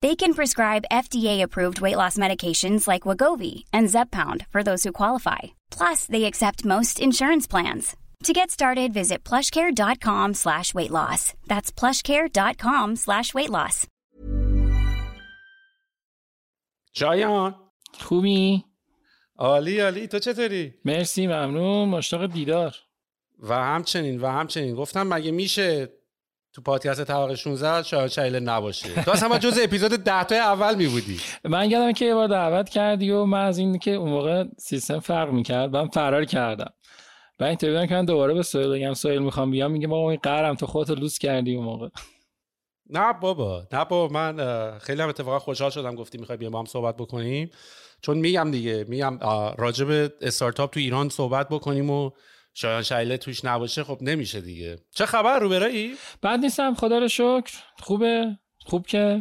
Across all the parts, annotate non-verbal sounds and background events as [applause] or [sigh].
They can prescribe FDA-approved weight loss medications like Wagovi and Zepbound for those who qualify. Plus, they accept most insurance plans. To get started, visit plushcare.com slash weight loss. That's plushcare.com slash weight loss. شایان خوبی؟ عالی عالی تو چطوری؟ مرسی ممنون مشتاق دیدار و همچنین و همچنین گفتم مگه میشه تو پادکست طبقه 16 شایان شایله نباشه. تو اصلا جز اپیزود 10 تا اول می بودی من یادم که یه بار دعوت کردی و من از این که اون موقع سیستم فرق می‌کرد من فرار کردم. و اینطوری بودم که دوباره به سویل بگم سویل می‌خوام بیام میگه بابا این قرم تو خودت لوس کردی اون موقع. نه بابا نه بابا من خیلی هم اتفاقا خوشحال شدم گفتی می‌خوای بیام با هم صحبت بکنیم. چون میگم دیگه میگم راجع به استارتاپ تو ایران صحبت بکنیم و شایان شایله توش نباشه خب نمیشه دیگه. چه خبر رو برایی؟ بعد نیستم خدا رو شکر. خوبه؟ خوب که؟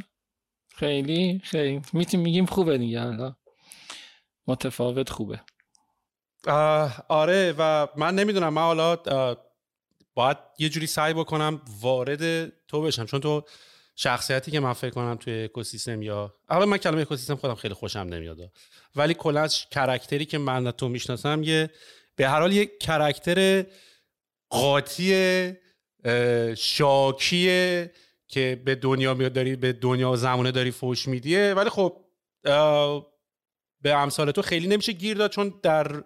خیلی خیلی. می‌تونیم میگیم خوبه دیگه حالا متفاوت خوبه. آره و من نمی‌دونم من حالا باید یه جوری سعی بکنم وارد تو بشم. چون تو شخصیتی که من فکر کنم توی اکوسیستم یا اول من کلمه اکوسیستم خودم خیلی خوشم نمیاد. ولی کلا کرکتری که من تو می‌شناسم یه به هر حال یک کرکتر قاطی شاکیه که به دنیا میاد داری به دنیا و زمانه داری فوش میدیه ولی خب به امثال تو خیلی نمیشه گیر داد چون در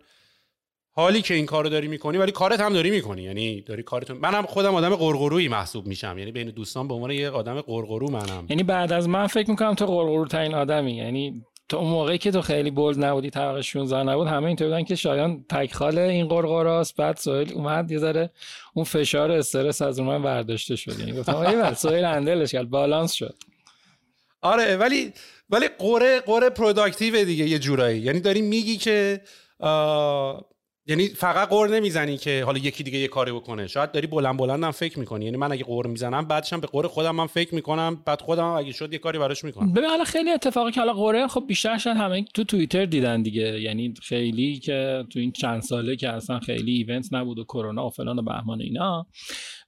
حالی که این کارو داری می‌کنی ولی کارت هم داری می‌کنی. یعنی داری کارتون منم خودم آدم قرقرویی محسوب میشم. یعنی بین دوستان به عنوان یه آدم قرقرو منم. یعنی بعد از من فکر می‌کنم تو غرغرو ترین آدمی. یعنی تو اون موقعی که تو خیلی bold نبودی طبقه 16 نبود همه اینطور بودن که شایان تکخال این غرغراست بعد سهیل اومد یه ذره اون فشار استرس از من برداشته شد. یعنی گفتم ای سهیل handle ش کرد بالانس شد. آره ولی ولی غره غره productive دیگه یه جورایی. یعنی داری میگی که یعنی فقط غر نمی‌زنی که حالا یکی دیگه یه کاری بکنه. شاید داری بلند بلند هم فکر می‌کنی. یعنی من اگه غر می‌زنم بعدش هم به غر خودم من فکر می‌کنم بعد خودم هم اگه شد یه کاری براش می‌کنم. ببین حالا خیلی اتفاقی که حالا غره خب بیشتر شد همه تو توییتر دیدن دیگه. یعنی خیلی که تو این چند ساله که اصلا خیلی event نبود و کرونا و فلان و بهمان اینا.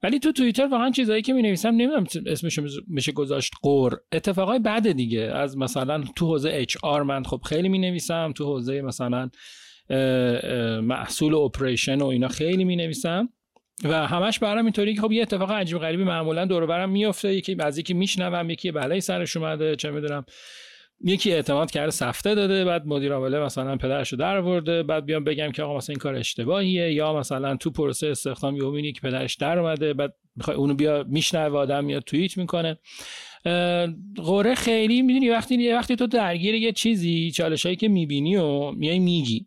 ولی تو توییتر واقعا چیزایی که می نویسم نمی‌دونم اسمش میشه گذاشت غر اتفاقای بد دیگه. از مثلا تو حوزه HR من خب خیلی می نویسم تو حوزه مثلا محصول operation و اینا خیلی می نویسم و همش برام اینطوری که خب یه اتفاق عجیب غریبی معمولا دور و برم میفته یکی از یکی میشنوم یکی بلایی سرش اومده چه می‌دونم. یکی اعتماد کرده سفته داده بعد مدیر عامله مثلا پدرشو در آورده بعد بیام بگم که آقا مثلا این کار اشتباهیه. یا مثلا تو پروسه استخدام یهو که پدرش در اومده بعد می‌خوای اونو بیا میشنوه آدم میاد توییت می‌کنه. قره خیلی می‌دونی وقتی وقتی تو درگیر یه چیزی چالش هایی که می‌بینی و میای میگی.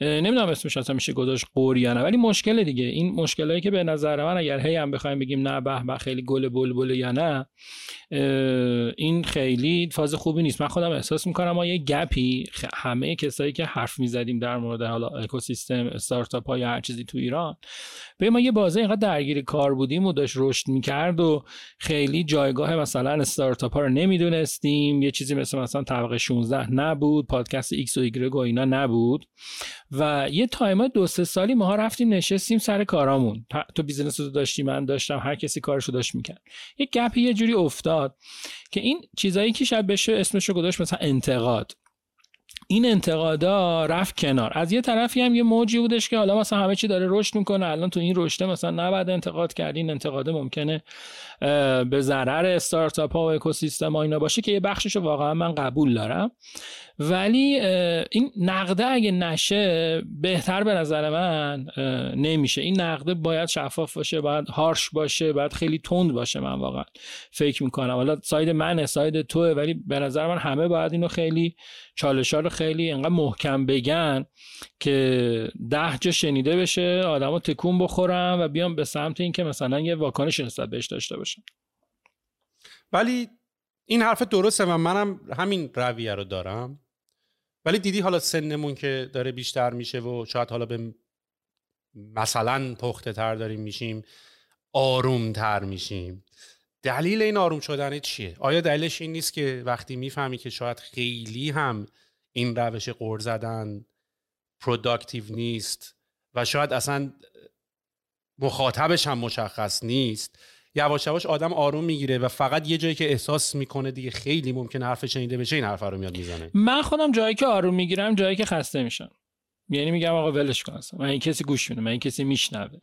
نمی‌دونم اسمش اصلا میشه گذاشت قور یا نه ولی مشکل دیگه. این مشکلایی که به نظر من اگر هی هم بخوایم بگیم نه به به خیلی گل بلبل یا نه این خیلی فاز خوبی نیست. من خودم احساس می‌کنم ما یه گپی همه کسایی که حرف می‌زدیم در مورد حالا اکوسیستم استارتاپ ها یا هر چیزی تو ایران به ما یه بازه اینقدر درگیر کار بودیم و داشت رشد می‌کرد و خیلی جایگاه مثلا استارتاپ ها رو نمی‌دونستیم. یه چیزی مثل مثلا طبقه 16 نبود پادکست ایکس و ایگرگ و اینا نبود. و یه تایما دو سه سالی ما رفتیم نشستیم سر کارامون. تو business رو داشتی من داشتم هر کسی کارشو داشت می‌کرد. یه گپ یه جوری افتاد که این چیزایی که شاید بشه اسمشو گذاشت مثلا انتقاد. این انتقادا رفت کنار. از یه طرفی هم یه موجی بودش که حالا مثلا همه چی داره رشد می‌کنه الان تو این رشته مثلا نباید انتقاد کرد. این انتقاده ممکنه به ضرر استارتاپ ها و اکوسیستم ها اینا باشه که یه بخشش واقعا من قبول دارم. ولی این نقده اگه نشه بهتر به نظر من نمیشه. این نقده باید شفاف باشه باید هارش باشه باید خیلی تند باشه. من واقعا فکر می‌کنم. حالا ساید منه ساید توه ولی به نظر من همه باید اینو خیلی چالشا رو خیلی انقدر محکم بگن که ده جا شنیده بشه آدما تکون بخورم و بیام به سمت اینکه مثلا یه واکنش نسبت بهش داشته باشن. ولی این حرف درسته و منم همین رویه رو دارم. ولی دیدی حالا سنمون که داره بیشتر میشه و شاید حالا به مثلا پخته تر داریم میشیم آروم تر میشیم دلیل این آروم شدن چیه؟ آیا دلیلش این نیست که وقتی می‌فهمی که شاید خیلی هم این روش غر زدن productive نیست و شاید اصلا مخاطبش هم مشخص نیست یواش یواش آدم آروم می‌گیره و فقط یه جایی که احساس می‌کنه دیگه خیلی ممکن حرف شنیده بشه این حرف رو میاد می‌زنه. من خودم جایی که آروم می‌گیرم جایی که خسته میشم. یعنی میگم آقا ولش کن اصلا. من این کسی گوش میده من این کسی میشنوه.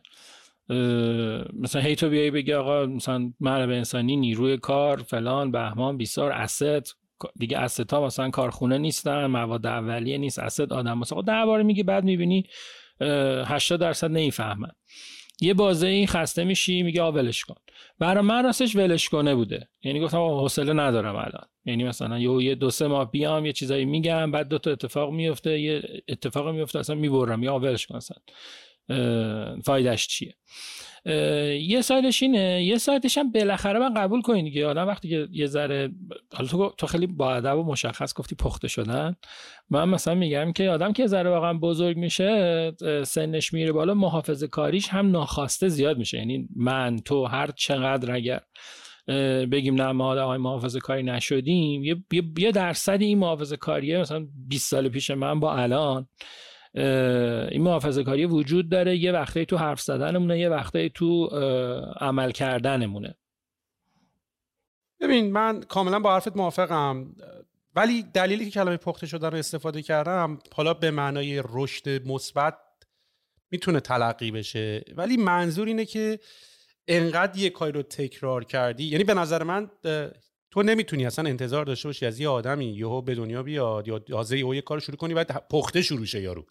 مثلا هی تو بیای بگی آقا مثلا منابع انسانی نیروی کار فلان بهمان بیسار اسست دیگه اسست ها مثلا کارخونه نیستن مواد اولیه نیست اسست آدم مثلا ده بار میگی بعد می‌بینی 80 درصد نمی‌فهمن. یه بازه این خسته میشی میگه آ ولش کن. برای من راستش ولش کنه بوده. یعنی گفتم حوصله ندارم الان. یعنی مثلا یه یه دو سه ماه بیام یه چیزایی میگم بعد دو تا اتفاق میفته یه اتفاق میفته اصلا می‌برم. یا ولش کن اصلا. فایدهش چیه؟ یه سایدش اینه. یه سایدش هم بالاخره من قبول کنید که آدم وقتی که یه ذره حالا تو تو خیلی با و مشخص گفتی پخته شدن. من مثلا میگم که آدم که زره واقعا بزرگ میشه سنش میره بالا محافظه کاریش هم ناخواسته زیاد میشه. یعنی من تو هر چقدر اگر بگیم نه ما آدم محافظه کاری نشدیم یه, یه درصدی این محافظه کاریه مثلا 20 سال پیش من با الان. این محافظه کاری وجود داره. یه وقتی تو حرف زدنمونه یه وقتی تو عمل کردنمونه. ببین من کاملا با حرفت موافقم. ولی دلیلی که کلمه پخته شدن رو استفاده کردم حالا به معنای رشد مثبت می‌تونه تلقی بشه. ولی منظور اینه که انقدر یه کاری رو تکرار کردی. یعنی به نظر من تو نمی‌تونی اصلا انتظار داشته باشی از یه آدمی یهو به دنیا بیاد یا تازه یهو یه کار شروع کنی بعد پخته شروع شه یارو.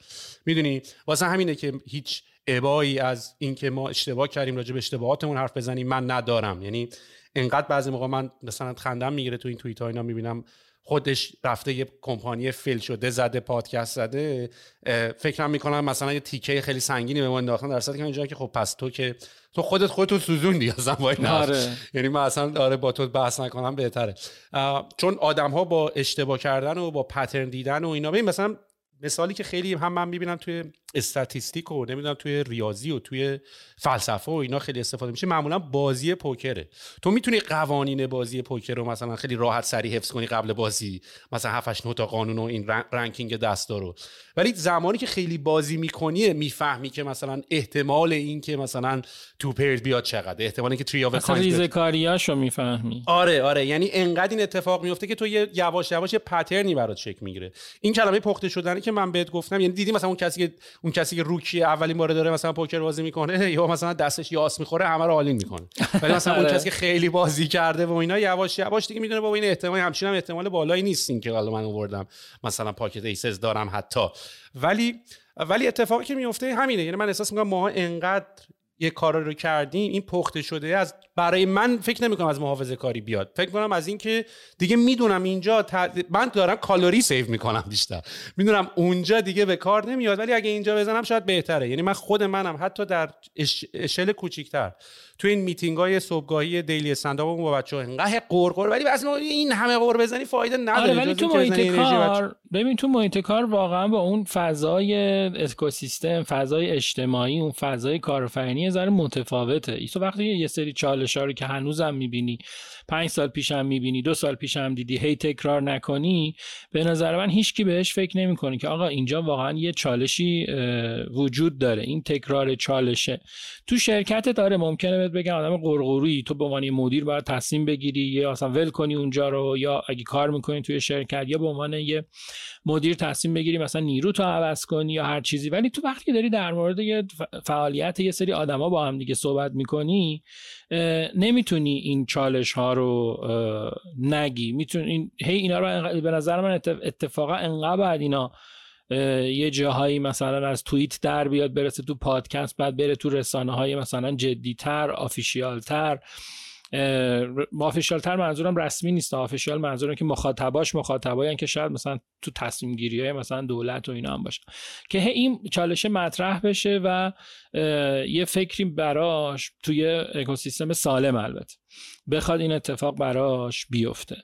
می‌دونی؟ واسه همینه که هیچ ابایی از اینکه ما اشتباه کردیم راجع به اشتباهاتمون حرف بزنیم من ندارم. یعنی انقدر بعضی موقع من مثلا خندم می‌گیره تو این توییت ها اینا می‌بینم خودش رفته یه کمپانی فیل شده زده پادکست زده. فکرم می‌کنم مثلا یه تیکه خیلی سنگینی به ما انداختن در صورتی که اینجا که خب پس تو که تو خودت خودتو سوزوندی اصلا این آره. یعنی من اصلا آره با تو بحث نکنم بهتره. چون آدم ها با اشتباه کردن و با پترن دیدن و اینا ببین مثلا مثالی که خیلی هم من می‌بینم توی statistic و نمی‌دونم توی ریاضی و توی فلسفه و اینا خیلی استفاده میشه. معمولا بازی پوکره. تو می‌تونی قوانین بازی پوکر رو مثلا خیلی راحت سریع حفظ کنی قبل بازی مثلا 7 8 تا قانون و این ranking دستا رو. ولی زمانی که خیلی بازی می‌کنی می‌فهمی که مثلا احتمال این که مثلا تو پرد بیاد چقدر. احتمال که three of ریزکاریاشو می‌فهمی. آره آره. یعنی انقدر این اتفاق میفته که تو یه یواش یواش یه pattern ی برات شکل می‌گیره. این کلمه پخته شدنی که من بهت گفتم یعنی دیدی مثلا اون کسی که اون کسی که rookie اولین بار داره مثلا پوکر بازی می‌کنه یا مثلا دستش یه آس می‌خوره همه رو all in می‌کنه ولی مثلا اون [laughs] آره. کسی که خیلی بازی کرده و اینا یواش یواش دیگه می‌دونه بابا این احتمال همچین هم احتمال بالایی نیست که حالا من آوردم مثلا pocket aces دارم حتی ولی ولی اتفاقی که میفته همینه یعنی من احساس می‌کنم ما انقدر یه کار رو کردیم این پخته شده از برای من فکر نمی کنم از محافظه کاری بیاد. فکر کنم از اینکه دیگه می‌دونم اینجا من دارم کالری save می‌کنم بیشتر. می‌دونم اونجا دیگه به کار نمیاد ولی اگه اینجا بزنم شاید بهتره. یعنی من خود منم حتی در اشل کوچیکتر تو این میتینگ های صبحگاهی daily stand-up با بچه‌ها انقدر غرغر ولی بس این همه غر بزنی فایده نداره. آره ولی تو محیط کار ببین تو محیط کار واقعا با اون فضای اکوسیستم فضای اجتماعی اون فضای کارآفرینی یه ذره متفاوته. تو وقتی یه سری چالش رو که هنوزم می‌بینی پنج سال پیشم می‌بینی دو سال پیشم دیدی هی تکرار نکنی به نظر من هیچکی بهش فکر نمی‌کنه که آقا اینجا واقعا یه چالشی وجود داره. این تکرار چالشه. تو شرکت داره ممکنه بهت بگم آدم قرقرویی تو به عنوان مدیر باید تصمیم بگیری یا اصلا ول کنی اونجا رو یا اگه کار می‌کنی توی شرکت یا به عنوان یه مدیر تصمیم بگیری مثلا نیرو تو عوض کنی یا هر چیزی. ولی تو وقتی داری در مورد یه فعالیت یه سری آدما با هم دیگه صحبت می‌کنی نمی‌تونی این چالش ها رو نگی. می‌تونی این هی اینا رو به نظر من اتفاقا انقدر بعد اینا یه جاهایی مثلا از توییت در بیاد برسه تو پادکست بعد بره تو رسانه های مثلا جدیتر آفیشیالتر. آفیشیال تر منظورم رسمی نیست. آفیشیال منظورم که مخاطباش مخاطبایی که شاید مثلا تو تصمیم گیری های مثلا دولت و اینا هم باشه. که این چالش مطرح بشه و یه فکری براش توی اکوسیستم سالم البته. بخواد این اتفاق براش بیفته.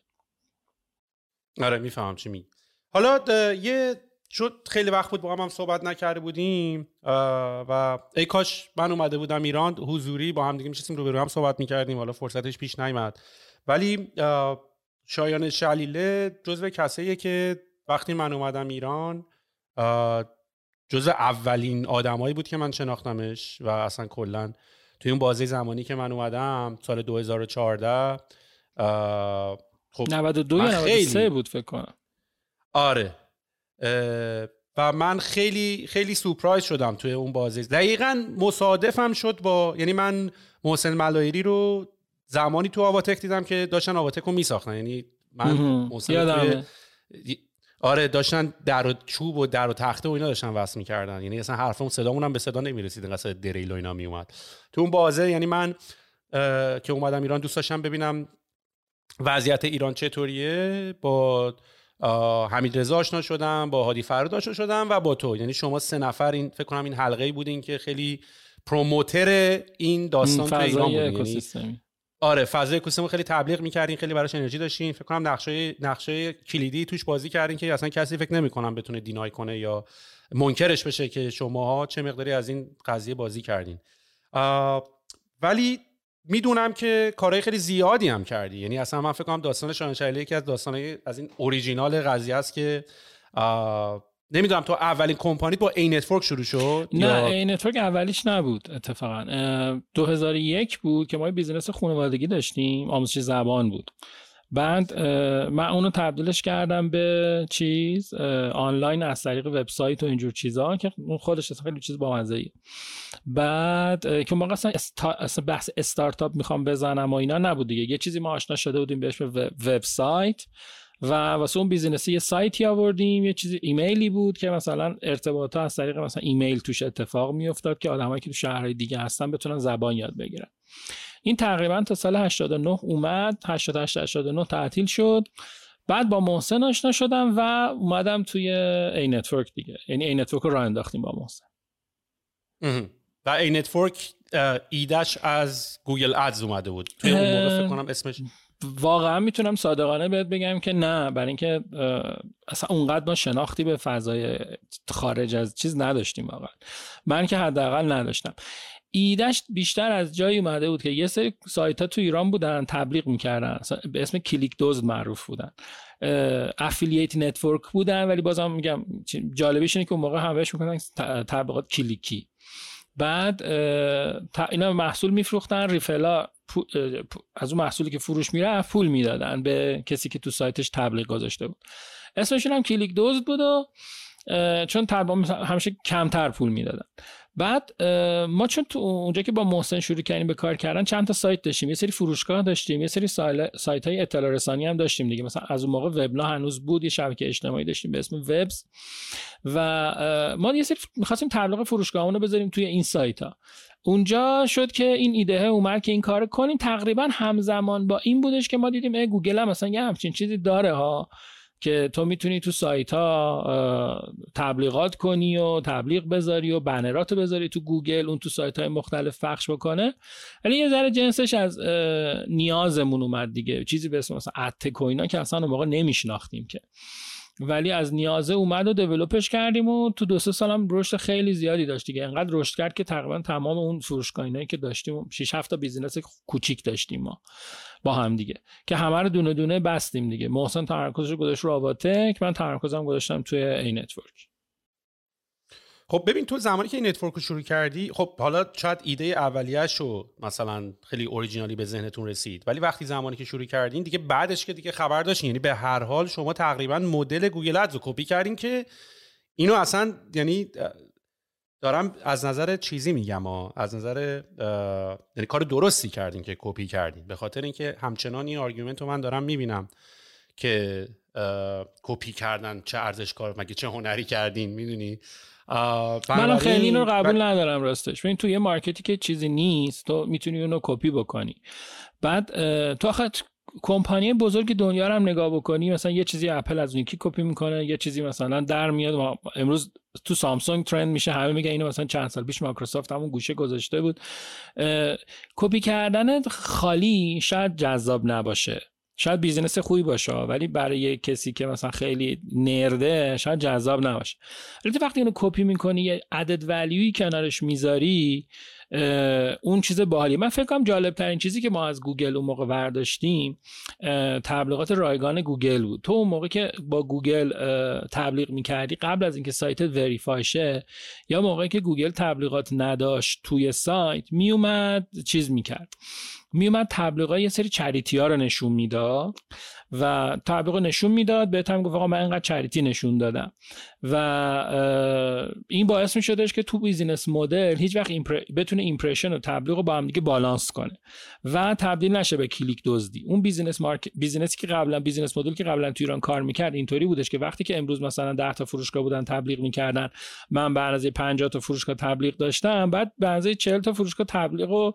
آره می‌فهمم چی میگی. حالا یه شد خیلی وقت بود با هم, هم صحبت نکرده بودیم و ای کاش من اومده بودم ایران حضوری با هم دیگه میشستیم رو هم صحبت می‌کردیم حالا فرصتش پیش نیامد ولی شایان شلیله جزو کساییه که وقتی من اومدم ایران جزو اولین آدمایی بود که من شناختمش و اصلا کلا توی اون بازه زمانی که من اومدم سال 2014 خب 92 یا 93 بود فکر کنم. آره. و من خیلی خیلی سورپرایز شدم توی اون بازی. دقیقا مصادفم شد با یعنی من محسن ملایری رو زمانی تو آواتک دیدم که داشتن آواتک رو میساختن. یعنی من محسن آره داشتن در و چوب و در و تخته و اینا داشتن وصل می‌کردن. یعنی اصلا حرفمون صدامون هم به صدا نمی‌رسید. انقدر دریل و اینا میومد تو اون بازه یعنی من که اومدم ایران دوست داشتم ببینم وضعیت ایران چطوریه. با حمید رضا آشنا شدم با هادی فراد آشنا شدم و با تو. یعنی شما سه نفر این فکر کنم این حلقه ای بودین که خیلی پروموتر این داستان تو ایران بودین. یعنی آره فضای اکوسیستم خیلی تبلیغ می‌کردین خیلی براش انرژی داشتین. فکر کنم نقش نقش کلیدی توش بازی کردین که اصلا کسی فکر نمی‌کنم بتونه deny کنه یا منکرش بشه که شماها چه مقداری از این قضیه بازی کردین. ولی می‌دونم که کارهای خیلی زیادی هم کردی. یعنی اصلا من فکر کنم داستان شاهنشاهی یکی از داستانهای از این اوریجینال قضیه است که نمی‌دونم تو اولین کمپانی با Anetwork شروع شد؟ نه ای network اولیش نبود اتفاقا. 2001 بود که ما business خانوادگی داشتیم. آموزش زبان بود. بعد من اونو تبدیلش کردم به چیز آنلاین از طریق وبسایت و اینجور چیزا که اون خودش خیلی چیز با ای بعد که موقع اصلا, اصلا بحث استارتاپ می‌خوام بزنم و اینا نبود دیگه. یه چیزی ما آشنا شده بودیم بهش به وبسایت و واسه اون business ی یه سایتی آوردیم یه چیزی ایمیلی بود که مثلا ارتباطات از طریق مثلا ایمیل توش اتفاق میافتاد که آدمایی که تو شهرهای دیگه هستن بتونن زبان یاد بگیرن. این تقریبا تا سال 89 اومد 88 89 تعطیل شد. بعد با محسن آشنا شدم و اومدم توی Anetwork دیگه. یعنی Anetwork رو راه انداختیم با محسن. و Anetwork ایدش از Google Ads اومده بود. توی اون موقع فکر کنم اسمش واقعا می‌تونم صادقانه بهت بگم که نه. برای اینکه اصلا اونقدر ما شناختی به فضای خارج از چیز نداشتیم واقعا. من که حداقل نداشتم. ایدش بیشتر از جایی اومده بود که یه سری سایت ها تو ایران بودن تبلیغ می‌کردن. به اسم کلیک دزد معروف بودن. affiliate network بودن ولی بازم میگم جالبیش اینه که اون موقع همش می‌گفتن تبلیغات کلیکی. بعد اینا محصول میفروختن referral از اون محصولی که فروش میره پول می‌دادن به کسی که تو سایتش تبلیغ گذاشته بود. اسمشون هم کلیک دزد بود و چون همیشه کمتر پول می‌دادن. بعد ما چون تو اونجا که با محسن شروع کردیم به کار کردن چند تا سایت داشتیم. یه سری فروشگاه داشتیم یه سری سایت های اطلاع رسانی هم داشتیم دیگه. مثلا از اون موقع وبلاگ هنوز بود یه شبکه اجتماعی داشتیم به اسم وبز. و ما یه سری می‌خواستیم تبلیغ فروشگاهمون رو بذاریم توی این سایت ها اونجا شد که این ایده اومد که این کار کنیم. تقریبا همزمان با این بودش که ما دیدیم ای گوگل هم مثلا یه همچین چیزی داره ها. که تو می‌تونی تو سایت ها تبلیغات کنی و تبلیغ بذاری و بنرات بذاری تو گوگل اون تو سایت های مختلف پخش بکنه. ولی یه ذره جنسش از نیازمون اومد دیگه. چیزی به اسم مثلا ad tech اینا که اصلا موقع نمیشناختیم که. ولی از نیازه اومد و develop ش کردیم و تو دو سه سالم رشد خیلی زیادی داشت دیگه. انقدر رشد کرد که تقریبا تمام اون فروشگاهایی که داشتیم 6 7 تا business کوچیک داشتیم ما. با هم دیگه. که همه رو دونه دونه بستیم دیگه. محسن تمرکزش گذاشت رو آواتک من تمرکزم گذاشتم توی Anetwork. خب ببین تو زمانی که Anetwork رو شروع کردی خب حالا شاید ایده اولیه‌ش رو مثلا خیلی اوریجینالی به ذهنتون رسید ولی وقتی زمانی که شروع کردین دیگه بعدش که دیگه خبر داشتین یعنی به هر حال شما تقریبا مدل Google Ads رو کپی کردین که اینو اصلا یعنی دارم از نظر چیزی میگم ها. از نظر یعنی کار درستی کردین که کپی کردین. به خاطر اینکه همچنان این argument رو من دارم می‌بینم که کپی کردن چه ارزش کار مگه چه هنری کردین می‌دونی؟ منم خیلی اینو قبول ندارم راستش. ببین تو یه مارکتی که چیزی نیست تو می‌تونی اونو کپی بکنی. بعد تو آخه کمپانی بزرگ دنیا رو هم نگاه بکنی مثلا یه چیزی اپل از اون کپی می‌کنه یه چیزی مثلا در میاد. امروز تو سامسونگ trend میشه همه میگن اینو مثلا چند سال پیش مایکروسافت همون گوشه گذاشته بود. کپی کردن خالی شاید جذاب نباشه. شاید business خوبی باشه ولی برای کسی که مثلا خیلی nerd ه شاید جذاب نباشه. ولی وقتی اینو کپی می‌کنی یه added value ی کنارش می‌ذاری اون چیز باحالی من فکر کنم جالب ترین چیزی که ما از گوگل اون موقع برداشتیم تبلیغات رایگان گوگل بود. تو اون موقع که با گوگل تبلیغ می‌کردی قبل از اینکه سایت verify شه یا موقعی که گوگل تبلیغات نداشت توی سایت میومد چیز می‌کرد. میومد تبلیغات یه سری charity ها رو نشون می‌داد. و تبلیغ نشون می‌داد بهت هم گفت آقا من اینقدر charity نشون دادم. و این باعث می شدش که تو business model هیچ وقت بتونه impression و تبلیغ رو با هم دیگه بالانس کنه و تبدیل نشه به کلیک دزدی. اون business مارک... business ی که قبلا business model که قبلا تو ایران کار می‌کرد اینطوری بودش که وقتی که امروز مثلا 10 تا فروشگاه بودن تبلیغ می‌کردن من به اندازه 50 تا فروشگاه تبلیغ داشتم بعد به اندازه 40 تا فروشگاه تبلیغ رو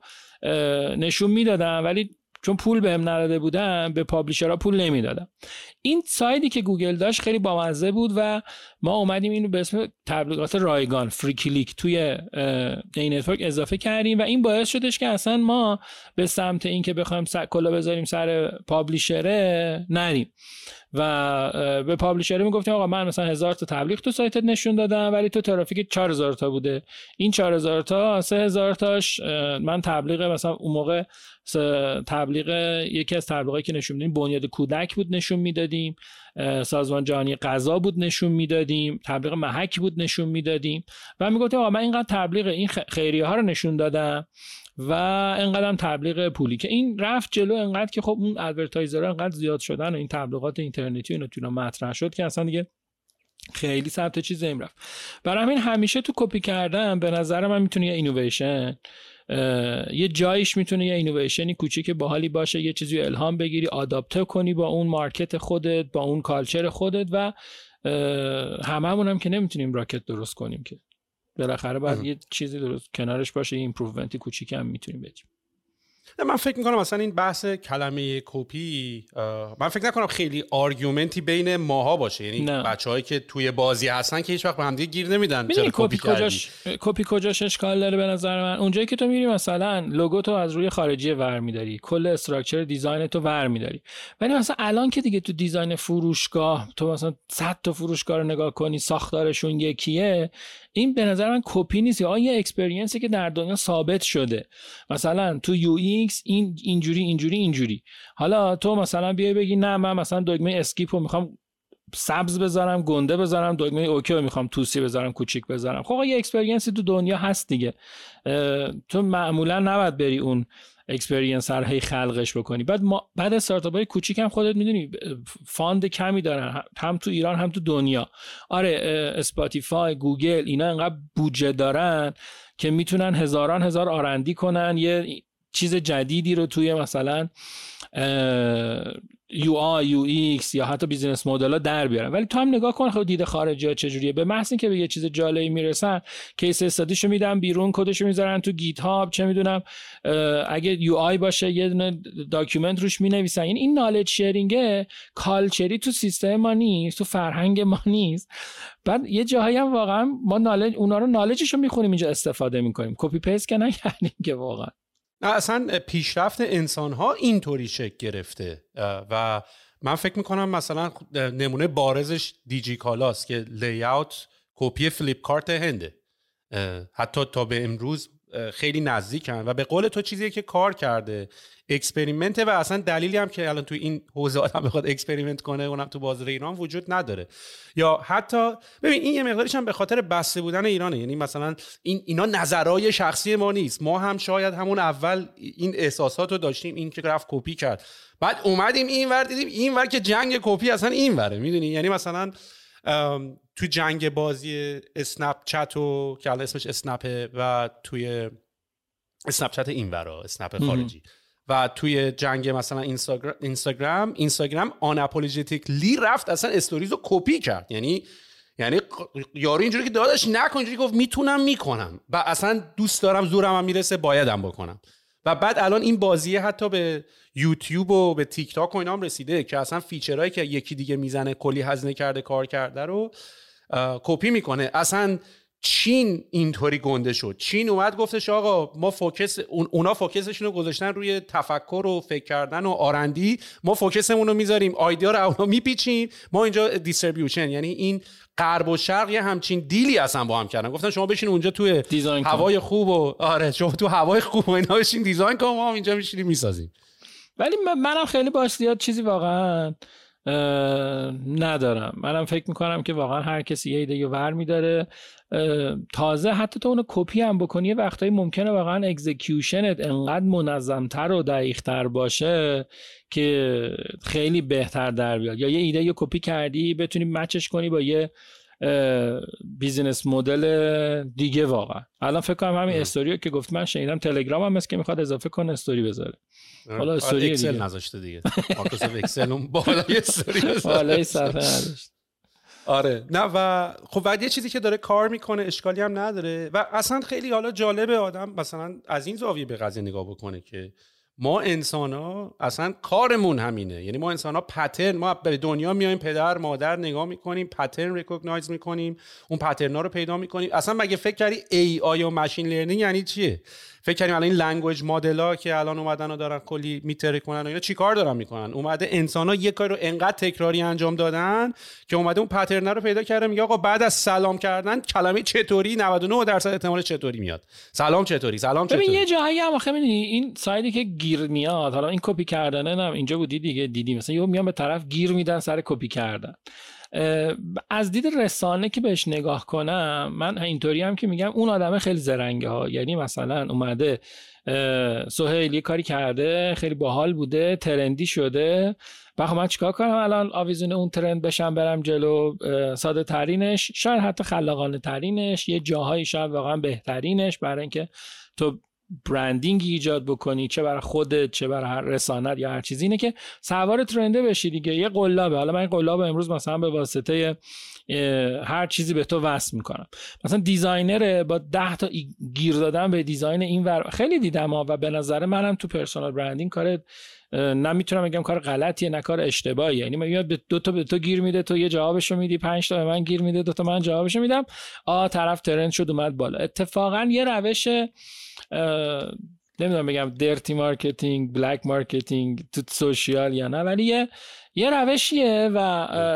نشون می‌دادم. ولی چون پول بهم نداده بودم به publisher ها پول نمی‌دادم. این side ی که گوگل داشت خیلی بامزه بود و ما اومدیم اینو به اسم تبلیغات رایگان free click توی Anetwork اضافه کردیم و این باعث شدش که اصلا ما به سمت اینکه بخوایم کلاه بذاریم سر publisher ه نریم. و به publisher می‌گفتیم آقا من مثلا هزار تا تبلیغ تو سایتت نشون دادم ولی تو ترافیک 4000 تا بوده. این 4000 تا 3000 تاش من تبلیغ مثلا اون موقع تبلیغ یکی از تبلیغایی که نشون میدیم بنیاد کودک بود نشون می‌دادیم. سازمان جهانی غذا بود نشون می‌دادیم. تبلیغ محک بود نشون می‌دادیم. و می‌گفتیم آقا من اینقدر تبلیغ این خیریه ها رو نشون دادم. و انقدر تبلیغ پولی که این رفت جلو انقدر که خب اون advertiser انقدر زیاد شدن و این تبلیغات اینترنتی و اینا مطرح شد که اصلا دیگه خیلی سمت چیز این رفت. برای همین همیشه تو کپی کردن به نظر من می‌تونه یه اینویشن یه جایش می‌تونه یه اینویشنی کوچیک باحالی باشه یه چیزی الهام بگیری adapt کنی با اون market خودت با اون culture خودت و هممون هم که نمی‌تونیم rocket درست کنیم که. بالاخره باید یه چیزی درست کنارش باشه improvement ی کوچیک هم می‌تونیم بدیم. من فکر می‌کنم مثلا این بحث کلمه کپی من فکر نکنم خیلی argument ی بین ماها باشه. یعنی بچههایی که توی بازی هستن که هیچ وقت به همدیگه گیر نمیدن چرا کپی کجاش کپی کجاش اشکال داره به نظر من؟ اونجایی که تو میری مثلا لوگو تو از روی خارجی ور میداری کل structure design تو ور میداری. ولی مثلا الان که دیگه تو design فروشگاه تو مثلا 100 تا فروشگاه رو نگاه کنی ساختارشون یکیه این به نظر من کپی نیست. یا یه experience ی که در دنیا ثابت شده. مثلا تو UX این اینجوری اینجوری اینجوری. حالا تو مثلا بیای بگی نه من مثلا دگمه skip رو می‌خوام سبز بذارم گنده بذارم دگمه OK رو می‌خوام توسی بذارم کوچیک بذارم. خب یه experience ی تو دنیا هست دیگه. تو معمولا نباید بری اون experience هر هی خلقش بکنی. بعد ما بعد استارتاپ های کوچیک هم خودت می‌دونی fund کمی دارن. هم تو ایران هم تو دنیا. آره اسپاتیفای گوگل اینا انقدر بودجه دارن که می‌تونن هزاران هزار R&D کنن. یه چیز جدیدی رو توی مثلا UI UX یا حتی business model ها در بیارن. ولی تو هم نگاه کن خود دید خارجی ها چجوریه به محض اینکه به یه چیز جالبی می‌رسن case study شو میدن بیرون کدشو می‌ذارن تو GitHub چه می‌دونم. اگه UI باشه یه دونه document روش می‌نویسن. این این knowledge sharing ه culture ی تو سیستم ما نیست تو فرهنگ ما نیست. بعد یه جاهایی هم واقعا ما knowledge اونا رو knowledge شو می‌خونیم اینجا استفاده می‌کنیم. copy paste که نکردیم که واقعا. اصلا پیشرفت انسان ها اینطوری شکل گرفته. و من فکر می‌کنم مثلا نمونه بارزش دیجی کالاست که layout کپی Flipkart هنده. حتی تا به امروز خیلی نزدیکن و به قول تو چیزی که کار کرده. experiment و اصلا دلیلی هم که الان تو این حوزه آدم بخواد experiment کنه اونم تو بازار ایران وجود نداره. یا حتی ببین این یه مقدارش هم به خاطر بسته بودن ایرانه. یعنی مثلا این اینا نظرهای شخصی ما نیست. ما هم شاید همون اول این احساسات رو داشتیم این که رفت کپی کرد. بعد اومدیم این ور دیدیم این ور که جنگ کپی اصلا این وره می‌دونی؟ یعنی مثلا تو جنگ بازی اسنپ چت و که اسمش اسنپه و توی اسنپ چت این ورا اسنپ خارجی. و توی جنگ مثلا اینستاگرام اینستاگرام آن لی رفت اصلا stories رو کپی کرد. یعنی یعنی یارو اینجوری که داداش نکن اینجوری گفت می‌تونم می‌کنم. و اصلا دوست دارم زورم هم می‌رسه بایدم بکنم. و بعد الان این بازیه حتی به یوتیوب و به تیک تاک و اینا هم رسیده که اصلا feature هایی که یکی دیگه می‌زنه کلی هزینه کرده کار کرده رو کپی می‌کنه. اصلا چین اینطوری گنده شد. چین اومد گفتش آقا ما focus اونا focus شون رو گذاشتن روی تفکر و فکر کردن و R&D ما focus مون رو می‌ذاریم. idea رو اونا میپیچیم. ما اینجا distribution یعنی این غرب و شرق یه همچین deal ی اصلا با هم کردن. گفتن شما بشین اونجا توی هوای خوب و آره شما تو هوای خوب و اینا بشین design کن ما اینجا میشینیم می‌سازیم. ولی منم خیلی باش زیاد چیزی واقعا ندارم. منم فکر می‌کنم که واقعا هر کسی یه ایده ور میداره. تازه حتی تو اونو کپی هم بکنی یه وقتایی ممکنه واقعا execution ت انقدر منظمتر و دقیقتر باشه که خیلی بهتر در بیاد. یا یه ایده یه کپی کردی بتونی match ش کنی با یه business model دیگه واقعا. الان فکر کنم همین استوریو که گفت من شنیدم تلگرام هم مثل که می‌خواد اضافه کنه استوری بذاره. حالا استوری اکسل دیگه. نذاشته دیگه. مایکروسافت اکسل اون بالای [laughs] استوری بالای صفحه نداشت. آره. نه و خب بعد یه چیزی که داره کار می‌کنه اشکالی هم نداره. و اصلا خیلی حالا جالبه آدم مثلا از این زاویه به قضیه نگاه بکنه که ما انسان ها اصلا کارمون همینه. یعنی ما انسان ها pattern ما به دنیا میایم پدر مادر نگاه می‌کنیم pattern recognize می‌کنیم اون pattern ها رو پیدا می‌کنیم. اصلا مگه فکر کردی AI و machine learning یعنی چیه؟ فکر کردیم الان این language model که الان اومدن و دارن کلی میترکونن و اینا چیکار دارن می‌کنن؟ اومده انسان ها یه کار رو انقدر تکراری انجام دادن که اومده اون pattern رو پیدا کرده میگه آقا بعد از سلام کردن کلمه چطوری؟ 99 درصد احتمال چطوری میاد. سلام چطوری؟ سلام چطوری؟ ببین یه جایی هم آخه این side ی که گیر میاد حالا این کپی کردنه نه اینجا بودی دیگه دیدی مثلا یهو میان به طرف گیر میدن سر کپی کردن. از دید رسانه که بهش نگاه کنم من اینطوری هم که میگم اون آدمه خیلی زرنگه ها. یعنی مثلا اومده سهیل یه کاری کرده خیلی باحال بوده trend ی شده. و من چیکار کنم الان آویزون اون trend بشم برم جلو ساده ترینش؟ شاید حتی خلاقانه ترینش یه جاهایی شاید واقعا بهترینش برای اینکه تو branding ایجاد بکنی چه برای خودت چه برای هر رسانت یا هر چیزی. اینه که سوار trend ه بشی دیگه. یه قلابه. حالا من این قلاب امروز مثلا به واسطه هر چیزی به تو وصل می‌کنم. مثلا designer با ده تا گیر دادن به design این ور خیلی دیدم ها و به نظر منم تو personal branding کار نمی‌تونم بگم کار غلطیه نه کار اشتباهی یعنی میاد به دو تا به تو گیر میده تو یه جوابشو میدی پنج تا به من گیر میده دو تا من جوابشو میدم. آ طرف trend شد اومد بالا. اتفاقا یه روش نمی‌دونم بگم dirty marketing black marketing تو social یا نه ولی یه یه روشیه و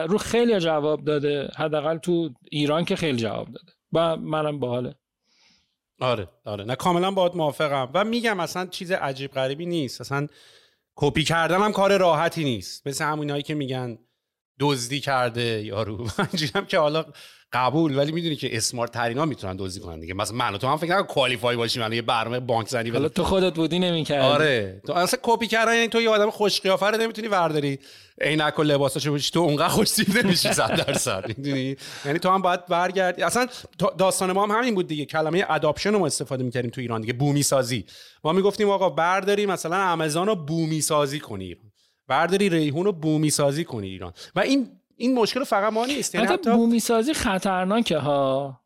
رو خیلی جواب داده. حداقل تو ایران که خیلی جواب داده. و منم باحاله. آره آره. نه کاملا باید موافقم. و میگم اصلا چیز عجیب غریبی نیست. اصلا کپی کردن هم کار راحتی نیست. مثل همونایی که میگن دزدی کرده یارو. [laughs] هم که حالا قبول ولی می‌دونی که اسمارت ترینا می‌تونن دزدی کنن دیگه. مثلا من تو هم فکر نکن کوالیفای باشیم من یه برنامه بانک زنی حالا تو خودت بودی نمی‌کردی. آره. تو اصلا کپی کردن یعنی تو یه آدم خوش قیافه رو نمی‌تونی ورداری. عینک و لباساشو بچی تو اونقدر خوش دیده میشی 100 درصد. می‌دونی؟ یعنی تو هم باید برگردی. اصلا داستان ما هم همین بود دیگه. کلمه اداپشن رو ما استفاده می‌کردیم تو ایران دیگه. بومی سازی ما می‌گفتیم آقا برداری مثلا آمازون رو بومی سازی کنی برداری ریحون رو بومی سازی کنی ایران. و این این مشکل فقط ما نیست. یعنی حتی بومی سازی خطرناکه ها.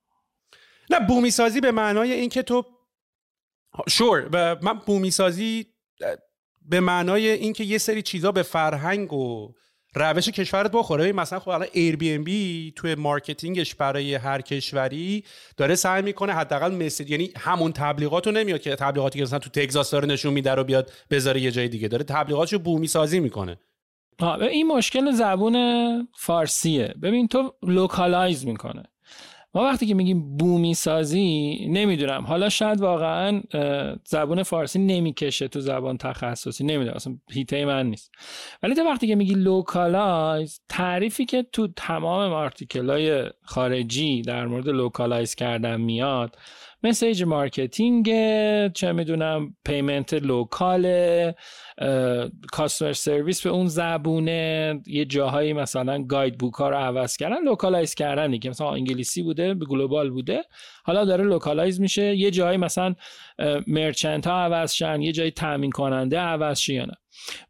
نه بومی سازی به معنای اینکه تو شور من بومی سازی به معنای اینکه یه سری چیزا به فرهنگ و روش کشورت بخوره. مثلا خب الان Airbnb توی marketing ش برای هر کشوری داره سعی می‌کنه حداقل مثل یعنی همون تبلیغاتو نمیاد که تبلیغاتی که مثلا تو تگزاس داره نشون میده رو بیاد بذاره یه جای دیگه. داره تبلیغاتشو بومی سازی می‌کنه. این مشکل زبون فارسیه. ببین تو localize می‌کنه. ما وقتی که میگیم بومی سازی نمی‌دونم. حالا شاید واقعا زبون فارسی نمی‌کشه تو زبان تخصصی. نمی‌دونم. اصلا حیطه من نیست. ولی تو وقتی که میگی localize تعریفی که تو تمام article های خارجی در مورد localize کردن میاد message marketing چه می‌دونم payment local customer service به اون زبونه یه جاهایی مثلا guide book ها رو عوض کردن localize کردن دیگه مثلا انگلیسی بوده به global بوده. حالا داره localize میشه یه جایی مثلا merchant ها عوض شن یه جایی تامین کننده عوض شه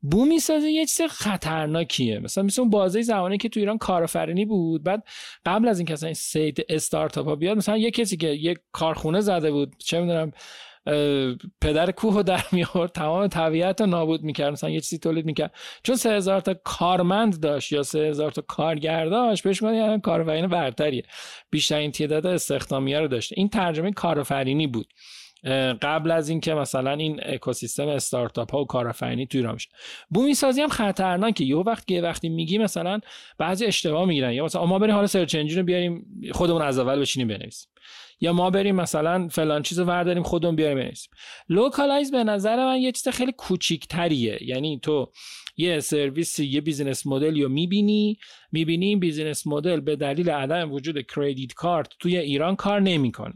بومی سازی یه چیز خطرناکیه. مثلا مثل اون بازه زمانی که تو ایران کارآفرینی بود بعد قبل از اینکه اصلا سیت استارتاپ ها بیاد مثلا یه کسی که یه کارخونه زده بود چه می‌دونم پدر کوه رو در میورد تمام طبیعت رو نابود می‌کرد مثلا یه چیزی تولید می‌کرد. چون سه هزار تا کارمند داشت یا سه هزار تا کارگر داشت بهش میگن یعنی کارآفرین برتریه. بیشترین تعداد استخدامیه رو داشته این ترجمه کارآفرینی بود. قبل از اینکه مثلا این اکوسیستم استارتاپ ها و کارآفرینی توی ایران بشه. بومی سازی هم خطرناکه. یه وقت که وقتی میگی مثلا بعضی اشتباه می‌گیرن. یا مثلا ما بریم حالا سرچ انجین رو بیاریم خودمون از اول بشینیم بنویسیم. یا ما بریم مثلا فلان چیز رو ورداریم خودمون بیاریم بنویسیم. localize به نظر من یه چیز خیلی کوچیکتریه. یعنی تو یه سرویس یه business model رو می‌بینی؟ می‌بینی این business model به دلیل عدم وجود credit card توی ایران کار نمی‌کنه.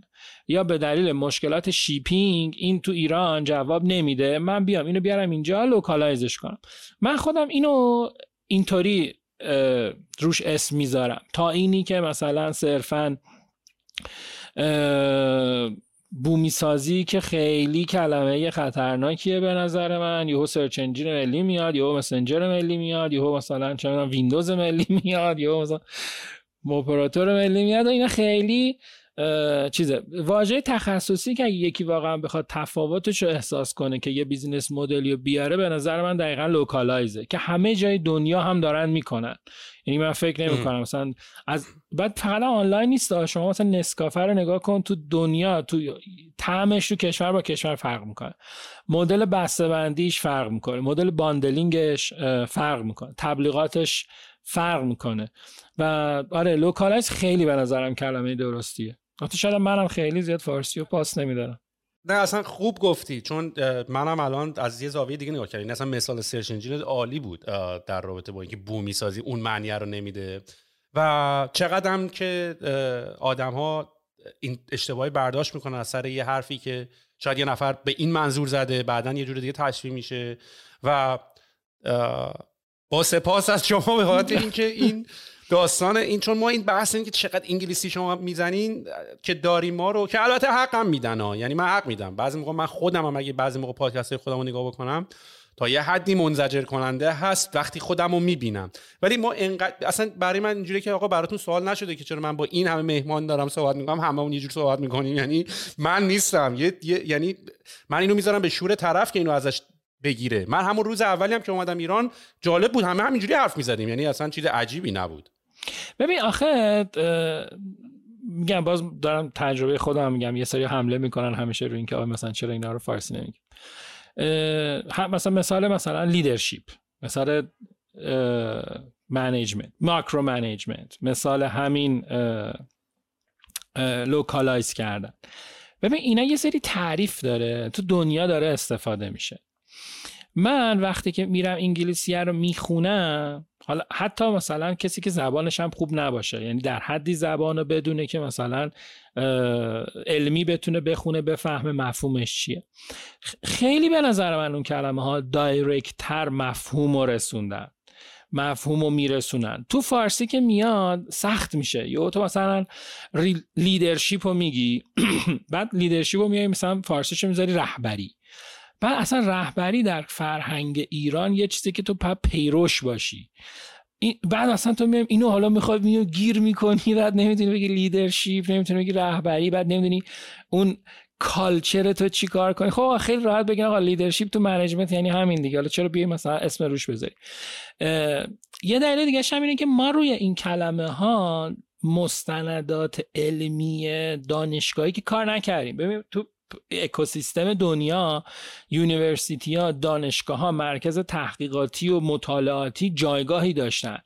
یا به دلیل مشکلات shipping این تو ایران جواب نمیده من بیام اینو بیارم اینجا localize ش کنم. من خودم اینو اینطوری روش اسم می‌ذارم. تا اینی که مثلا صرفا بومی سازی که خیلی کلمه خطرناکیه به نظر من. یهو search engine ملی میاد یهو مسنجر ملی میاد یهو مثلا چه ویندوز ملی [laughs] میاد یهو مثلا اپراتور ملی میاد و اینا خیلی چیزه. واژه تخصصی که یکی واقعا بخواد تفاوتش رو احساس کنه که یه business model ی رو بیاره به نظر من دقیقا localize ه که همه جای دنیا هم دارن می‌کنن. یعنی من فکر نمی کنم مثلا از بعد فقط آنلاین نیست شما مثلا نسکافه رو نگاه کن تو دنیا تو طعمش تو کشور با کشور فرق می‌کنه. مدل بسته بندیش فرق می‌کنه. مدل bundling ش فرق می‌کنه. تبلیغاتش فرق می‌کنه. و آره localize خیلی به نظرم کلمه درستیه. حتی شاید منم خیلی زیاد فارسی و پاس نمیدارم. نه اصلا خوب گفتی. چون منم الان از یه زاویه دیگه نگاه کردم. اصلا مثال search engine عالی بود در رابطه با اینکه بومی سازی اون معنی رو نمیده. و چقدر هم که آدم ها این اشتباهی برداشت می‌کنن از سر یه حرفی که شاید یه نفر به این منظور زده بعدا یه جور دیگه تشریح میشه. و با سپاس از شما به خاطر اینکه این [laughs] داستان این چون ما این بحث این که چقدر انگلیسی شما می‌زنین که داریم ما رو که البته حقم میدن ها. یعنی من حق میدم. بعضی موقع من خودم هم اگه بعضی موقع پادکست خودم رو نگاه بکنم تا یه حدی منزجر کننده هست وقتی خودم رو می‌بینم. ولی ما انقدر اصلا برای من اینجوری که آقا براتون سوال نشده که چرا من با این همه مهمان دارم صحبت می‌کنم همه اون یه جور صحبت می‌کنیم. یعنی من نیستم. یه, یعنی من اینو می‌ذارم به شور طرف که اینو ازش بگیره. من همون روز اولی هم که اومدم ایران جالب بود. همه همینجوری حرف می‌زدیم. یعنی اصلا چیز عجیبی نبود. ببین آخه میگم باز دارم تجربه خودم میگم یه سری حمله می‌کنن همیشه رو اینکه مثلا چرا اینا رو فارسی نمیگیم مثلا مثال مثلا leadership مثال management macro management مثال همین localize کردن. ببین اینا یه سری تعریف داره تو دنیا داره استفاده میشه. من وقتی که میرم انگلیسی رو می‌خونم حالا حتی مثلا کسی که زبانش هم خوب نباشه یعنی در حدی زبان رو بدونه که مثلا علمی بتونه بخونه بفهمه مفهومش چیه. خیلی به نظر من اون کلمه ها direct تر مفهوم رو رسوندن مفهوم رو میرسونن. تو فارسی که میاد سخت میشه. یا تو مثلا leadership رو میگی [clears throat] بعد leadership رو میای مثلا فارسیشو می‌ذاری رهبری. بعد اصلا رهبری در فرهنگ ایران یه چیزی که تو پا پیروش باشی. بعد اصلا تو میام اینو حالا می‌خواد میو گیر می‌کنی بعد نمی‌تونی بگی leadership نمی‌تونی بگی رهبری بعد نمی‌دونی اون culture تو چی کار کنی. خب خیلی راحت بگین آقا leadership تو management یعنی همین دیگه. حالا چرا بیای مثلا اسم روش بذاری یه دلیل دیگه هم اینه که ما روی این کلمه ها مستندات علمی دانشگاهی که کار نکردیم. ببین تو اکوسیستم دنیا university ها دانشگاه ها مرکز تحقیقاتی و مطالعاتی جایگاهی داشتن.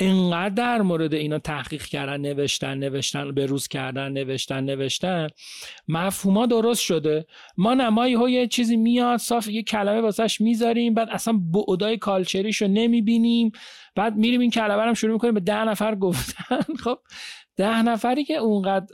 انقدر در مورد اینا تحقیق کردن نوشتن نوشتن به روز کردن نوشتن نوشتن. مفهوم‌ها درست شده. ما نه ماییم ها یه چیزی میاد صاف یه کلمه واسش می‌ذاریم بعد اصلا بعدای culturalیشو نمی‌بینیم. بعد میریم این کلمه رو شروع می‌کنیم به ده نفر گفتن. [laughs] خب ده نفری که اونقدر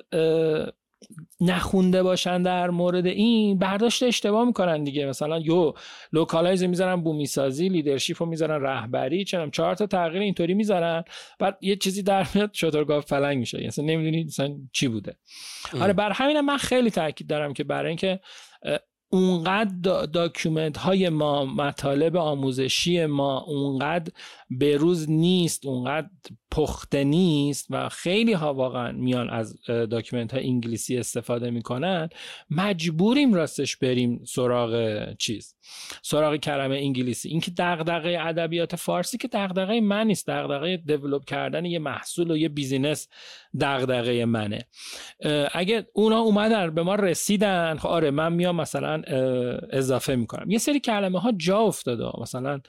نخونده باشن در مورد این برداشت اشتباه می‌کنن دیگه. مثلا یهو localize می‌ذارن بومی سازی leadership رو می‌ذارن رهبری چنم چهار تا تغییر اینطوری می‌ذارن. بعد یه چیزی در میاد شترگاوپلنگ میشه. یعنی اصلا نمی‌دونی مثلا چی بوده. آره برا همین من خیلی تاکید دارم که برای اینکه اونقدر document های ما مطالب آموزشی ما اونقدر بروز نیست اونقدر پخته نیست و خیلی ها واقعا میان از document های انگلیسی استفاده می‌کنن. مجبوریم راستش بریم سراغ چیز؟ سراغ کلمه انگلیسی. اینکه دغدغه ادبیات فارسی که دغدغه من نیست دغدغه develop کردن یه محصول و یه business دغدغه منه. اگه اونا اومدن به ما رسیدن خب آره من میام مثلا اضافه می‌کنم. یه سری کلمه ها جا افتاده مثلا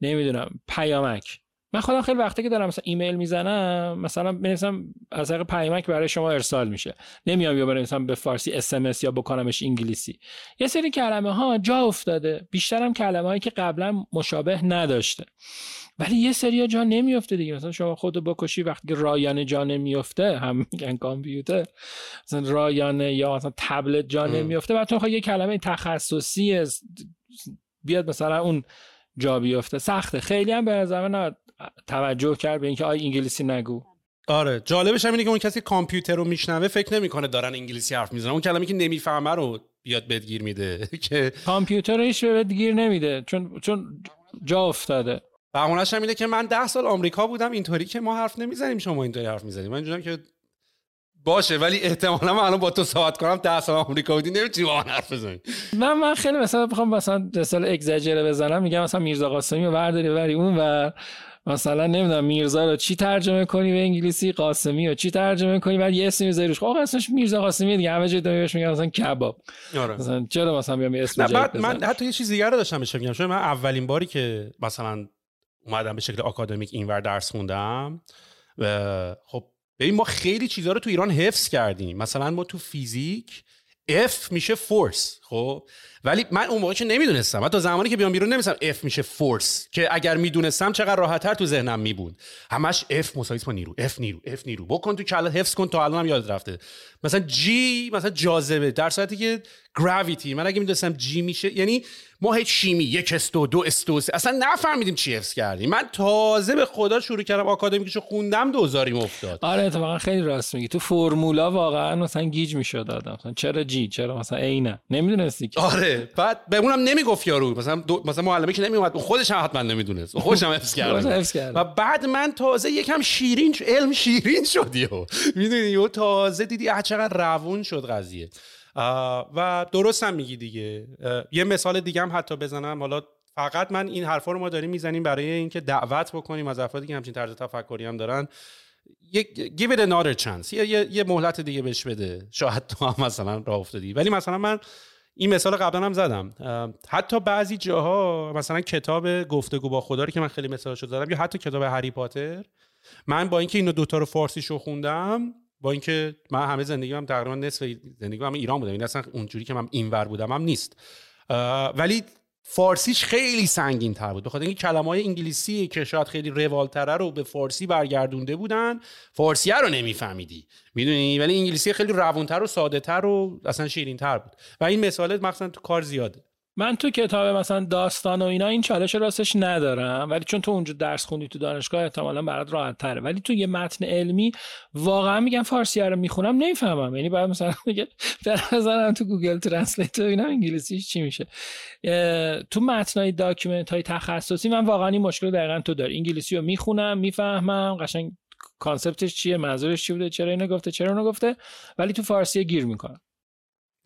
نمی‌دونم پیامک. من خودم خیلی وقتی که دارم مثلا ایمیل می‌زنم مثلا بنویسم از طریق پیامک برای شما ارسال میشه. نمیام یا بنویسم به فارسی اس یا بکنمش انگلیسی. یه سری کلمه ها جا افتاده. بیشترم کلمه هایی که قبلا مشابه نداشته. ولی یه سری جا نمیفته دیگه. مثلا شما خود بکشی وقتی که رایانه جا نمیفته هم میگن کامپیوتر. مثلا رایانه یا مثلا تبلت جا نمیفته بعد تو یه کلمه تخصصی بیاد مثلا اون جا بیفته. سخته. خیلی هم به نظر توجه کرد به اینکه آی انگلیسی نگو. آره. جالبش هم اینه که اون کسی کامپیوتر رو میشنوه فکر نمی‌کنه دارن انگلیسی حرف می‌زنن. اون کلمه که نمی‌فهمه رو بیاد بدگیر میده. [laughs] که کامپیوتر هیچ بدگیر نمیده. چون چون جا افتاده. بهونش هم اینه که من ده سال آمریکا بودم. اینطوری که ما حرف نمی‌زنیم شما اینطوری حرف می‌زنیم من که باشه ولی احتمالا من الان با تو صحبت کنم ده سال آمریکا بودی نمی‌تونی با من حرف بزنی. من من خیلی مثلا بخوام مثلا سال اگزاجره بزنم میگم مثلا میرزا قاسمی رو برداری ولی اون و مثلا نمی‌دونم میرزا رو چی ترجمه کنی به انگلیسی قاسمی رو چی ترجمه کنی؟ بعد یه اسم می‌ذاری روش. خب اسمش میرزا قاسمی دیگه همه جای دنیا بهش میگن مثلا کباب. آره. مثلا چرا مثلا بیام اسم بعد من حتی یه چیز دیگه رو داشتم بهش میگم. چون من اولین باری که مثلا اومدم به شکل آکادمیک اینور درس خوندم خب ببین ما خیلی چیزها رو تو ایران حفظ کردیم. مثلا ما تو فیزیک F میشه force خب؟ ولی من اون موقع که نمی‌دونستم. حتی زمانی که بیام بیرون نمی‌دونستم F میشه force که اگر می‌دونستم چقدر راحتتر تو ذهنم میبود. همش F مساوی با نیرو F نیرو F نیرو. بکن تو کلت حفظ کن تا الانم یاد رفته. مثلا G مثلا جاذبه. در صورتی که گراویتی من اگه می‌دونستم G میشه یعنی ما هیچ شیمی یک استو دو استو اصلا نفهمیدیم چی حفظ کردیم. من تازه به خدا شروع کردم آکادمیکشو خوندم دوزاریم افتاد. آره اتفاقا خیلی راست میگی. تو فرمولا واقعا مثلا گیج می‌شد آدم. مثلا چرا جی چرا مثلا عینه نمی‌دونستی آره بعد به اونم نمی‌گفت یارو. مثلا دو... مثلا معلمی که نمیومد خودش هم حتما نمی‌دونست. خودش هم حفظ کرد و بعد من تازه یکم شیرین علم شیرین شد یو می‌دونی یو تازه دیدی چقدر روون شد قضیه. و درست هم میگی دیگه. یه مثال دیگه هم حتی بزنم. حالا فقط من این حرفا رو ما داریم می‌زنیم برای اینکه دعوت بکنیم از افرادی که همچین طرز تفکری هم دارن. give it another chance. یه, یه،, مهلت دیگه بهش بده. شاید تو هم مثلا راه افتادی. ولی مثلا من این مثال قبلا هم زدم. حتی بعضی جاها مثلا کتاب گفتگو با خدا رو که من خیلی مثالشو زدم یا حتی کتاب هری پاتر من با اینکه اینو دوتا رو فارسیشو خوندم با اینکه من همه زندگی هم تقریبا نصف زندگی هم ایران بودم. این اصلا اونجوری که من اینور بودم هم نیست. ولی فارسیش خیلی سنگین تر بود بخاطر اینکه کلمه های انگلیسی که شاید خیلی روالتره رو به فارسی برگردونده بودن فارسیه رو نمیفهمیدی. می‌دونی؟ ولی انگلیسی خیلی روونتر و ساده تر و اصلا شیرین تر بود. و این مثاله مثلا تو کار زیاده. من تو کتاب مثلا داستان و اینا این چالش راستش ندارم ولی چون تو اونجا درس خوندی تو دانشگاه احتمالا برات راحت تره ولی تو یه متن علمی واقعا میگم فارسی رو می‌خونم نمی‌فهمم. یعنی باید مثلا [laughs] میگه بزنم تو Google Translate ببینم انگلیسیش چی میشه؟ تو متنای document های تخصصی من واقعا این مشکل دقیقا تو داری. انگلیسی رو می‌خونم می‌فهمم قشنگ conceptش چیه منظورش چی بوده چرا اینو گفته چرا اونو گفته ولی تو فارسی گیر می‌کنم.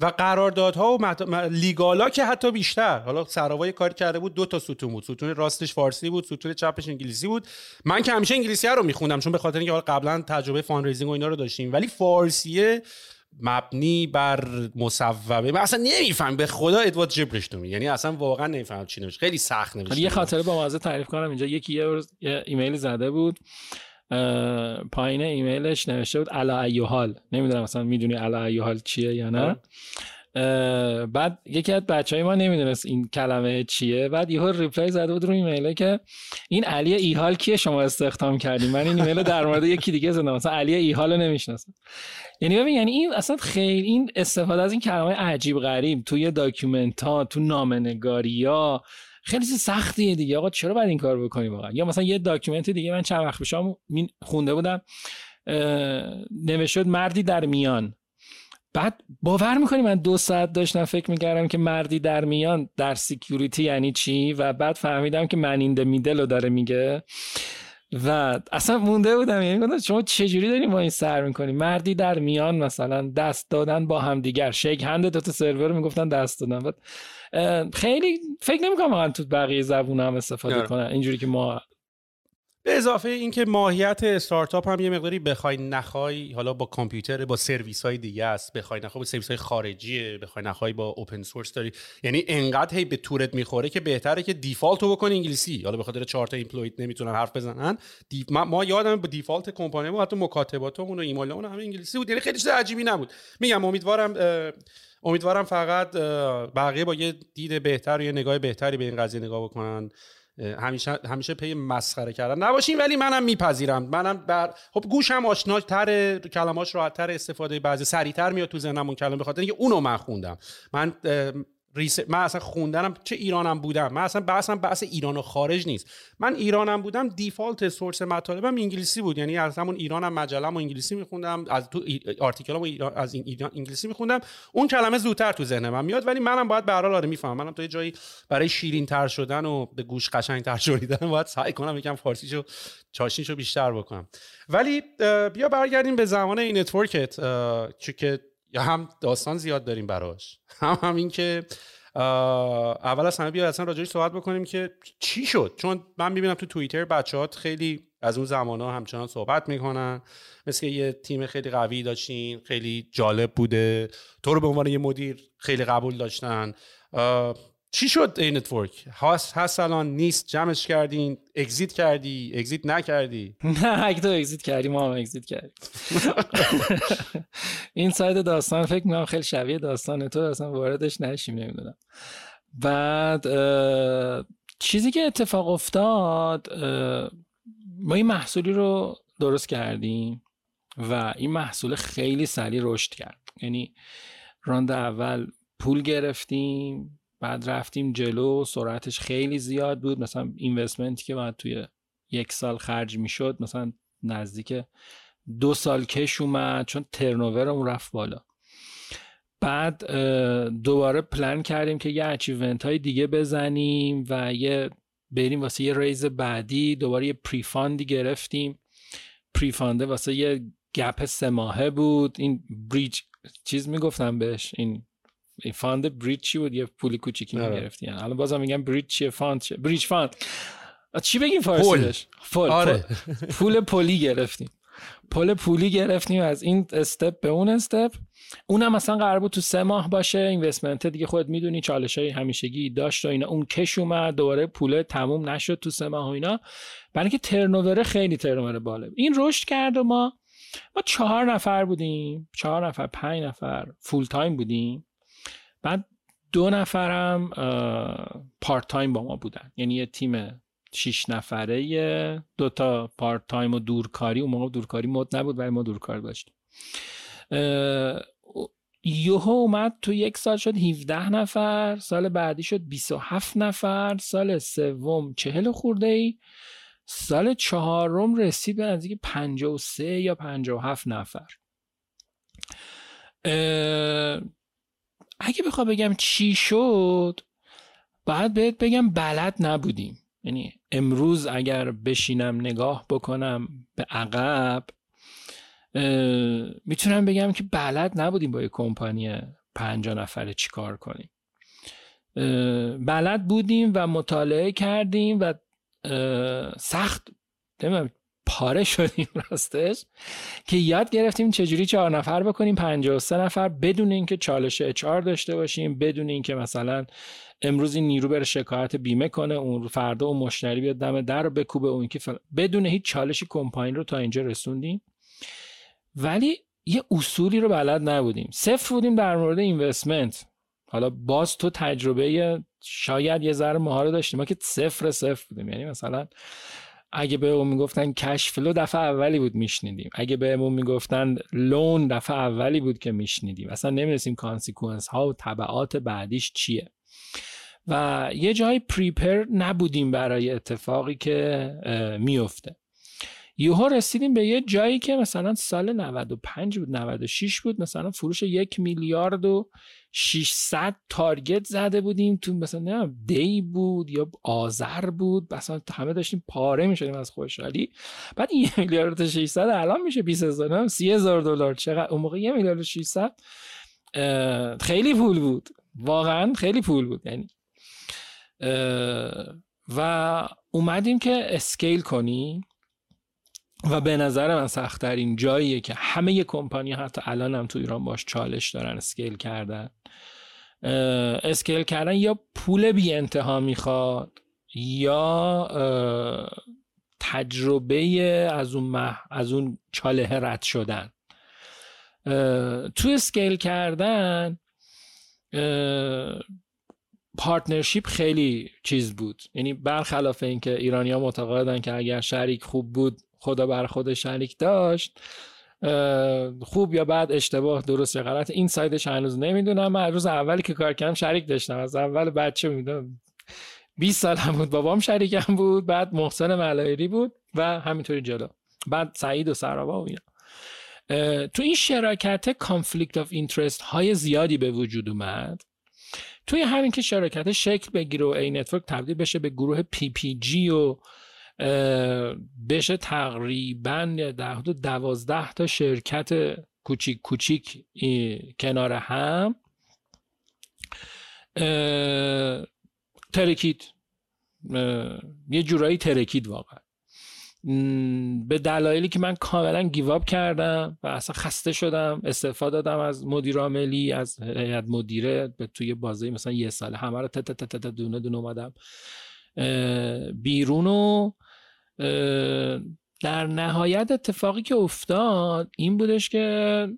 و قراردادها و. legalا که حتی بیشتر. حالا سراوای کاری کرده بود دو تا ستون بود. ستون راستش فارسی بود ستون چپش انگلیسی بود. من که همیشه انگلیسی رو میخوندم چون به خاطر اینکه قبلا تجربه fundraising و اینا رو داشتیم. ولی فارسیه مبنی بر مصوبه. من اصلا نمیفهمم به خدا ادوارد جبرش تو یعنی اصلا واقعا نمیفهمم چی نوشته خیلی سخت نوشته. یه خاطره بامزه تعریف کنم اینجا. یکی یه ایمیل زده بود. پایین ایمیلش نوشته بود علی ایحال نمی‌دونم مثلا می‌دونی علی ایحال چیه یا نه. بعد یکی از بچه های ما نمی‌دونست این کلمه چیه. بعد یهو reply زده بود رو ایمیله که این علی ایحال کیه شما استخدام کردیم من این ایمیل در مورد یکی دیگه زدم. مثلا علی ایحال رو نمی‌شناسم. یعنی ببین یعنی این اصلا خیلی این استفاده از این کلمه عجیب غریب. توی document ها تو نامه‌نگاری ها خیلی سختیه دیگه. آقا چرا باید این کار بکنی واقعا؟ یا مثلا یه document دیگه من چند وقت پیش خونده بودم نوشته مردی در میان. بعد باور می‌کنی من دو ساعت داشتم فکر می‌کردم که مردی در میان در security یعنی چی؟ و بعد فهمیدم که man in the middle رو داره میگه. و اصلا مونده بودم یعنی گفتم شما چجوری داریم با این سر می‌کنی؟ مردی در میان مثلا دست دادن با همدیگر shake hand دو تا سرور می‌گفتن دست دادن. بعد خیلی فکر نمی‌کنم واقعا تو بقیه زبون هم استفاده کنن اینجوری که ما به اضافه اینکه ماهیت استارتاپ هم یه مقداری بخوای نخوای حالا با کامپیوتر با سرویس های دیگه است. بخوای نخوای با سرویس های خارجیه بخوای نخوای با open source داری. یعنی انقدر هی به تورت می‌خوره که بهتره که default رو بکنی انگلیسی. حالا به خاطر چهار تا employeeت نمی‌تونن حرف بزنن. ما, ما یادم با دیفالت کمپانی ما حتی مکاتباتمون و ایمیلمون همه انگلیسی بود. یعنی خیلی چیز عجیبی نبود. میگم امیدوارم امیدوارم فقط بقیه با یه دید بهتر و یه نگاه بهتری به این قضیه نگاه بکنن. همیشه همیشه پی مسخره کردن. نباشین ولی منم میپذیرم. منم بر خب گوشم آشناتر کلماش راحتتر استفاده بعضی سریعتر میاد تو ذهنم اون کلمه بخاطر اینکه اونو من خوندم. من ریس... من اصلا خوندنم چه ایرانم بودم. من اصلا بحثم بحث ایران و خارج نیست. من ایرانم بودم default source مطالبم انگلیسی بود. یعنی از همون ایرانم مجله‌مو انگلیسی میخوندم از تو articleمو ایران... از این ایران انگلیسی میخوندم. اون کلمه زودتر تو ذهن من میاد ولی منم باید به هر حال آره می‌فهمم. منم تو یه جایی برای شیرین تر شدن و به گوش قشنگ تر شدن باید سعی کنم یکم فارسیشو چاشنیشو بیشتر بکنم. ولی بیا برگردیم به زمان این networkت که یا هم داستان زیاد داریم براش. [laughs] هم همین که اول از همه بیا اصلا راجبش صحبت بکنیم که چی شد. چون من می‌بینم تو توییتر بچه‌هات خیلی از اون زمان ها همچنان صحبت می‌کنن. مثل یه تیم خیلی قوی داشتین خیلی جالب بوده. تو رو به عنوان یه مدیر خیلی قبول داشتن. چی شد این network؟ هست هست الان؟ نیست؟ جمعش کردین؟ exit کردی؟ exit نکردی؟ [laughs] نه اگه تو exit کردی ما هم exit کردیم. [laughs] این side داستان فکر می‌کنم خیلی شبیه داستان تو اصلا واردش نشیم نمی‌دونم. بعد چیزی که اتفاق افتاد ما این محصولی رو درست کردیم و این محصول خیلی سریع رشد کرد. یعنی راند اول پول گرفتیم بعد رفتیم جلو سرعتش خیلی زیاد بود. مثلا اینوستمنتی که بعد توی یک سال خرج می‌شد مثلا نزدیک دو سال کش اومد چون ترنوورمون رفت بالا. بعد دوباره پلان کردیم که یه achievement های دیگه بزنیم و یه بریم واسه یه raise بعدی. دوباره یه pre-fundی گرفتیم. pre-fundه واسه یه gap سه ماهه بود. این bridge چیز می‌گفتم بهش؟ این fund bridge چی بود یه پول کوچیکی آره. می‌گرفتی. یعنی الان بازم میگم bridge چیه؟ fund چیه bridge fund چی بگیم فارسیش پول. آره. پول. پولی گرفتیم. پول پولی گرفتیم از این step به اون step اونم مثلا قرار بود تو سه ماه باشه. investment دیگه خودت می‌دونی چالش های همیشگی داشت و اینا. اون کش اومد دوباره پول تموم نشد تو سه ماه و اینا. برای اینکه turnover خیلی turnover بالا این رشد کرد و ما ما چهار نفر بودیم. چهار نفر پنج نفر. full time بودیم. بعد دو نفرم part time با ما بودن. یعنی یه تیم شیش نفره دو تا پارت تایم و دورکاری. اون موقع دورکاری مد نبود ولی ما دورکار داشتیم. یوهو اومد تو یک سال شد 17 نفر سال بعدی شد 27 نفر سال سوم چهل خورده ای سال چهارم رسید به نزدیک 53 یا 57 نفر. اگه بخوام بگم چی شد باید بهت بگم بلد نبودیم. یعنی امروز اگر بشینم نگاه بکنم به عقب می‌تونم بگم که بلد نبودیم با یه کمپانی پنجا نفره چیکار کنیم. بلد بودیم و مطالعه کردیم و سخت پاره شدیم راستش که یاد گرفتیم چجوری چهار نفر بکنیم پنجاه و سه نفر بدون اینکه چالش اچار داشته باشیم بدون اینکه مثلا امروز این نیرو بره شکایت بیمه کنه اون فردا اون مشتری بیاد دم در رو بکوبه اون که بدون هیچ چالشی کمپانی رو تا اینجا رسوندیم. ولی یه اصولی رو بلد نبودیم. صفر بودیم در مورد investment. حالا باز تو تجربه شاید یه ذره مهارت داشتیم ما که صفر صفر بودیم. یعنی مثلا اگه بهمون می‌گفتن cash flow دفعه اولی بود میشنیدیم. اگه بهمون می‌گفتن loan دفعه اولی بود که میشنیدیم. اصلا نمی‌رسیم consequence ها و تبعات بعدیش چیه. و یه جای پریپر نبودیم برای اتفاقی که میفته یوها رسیدیم به یه جایی که مثلا سال 95 بود 96 بود مثلا فروش یک میلیارد و 600 تارگت زده بودیم تو مثلا نه دی بود یا آذر بود مثلا همه داشتیم پاره می‌شدیم از خوشحالی بعد این [laughs] یه میلیارد و 600 الان میشه 20 هزار 30 هزار دلار. چقدر؟ اون موقع یه میلیارد و 600 خیلی پول بود. واقعا خیلی پول بود. یعنی و اومدیم که scale کنیم. و به نظر من سختترین جاییه که همه کمپانی حتی الان هم تو ایران باش چالش دارن scale کردن. scale کردن یا پول بی انتها می‌خواد یا تجربه از اون, مح... از اون چاله رد شدن. تو scale کردن partnership خیلی چیز بود. یعنی برخلاف اینکه ایرانیا معتقدن که اگر شریک خوب بود خدا برا خود شریک داشت. خوب یا بعد اشتباه درست یا غلط این side ش هنوز نمی‌دونم. من روز اولی که کار کردم شریک داشتم. از اول بچه می‌دونم. 20 سال هم بود. بابام شریکم بود. بعد محسن ملایری بود و همینطوری جلو. بعد سعید و سرابا و اینا. تو این شراکت conflict of interest های زیادی به وجود اومد. توی همین که شراکت شکل بگیره و Anetwork تبدیل بشه به گروه PPG و بشه تقریبا در حدود دوازده تا شرکت کوچیک کوچیک کنار هم. ترکید. یه جورایی ترکید واقعا. به دلایلی که من کاملا گیواب کردم و اصلا خسته شدم استفاده دادم از مدیر عاملی از هیئت مدیره به توی بازه مثلا یه سال همه رو تت تت تت دونه دونه اومدم بیرون و در نهایت اتفاقی که افتاد این بودش که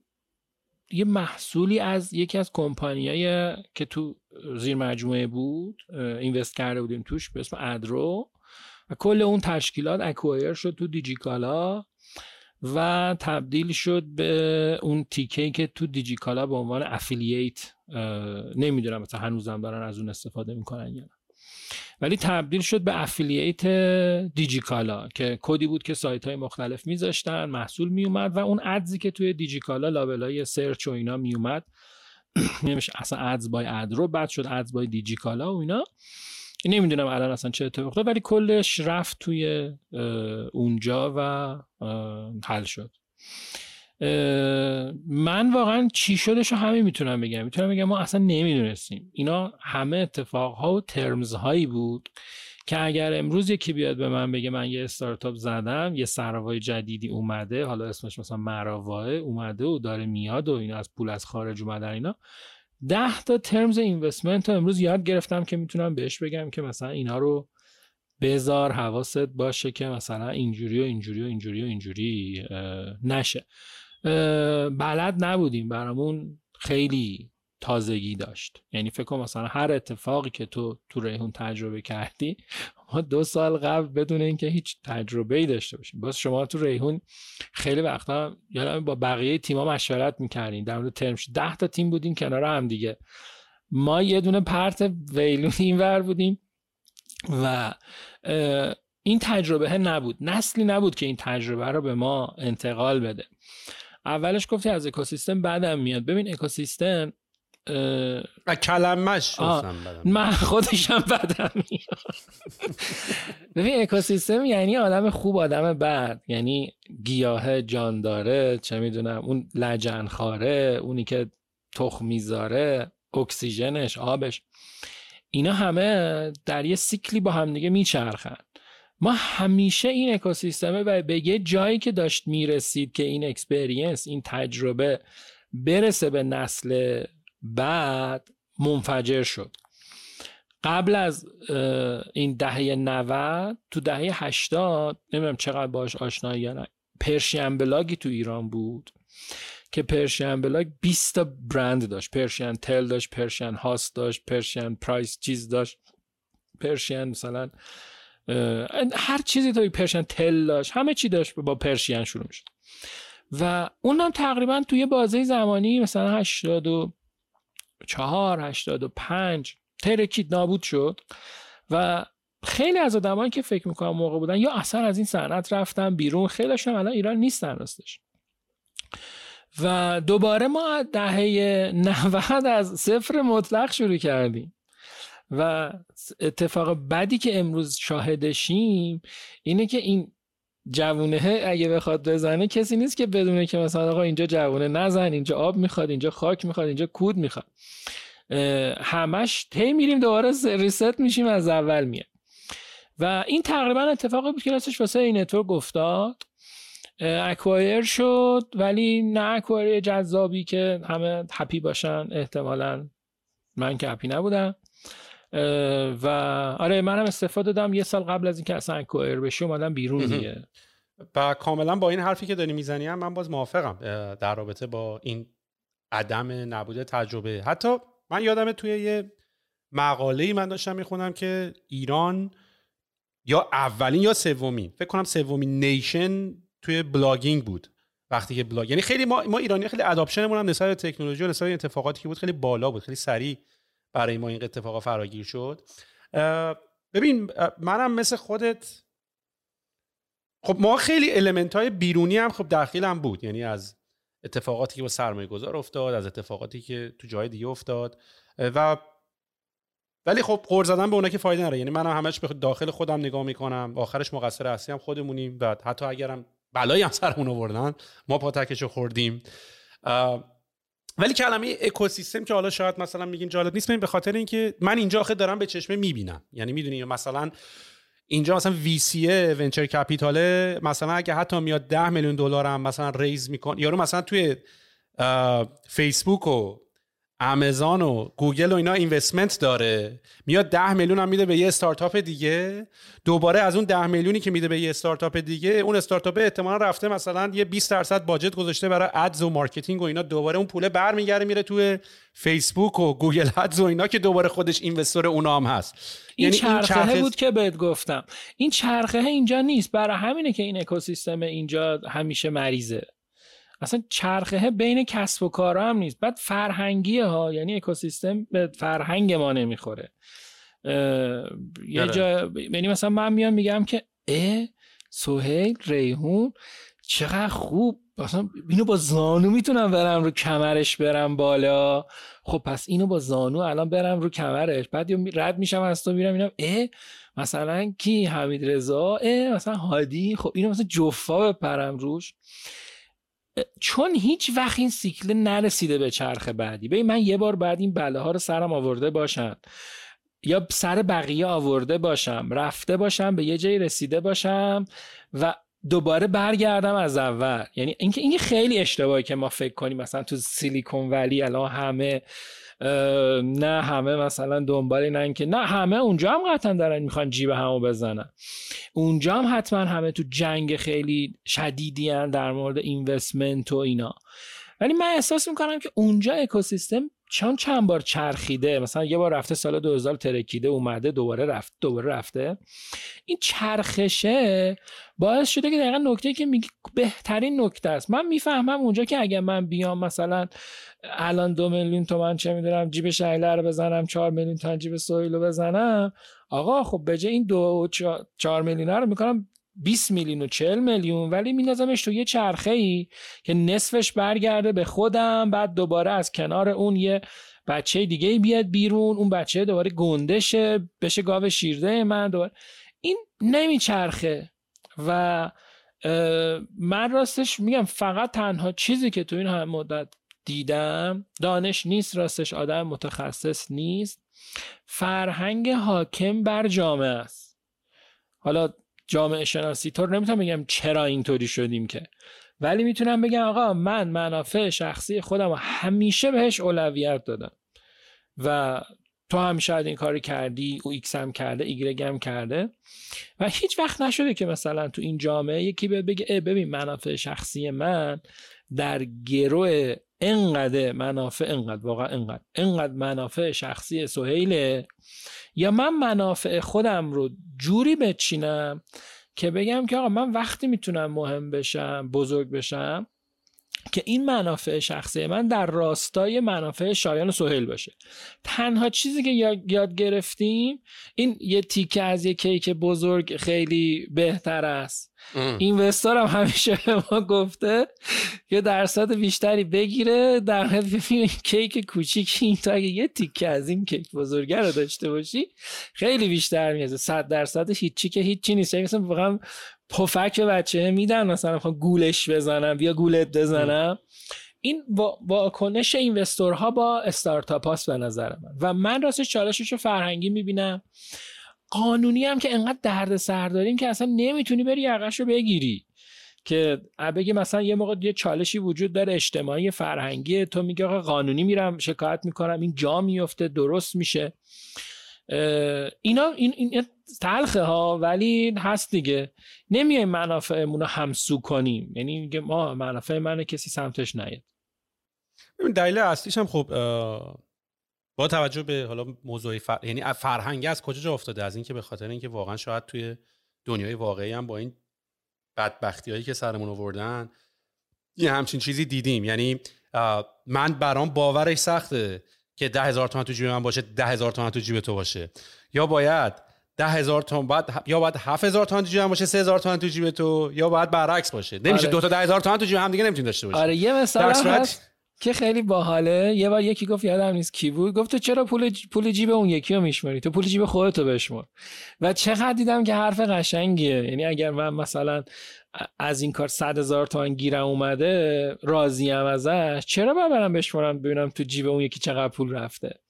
یه محصولی از یکی از کمپانیای که تو زیر مجموعه بود invest کرده بودیم توش به اسم Adro و کل اون تشکیلات acquire شد تو دیجیکالا و تبدیل شد به اون تیکه که تو دیجیکالا به عنوان affiliate نمی‌دونم مثلا هنوزم دارن از اون استفاده می‌کنن یا نه. ولی تبدیل شد به affiliate دیجیکالا که کدی بود که سایت های مختلف میذاشتن محصول میومد و اون ads ی که توی دیجیکالا لابلای search و اینا میومد نمیشه اصلا ادز بای ادرو بعد شد ادز بای دیجیکالا و اینا. نمی‌دونم الان اصلا چه اتفاق ولی کلش رفت توی اونجا و حل شد. من واقعا چی شدش رو همین می‌تونم بگم. می‌تونم بگم ما اصلا نمی‌دونستیم. اینا همه اتفاق ها و ترمز هایی بود که اگر امروز یکی بیاد به من بگه من یه استارتاپ زدم یه سراوای جدیدی اومده حالا اسمش مثلا مراواه اومده و داره میاد و اینا از پول از خارج اومدن اینا ده تا ترمز اینوستمنت رو امروز یاد گرفتم که می‌تونم بهش بگم که مثلا اینا رو بذار حواست باشه که مثلا اینجوری و اینجوری و اینجوری و اینجوری نشه. بلد نبودیم برامون خیلی تازگی داشت. یعنی فکر کنم مثلا هر اتفاقی که تو تو ریحون تجربه کردی ما دو سال قبل بدون اینکه هیچ تجربه ای داشته باشیم. باز شما تو ریحون خیلی وقتا یادم با بقیه تیما مشورت می‌کردین. در مورد ترمش ده تا تیم بودیم کنار هم دیگه. ما یه دونه پرت ویلون اینور بودیم و این تجربه نبود. نسلی نبود که این تجربه رو به ما انتقال بده. اولش گفتی از اکوسیستم بعدم میاد. ببین اکوسیستم کلمش من خودشم بدم میاد. ببین اکوسیستم یعنی آدم خوب آدم بد. یعنی گیاه جان داره چه می‌دونم اون لجن خاره اونی که تخم می‌ذاره اکسیژنش آبش. اینا همه در یه سیکلی با همدیگه میچرخن. ما همیشه این اکوسیستمه و به یه جایی که داشت می‌رسید که این experience این تجربه برسه به نسل بعد منفجر شد. قبل از این دهه 90 تو دهه 80 نمی‌دونم چقدر باش آشنایی یا نه پرشین بلاگی تو ایران بود که پرشین بلاگ 20 تا برند داشت. پرشین تل داشت پرشین هاست داشت پرشین پرایس چیز داشت. پرشین مثلا هر چیزی توی پرشین تل داشت همه چی داشت با پرشین شروع می‌شد. و اونم تقریبا توی بازه زمانی مثلا 84 85 ترکید نابود شد و خیلی از آدمایی که فکر می‌کنم موقع بودن یا اصلا از این صنعت رفتن بیرون خیلیشون الان ایران نیستن راستش. و دوباره ما دهه 90 از صفر مطلق شروع کردیم. و اتفاق بدی که امروز شاهدشیم اینه که این جوونه اگه بخواد بزنه کسی نیست که بدونه که مثلا آقا اینجا جوونه نزن اینجا آب می‌خواد اینجا خاک می‌خواد اینجا کود می‌خواد. همش هی میریم دوباره reset میشیم از اول میاد و این تقریبا اتفاقی بود که راستش واسه Anetwork افتاد. acquire شد ولی نه acquire جذابی که همه happy باشن احتمالا من که happy نبودم. و آره منم استعفا دادم یه سال قبل از اینکه اصلا acquire بشه اومدم بیرون دیگه. و کاملا با این حرفی که داری می‌زنی من باز موافقم در رابطه با این عدم نبود تجربه. حتی من یادمه توی یه مقاله ای من داشتم می‌خونم که ایران یا اولین یا سومین فکر کنم سومین nation توی blogging بود. وقتی که بلاگ یعنی خیلی ما ما ایرانی خیلی adoption مون هم نسبت به تکنولوژی و نسبت اتفاقاتی که بود خیلی بالا بود خیلی سریع برای ما این اتفاقا فراگیر شد. ببین منم مثل خودت خب ما خیلی المنت های بیرونی هم خب داخلم بود. یعنی از اتفاقاتی که با سرمایه گذار افتاد از اتفاقاتی که تو جای دیگه افتاد. و ولی خب قور زدن به اونا که فایده نداره. یعنی منم همش به داخل خودم نگاه می‌کنم. آخرش مقصر اصلی هم خودمونیم و حتی اگرم بلایی هم سرمون آوردن ما پاتکشو خوردیم. ولی کلمه اکوسیستم که حالا شاید مثلا میگین جالب نیست به خاطر اینکه من اینجا آخه دارم به چشمه می‌بینم. یعنی می‌دونی مثلا اینجا مثلا VC venture capital ه مثلا اگه حتی میاد 10 میلیون دلار هم مثلا raise میکنه یارو مثلا توی فیسبوک و آمازون و گوگل و اینا investment داره. میاد ده میلیون هم میده به یه استارتاپ دیگه. دوباره از اون ده میلیونی که میده به یه استارتاپ دیگه اون استارتاپ احتمالا رفته مثلا یه 20 درصد budget گذاشته برای ads و marketing و اینا. دوباره اون پوله برمیگرده میره توی فیسبوک و گوگل ads و اینا که دوباره خودش investor اونا هم هست. این یعنی چرخه, این چرخه بود که بهت گفتم. این چرخه اینجا نیست. برای همینه که این اکوسیستم اینجا همیشه مریضه. اصلا چرخه بین کسب و کار هم نیست. بعد فرهنگیه ها یعنی اکوسیستم به فرهنگ ما نمی‌خوره. یه. جا یعنی مثلا من میام میگم که اه سهیل ریحون چقدر خوب. مثلا اینو با زانو می‌تونم برم رو کمرش برم بالا. خب پس اینو با زانو الان برم رو کمرش. بعد رد میشم از تو میرم اینم اه مثلا کی؟ حمید رضا اه مثلا هادی. خب اینو مثلا جفا بپرم روش. چون هیچ وقت این سیکل نرسیده به چرخ بعدی. ببین من یه بار بعد این بله ها رو سرم آورده باشم. یا سر بقیه آورده باشم. رفته باشم به یه جایی رسیده باشم و دوباره برگردم از اول. یعنی اینکه این خیلی اشتباهی که ما فکر کنیم مثلا تو سیلیکون ولی الان همه نه همه مثلا دنبال نه که نه همه اونجا هم قطعا دارن می‌خوان جیب همو بزنن. اونجا هم حتما همه تو جنگ خیلی شدیدی در مورد اینوستمنت و اینا. ولی من احساس می‌کنم که اونجا اکوسیستم چند چند بار چرخیده مثلا یه بار رفته سال 2000 ترکیده اومده دوباره رفت دوباره رفته. این چرخشه باعث شده که دقیقا نکته که میگی بهترین نکته است. من می‌فهمم اونجا که اگه من بیام مثلا الان دو میلیون تومن چه می‌دونم جیب شهله رو بزنم چهار میلیون تومن جیب سویل بزنم آقا خب به این دو چهار میلیون رو می‌کنم 20 میلیون و 40 میلیون ولی میندازمش تو یه چرخه ای که نصفش برگرده به خودم بعد دوباره از کنار اون یه بچه دیگه بیاد بیرون اون بچه دوباره گندشه بشه گاو شیرده من دوباره. این نمیچرخه. و من راستش میگم فقط تنها چیزی که تو این همه مدت دیدم دانش نیست راستش آدم متخصص نیست. فرهنگ حاکم بر جامعه است. حالا جامعه شناسی. طور نمی‌تونم بگم چرا اینطوری شدیم که. ولی می‌تونم بگم آقا من منافع شخصی خودم همیشه بهش اولویت دادم. و تو هم شاید این کاری کردی او ایکس هم کرده ایگرگ هم کرده. و هیچ وقت نشده که مثلا تو این جامعه یکی بگه ای ببین منافع شخصی من در گروه انقدر منافع انقدر واقعا انقدر. انقدر منافع شخصی سهیله. یا من منافع خودم رو جوری بچینم که بگم که آقا من وقتی می‌تونم مهم بشم بزرگ بشم که این منافع شخصی من در راستای منافع شایان سهیل باشه. تنها چیزی که یاد گرفتیم این یه تیکه از یه کیک بزرگ خیلی بهتر است. اینوستور هم همیشه به ما گفته یه درصد بیشتری بگیره در حد ببین کیک کوچیکی این تا اگه یه تیکه از این کیک بزرگه رو داشته باشی خیلی بیشتر میازه صد درصد هیچی که هیچی نیست. یعنی مثلا واقعا پفک بچه میدن مثلا گولش بزنم یا گولت بزنم. این واکنش اینوستورها با استارتاپ هاست به نظر من. و من راستش چالشش فرهنگی می‌بینم. قانونی هم که انقدر درد سر داریم که اصلا نمی‌تونی بری یقش رو بگیری. که بگی مثلا یه موقع یه چالشی وجود داره اجتماعی فرهنگی تو میگه آقا قانونی میرم شکایت می‌کنم این جا میفته درست میشه. اینا این, این تلخه ها ولی هست دیگه. نمیایم منافعمون رو همسو کنیم. یعنی میگه ما منافع منه کسی سمتش نیاد. دلیل اصلیش هم خب با توجه به حالا موضوع فر... یعنی فرهنگ از کجا جا افتاده؟ از اینکه به خاطر اینکه واقعا شاید توی دنیای واقعی هم با این بدبختی هایی که سرمون آوردن یه همچین چیزی دیدیم. یعنی من برام باورش سخته که ده هزار تومن تو جیب من باشه ده هزار تومن تو جیب تو باشه. یا باید ده هزار تومن بعد یا باید هفت هزار تومن تو جیب من باشه سه هزار تومن تو جیب تو یا باید برعکس باشه. نمیشه آره. دو تا ده هزار تومن تو جیب هم دیگه نمی‌تونی داشته باشه آره یه مثال هست. که خیلی باحاله. یه بار یکی گفت یادم نیست کی بود. گفت تو چرا پول پول جیب اون یکی رو میشماری؟ تو پول جیب خودتو بشمار. و چقدر دیدم که حرف قشنگیه. یعنی اگر من مثلا از این کار صد هزار تومن گیرم اومده راضیم ازش چرا باید برم بشمارم ببینم تو جیب اون یکی چقدر پول رفته؟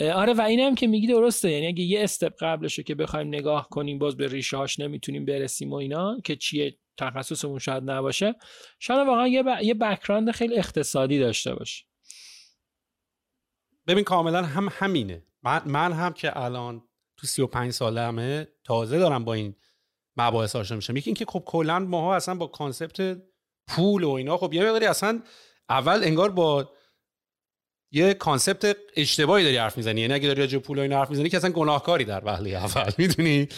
آره و اینم که میگی درسته. یعنی اگه یه step قبلشه که بخوایم نگاه کنیم باز به ریشه نمی‌تونیم برسیم و اینا که چیه؟ تخصصمون شاید نباشه. شاید واقعا یه, ب... یه background خیلی اقتصادی داشته باشه. ببین کاملا هم همینه. من, من هم که الان تو 35 سالمه تازه دارم با این مباحث آشنا میشم. یکی اینکه خب کلا ماها اصلا با concept پول و اینا خب یه مقداری اصلا اول انگار با یه کانسپت اشتباهی داری حرف می‌زنی. یعنی اگه داری راجع پول و اینا حرف می‌زنی که اصلا گناهکاری در وهله اول می‌دونی؟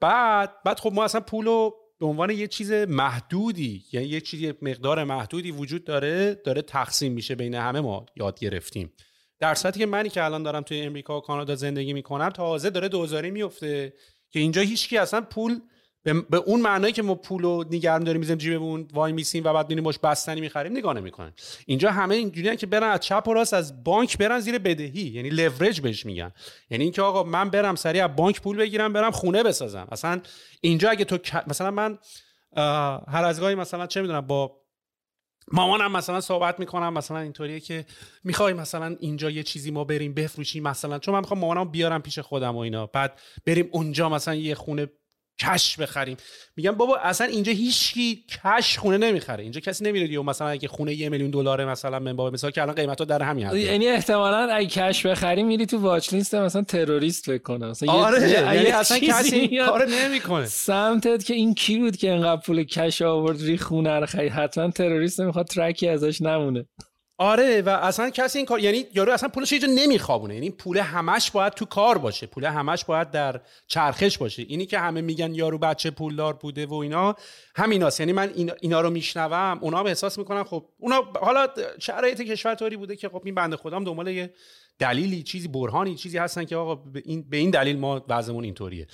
بعد بعد خب ما اصلا پول به عنوان یه چیز محدودی یعنی یه چیزی مقدار محدودی وجود داره داره تقسیم میشه بین همه ما یاد گرفتیم. در صورتی که منی که الان دارم توی امریکا و کانادا زندگی می‌کنم تازه داره دوزاری میفته که اینجا هیچکی اصلا پول به, اون معنایی که ما پول و نگرم داریم می‌زنیم جیبمون وای میسیم و بعد میریم باش بستنی می‌خریم نگاه نمی‌کنن. اینجا همه اینجوریان که برن از چپ و راست از بانک برن زیر بدهی یعنی لورج بهش میگن. یعنی اینکه آقا من برم سریع از بانک پول بگیرم برم خونه بسازم. اصلا اینجا اگه تو مثلا من هر از گاهی مثلا چه می‌دونم با مامانم مثلا صحبت می‌کنم مثلا اینطوریه که می‌خوای مثلا اینجا یه چیزی ما بریم بفروشیم مثلا چون من می‌خوام مامانم بیارم پیش خودم و اینا. بعد بریم اونجا مثلا یه خونه کش بخریم. میگم بابا اصلا اینجا هیچکی کش خونه نمی‌خره. اینجا کسی نمیره دیگه. مثلا اگه خونه یه میلیون دلار مثلا من بابا مثلا که الان قیمت ها در همین حد. یعنی احتمالاً اگه کش بخری میری تو واچ لیست مثلا تروریست فکر کنه مثلا آره یعنی اصلا کسی کار نمی‌کنه. سمتت که این کی بود که اینقدر پول کش آورد ری خونه رو خرید؟ حتما تروریست می‌خواد ترکی ازش نمونه. آره و اصلا کسی این کار یعنی یارو اصلا پولش یه جا نمیخوابونه. یعنی پول همش باید تو کار باشه. پول همش باید در چرخش باشه. اینی که همه میگن یارو بچه پولدار بوده و اینا همیناست. یعنی من اینا, رو میشنوم اونا هم احساس می‌کنن خب اونا حالا شرایط کشور طوری بوده که خب این بنده خودم دنبال یه دلیلی چیزی برهانی چیزی هستن که آقا به این, به این دلیل ما وضعمون اینطوریه.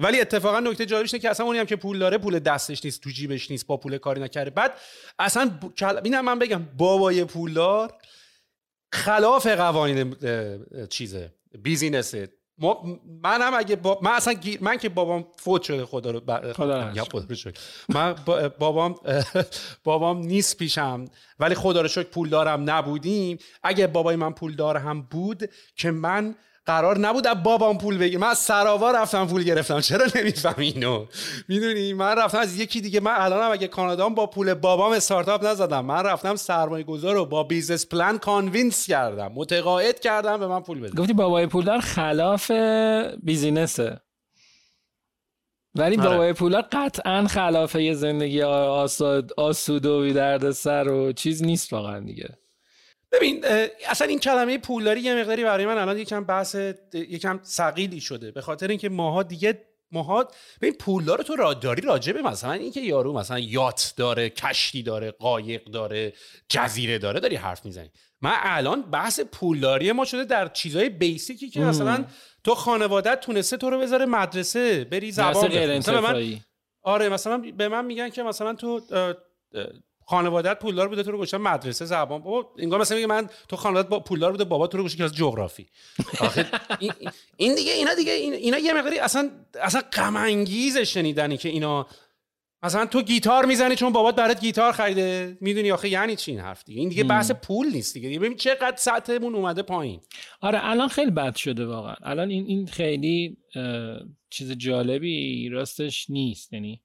ولی اتفاقا نکته جالبش که اصلا اونی هم که پول داره پول دستش نیست تو جیبش نیست با پول کاری نکرده. بعد اصلا ب... اینم من بگم بابای پولدار خلاف قوانین چیزه بیزینسه من هم اگه با... من اصلا من که بابام فوت شده خدا رو ب... خدا رو شکر. من بابام [laughs] بابام نیست پیشم. ولی خدا رو شکر پول دارم نبودیم. اگه بابای من پول دار هم بود که من قرار نبود از بابام پول بگیرم. من از سراوا رفتم پول گرفتم. چرا نمی‌فهمی اینو؟ می‌دونی من رفتم از یکی دیگه. من الانم اگه کانادام با پول بابام استارتاپ نزدم من رفتم سرمایه گذار رو با business plan convince کردم. متقاعد کردم به من پول بده گفتی بابای پولدار خلاف بیزینسه ولی آره. بابای پولدار قطعا خلاف یه زندگی آسود آسود و درد سر و چیز نیست واقعا دیگه. ببین اصلا این کلمه پولداری یه مقداری برای من الان یکم بحث یکم ثقیلی شده. به خاطر اینکه ماها دیگه ماها ببین پولدار تو را داری راجبه مثلا اینکه یارو مثلا یات داره کشتی داره قایق داره جزیره داره داری حرف می‌زنی. من الان بحث پولداری ما شده در چیزهای بیسیکی که مثلا تو خانوادت تونسته تو رو بذاره مدرسه بری زبان مثلا من آره مثلا به من میگن که مثلا تو خانوادت پولدار بوده تو رو گوشن مدرسه زبان. بابا انگار مثلا میگه من تو خانوادت با پولدار بوده بابا تو رو گوشه کلاس جغرافی. این, این دیگه اینا دیگه اینا یه مقداری اصلا اصلا غم انگیزه شنیدنی که اینا مثلا تو گیتار می‌زنی چون بابات برات گیتار خریده. می‌دونی آخه یعنی چی این حرف دیگه؟ این دیگه بحث پول نیست دیگه. ببین چقدر سطحمون اومده پایین. آره الان خیلی بد شده واقعا. الان این این خیلی چیز جالبی راستش نیست. یعنی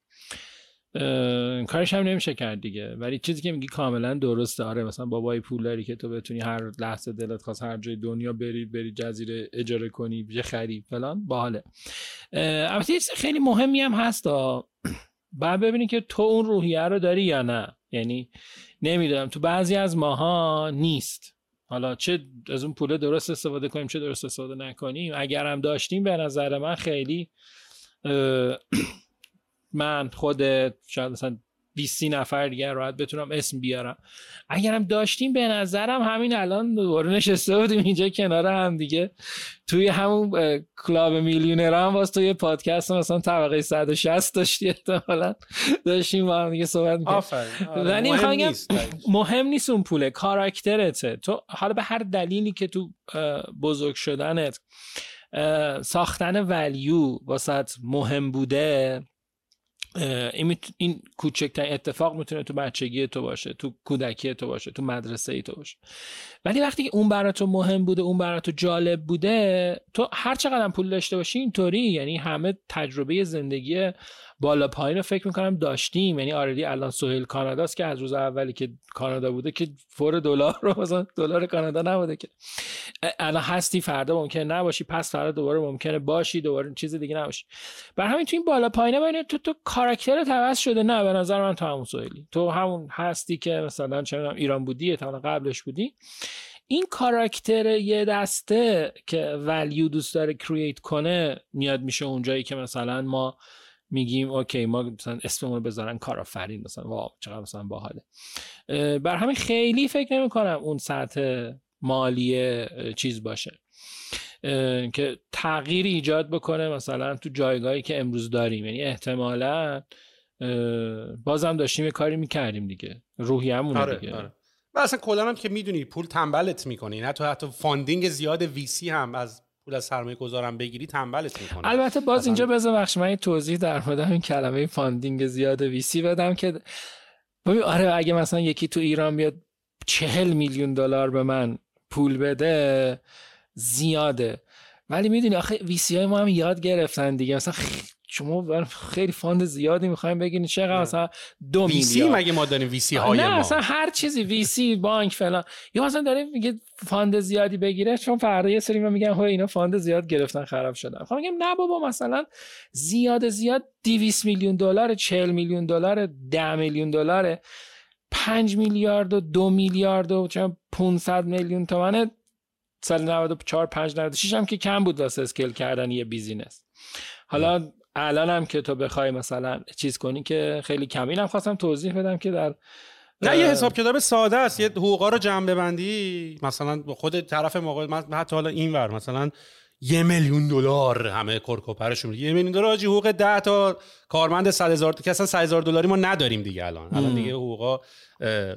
کارش هم نمیشه کرد دیگه. ولی چیزی که میگی کاملا درسته. آره مثلا بابای پول که تو بتونی هر لحظه دلت خواست هر جای دنیا بری بری جزیره اجاره کنی بشه خرید فلان باحاله. البته خیلی مهمی هم هست [clears throat] بعد ببینی که تو اون روحیه رو داری یا نه. یعنی نمی‌دونم تو بعضی از ماها نیست. حالا چه از اون پول درست استفاده کنیم چه درست استفاده نکنیم. اگر هم داشتیم به نظر من خیلی [clears throat] من خود شاید مثلا 20 نفر دیگه راحت بتونم اسم بیارم. اگرم داشتیم به نظرم همین الان دوباره نشسته بودیم اینجا کنار هم دیگه. توی همون کلاب میلیونر هم باز توی پادکست مثلا طبقه 160 داشتی احتمالا. داشتیم با هم دیگه صحبت می‌کنیم آره. مهم, مهم نیست اون پوله کاراکترته. تو حالا به هر دلیلی که تو بزرگ شدنت ساختن ولیو واسط مهم بوده این, این کوچکترین اتفاق می‌تونه تو بچگی تو باشه تو کودکی تو باشه تو مدرسه ای تو باشه. ولی وقتی که اون برای تو مهم بوده اون برای تو جالب بوده تو هر چقدر پول داشته باشی اینطوری یعنی همه تجربه زندگی بالا پایین رو فکر می‌کنم داشتیم. یعنی آردی الان سهیل کاناداست که از روز اولی که کانادا بوده که فور دلار رو مثلا دلار کانادا نبوده که. الان هستی فردا ممکنه نباشی. پس فردا دوباره ممکنه باشی. دوباره چیز دیگه نباشی. بر همین تو این بالا پایینه ببین تو تو کاراکتر توس شده نه. به نظر من تو همون سهیلی. تو همون هستی که مثلا چه ایران بودی تا قبلش بودی. این کاراکتر یه دسته که ولیو دوست داره کرییت کنه میاد میشه اونجایی که مثلا ما میگیم okay ما مثلا اسممون بذارن کارآفرین مثلا wow چقدر مثلا باحاله. بر همین خیلی فکر نمی کنم اون سطح مالی چیز باشه. که تغییر ایجاد بکنه مثلا تو جایگاهی که امروز داریم. یعنی احتمالا بازم داشتیم یه کاری می‌کردیم دیگه. روحیه‌مون آره، دیگه. آره. و اصلا کلا هم که می‌دونی پول تنبلت می‌کنی نه تو حتی funding زیاد VC هم از پول از سرمایه گذارم بگیری تنبلت می‌کنه. البته باز اینجا بذار بخش من توضیح در مورد این کلمه funding زیاد VC بدم که ببین آره اگه مثلا یکی تو ایران بیاد چهل میلیون دلار به من پول بده زیاده. ولی می‌دونی آخه VC های ما هم یاد گرفتن دیگه. مثلا شما خیلی fund زیادی می‌خوایم بگین چقدر مثلا دو VC مگه ما داریم VC های نه مثلا هر چیزی VC بانک فلان. یا مثلا داریم میگه fund زیادی بگیره چون فردا یه سری میگن ها اینا fund زیاد گرفتن خراب شدن. خب میگم نه بابا مثلا زیاد زیاد 200 میلیون دلار 40 میلیون دلار 10 میلیون دلار 5 میلیارد و دو میلیارد و 500 میلیون تومن سال 94 5 96 هم که کم بود واسه scale کردن یه business. حالا الان هم که تو بخوای مثلا چیز کنی که خیلی کم اینم خواستم توضیح بدم که در نه یه حساب کتاب ساده است. یه حقوقا رو جمع ببندی. مثلا خود طرف موقع من حتی حالا این ور مثلا یه میلیون دلار همه کرکوپرشون یه میلیون دلار آجی حقوق 10 تا کارمند 100 هزار که اصلا 100 هزار دلاری ما نداریم دیگه الان. الان دیگه حقوقا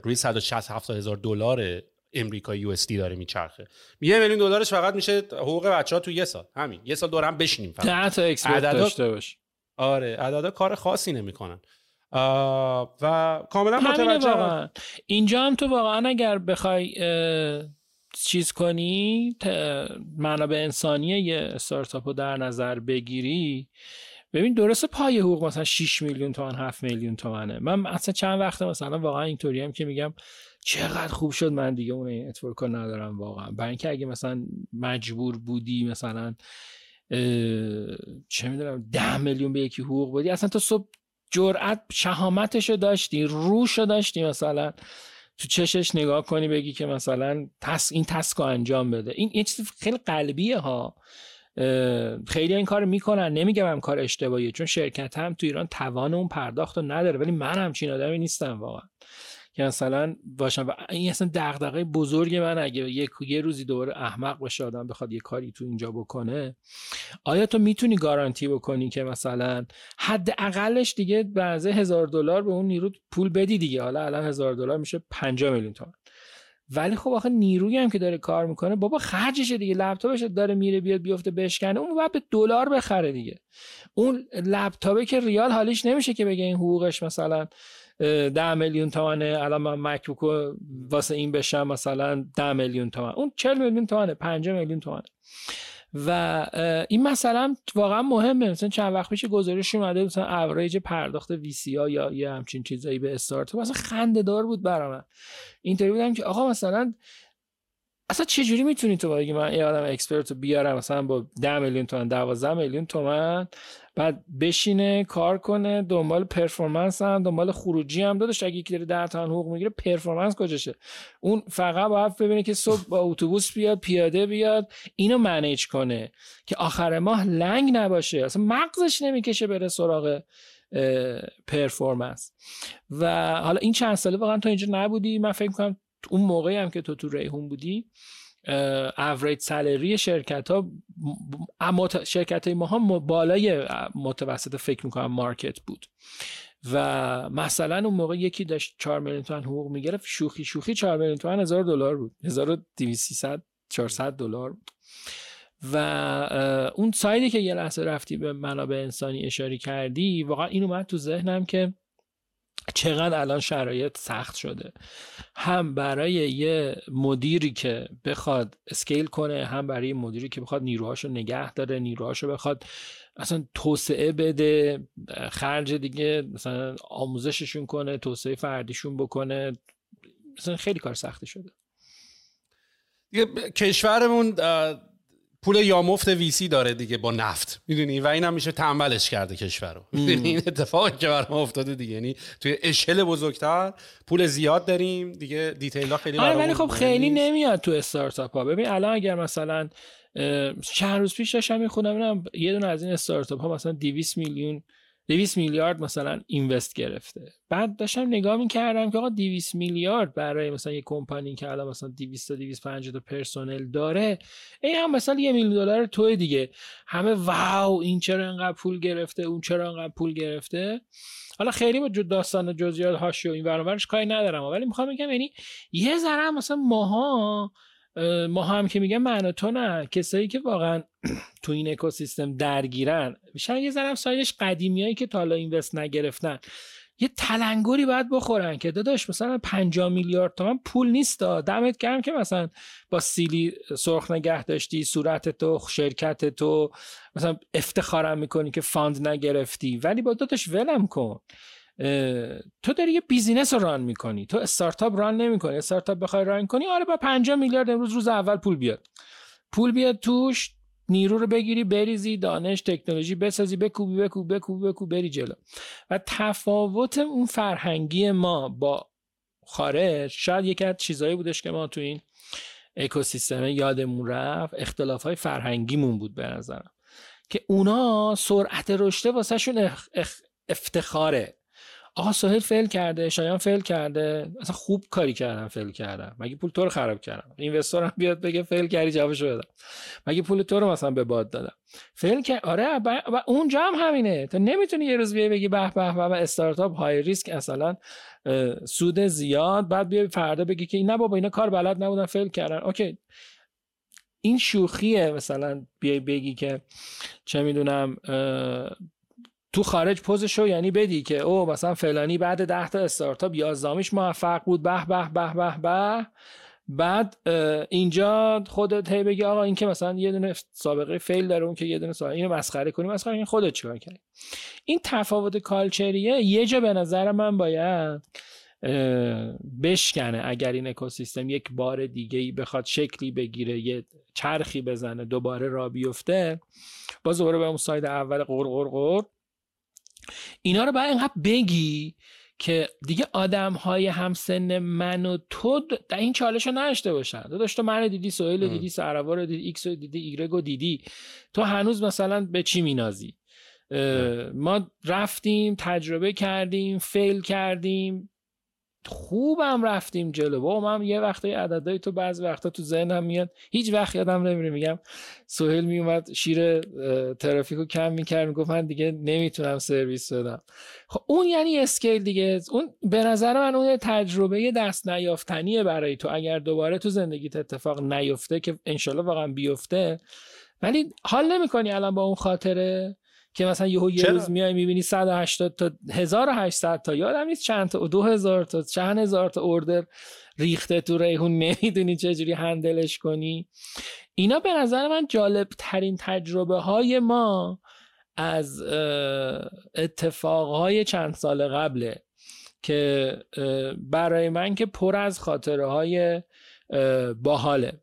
روی 160 70 هزار دلار امریکا یو اس دی داره میچرخه. یه میلیون دلارش فقط میشه حقوق بچه ها تو یه سال. همین. یه سال دورم بشینیم فقط. 10 تا اکسپرت داشته باش. آره عددا کار خاصی نمی‌کنن. و کاملا متوجه اینجا هم تو واقعا اگر بخوای چیز کنی منابع انسانی یه استارتاپ رو در نظر بگیری ببین درسته پای حقوق مثلا 6 میلیون تومن 7 میلیون تومنه. من اصلا چند وقته مثلا واقعا اینطوری هم که میگم چقدر خوب شد من دیگه اون network ندارم واقعا. برای اینکه اگه مثلا مجبور بودی مثلا چه می‌دونم ده میلیون به یکی حقوق بدی اصلا تو صبح جرأت شهامتشو داشتی روشو داشتی مثلا. تو چشش نگاه کنی بگی که مثلا تس این تسکو انجام بده. این یه چیز خیلی قلبیه ها. خیلی این کار می‌کنن. نمیگم کار اشتباهیه چون شرکت هم تو ایران توان اون پرداخت رو نداره ولی من همچین آدمی نیستم واقعا. که مثلا باشم و این اصلا دغدغه بزرگ من اگه یک یه روزی دوباره احمق بشه آدم بخواد یه کاری تو اینجا بکنه آیا تو می‌تونی گارانتی بکنی که مثلا حد اقلش دیگه بعضه هزار دلار به اون نیرو پول بدی دیگه؟ حالا الان هزار دلار میشه 5 میلیون تومان. ولی خب آخه نیرویی هم که داره کار می‌کنه بابا خرجشه دیگه لپتاپش داره میره بیاد بیفته بشکنه اون باید به دلار بخره دیگه. اون لپتاپه که ریال حالیش نمیشه که بگه این حقوقش مثلا ده میلیون تومنه. الان من مکبوک واسه این بشم مثلا ده میلیون تومن. اون چل میلیون تومنه پنجه میلیون تومنه. و این مثلا واقعا مهمه. مثلا چند وقت پیش گزارش اومده مثلا اوریج پرداخت وی سی ها یا یه همچین چیزایی به استارتاپ. مثلا خنده دار بود برام اینطوری بودم که آقا مثلا اصلا چجوری می‌تونی تو بگی من یه آدم expert رو بیارم؟ مثلا با 10 میلیون تومن 12 میلیون تومن بعد بشینه کار کنه دنبال performance هم دنبال خروجی هم دادش اگه یکی داره 10 تومن حقوق می‌گیره performance کجاشه؟ اون فقط باید ببینه که صبح با اتوبوس بیاد پیاده بیاد اینو manage کنه که آخر ماه لنگ نباشه. اصلا مغزش نمی‌کشه بره سراغ performance و حالا این چند ساله واقعا تو اینجا نبودی. من فکر کنم اون موقعی هم که تو تو ریحون بودی average salary شرکت ها شرکت های ما ها بالای متوسط فکر می‌کنم market بود. و مثلا اون موقع یکی داشت 4 میلیون تومن حقوق می‌گرفت شوخی شوخی 4 میلیون تومن هزار دلار بود. 1200 400 دلار و اون سایدی که یه لحظه رفتی به منابع انسانی اشاره کردی واقعا این اومد تو ذهنم که چقدر الان شرایط سخت شده. هم برای یه مدیری که بخواد اسکیل کنه هم برای مدیری که بخواد نیروهاشو نگه داره نیروهاشو بخواد اصلا توسعه بده خرج دیگه مثلا آموزششون کنه توسعه فردیشون بکنه. مثلا خیلی کار سخته شده. دیگه کشورمون پول یامفت ویسی داره دیگه با نفت می‌دونی؟ و اینم میشه تنبلش کرده کشور رو می‌دونی؟ این اتفاقی که برام افتاده دیگه. یعنی توی اشل بزرگتر پول زیاد داریم. دیگه دیتیل ها خیلی آره ولی خب خیلی نمیاد تو استارتاپ ها ببین الان اگر مثلا چند روز پیش داشتم می‌خونم یه دونه از این استارتاپ ها مثلا 200 میلیون 200 میلیارد مثلا اینوست گرفته. بعد داشتم نگاه می‌کردم که آقا 200 میلیارد برای مثلا یه کمپانی که الان مثلا 200 تا 250 تا پرسنل داره این هم مثلا یه میلیون دلار توی دیگه. همه واو این چرا انقدر پول گرفته اون چرا انقدر پول گرفته؟ حالا خیلی با داستان جزئیات هاشو این ورانورش کاری ندارم ولی می‌خوام بگم یعنی یه ذره مثلا ماها ما هم که میگم من تو نه. کسایی که واقعا [clears throat] تو این اکوسیستم درگیرن شاید یه ذره سایدش قدیمیایی که تا حالا اینوست نگرفتن. یه تلنگری باید بخورن که داداش مثلا 5 میلیارد تومن پول نیست دمت گرم که مثلا با سیلی سرخ نگه داشتی صورت تو شرکت تو. مثلا افتخارم می‌کنی که fund نگرفتی. ولی با داداش ولم کن. تو داری یه business رو run می‌کنی. تو استارتاپ run نمی‌کنی. استارتاپ بخوای run کنی آره با 5 میلیارد امروز روز اول پول بیاد. پول بیاد توش نیرو رو بگیری بریزی دانش تکنولوژی بسازی بکوبی بکوبی بکوبی بکوبی بری جلو. و تفاوت اون فرهنگی ما با خارج شاید یکی از چیزایی بودش که ما تو این اکوسیستم یادمون رفت اختلاف های فرهنگیمون بود به نظرم. که اونا سرعت رشد واسه شون افتخاره. آقا سهیل fail کرده شایان fail کرده. اصلا خوب کاری کردم fail کردم مگه پول تو رو خراب کردم investor هم بیاد بگه fail کردی جوابشو بدم. مگه پول تو رو مثلا به باد دادم؟ fail کرد آره و اونجا هم همینه. تو نمی‌تونی یه روز بیای بگی به به به استارتاپ های ریسک مثلا سود زیاد بعد بیای فردا بگی که نه بابا اینا کار بلد نبودن فیل کردن. اوکی. این شوخیه مثلا بیای بگی که چه می‌دونم تو خارج پوزشو یعنی بدی که او مثلا فلانی بعد ده تا استارتاپ یازدامیش موفق بود به به به به به. بعد اینجا خودت هی بگی آقا این که مثلا یه دونه سابقه فیل داره اون که یه دونه سابقه اینو مسخره کنی مسخره این خودت چیکار کردی؟ این تفاوت culture یه یه جا به نظر من باید بشکنه اگر این اکوسیستم یک بار دیگه بخواد شکلی بگیره یه چرخی بزنه دوباره راه بیفته. باز دوباره به اون side اول غر غر غر. اینا رو باید اینقدر بگی که دیگه آدم های همسن من و تو در این چالش رو نداشته باشن. داداش تو من دیدی سهیل دیدی سراوا رو دیدی ایکس رو دیدی ایگرگ رو دیدی. تو هنوز مثلا به چی مینازی؟ ما رفتیم تجربه کردیم فیل کردیم. خوبم رفتیم جلو. با من یه وقتی عددهای تو بعض وقتا تو ذهنم میاد. هیچ وقت یادم نمیره میگم سهیل میومد شیر ترافیکو کم می‌کرد می‌گفت من دیگه نمی‌تونم سرویس بدم. خب اون یعنی اسکیل دیگه. اون به نظر من اون تجربه دست نیافتنیه برای تو. اگر دوباره تو زندگیت اتفاق نیفته که انشالله واقعا بیفته ولی حال نمی‌کنی الان با اون خاطره؟ که مثلا یهو یه روز میای می‌بینی 180 تا 1800 تا یادم نیست چند تا 2000 تا چند هزار تا اوردر ریخته تو ریحون نمی‌دونی چجوری هندلش کنی. اینا به نظر من جالب ترین تجربه های ما از اتفاقهای چند سال قبله که برای من که پر از خاطره های باحاله.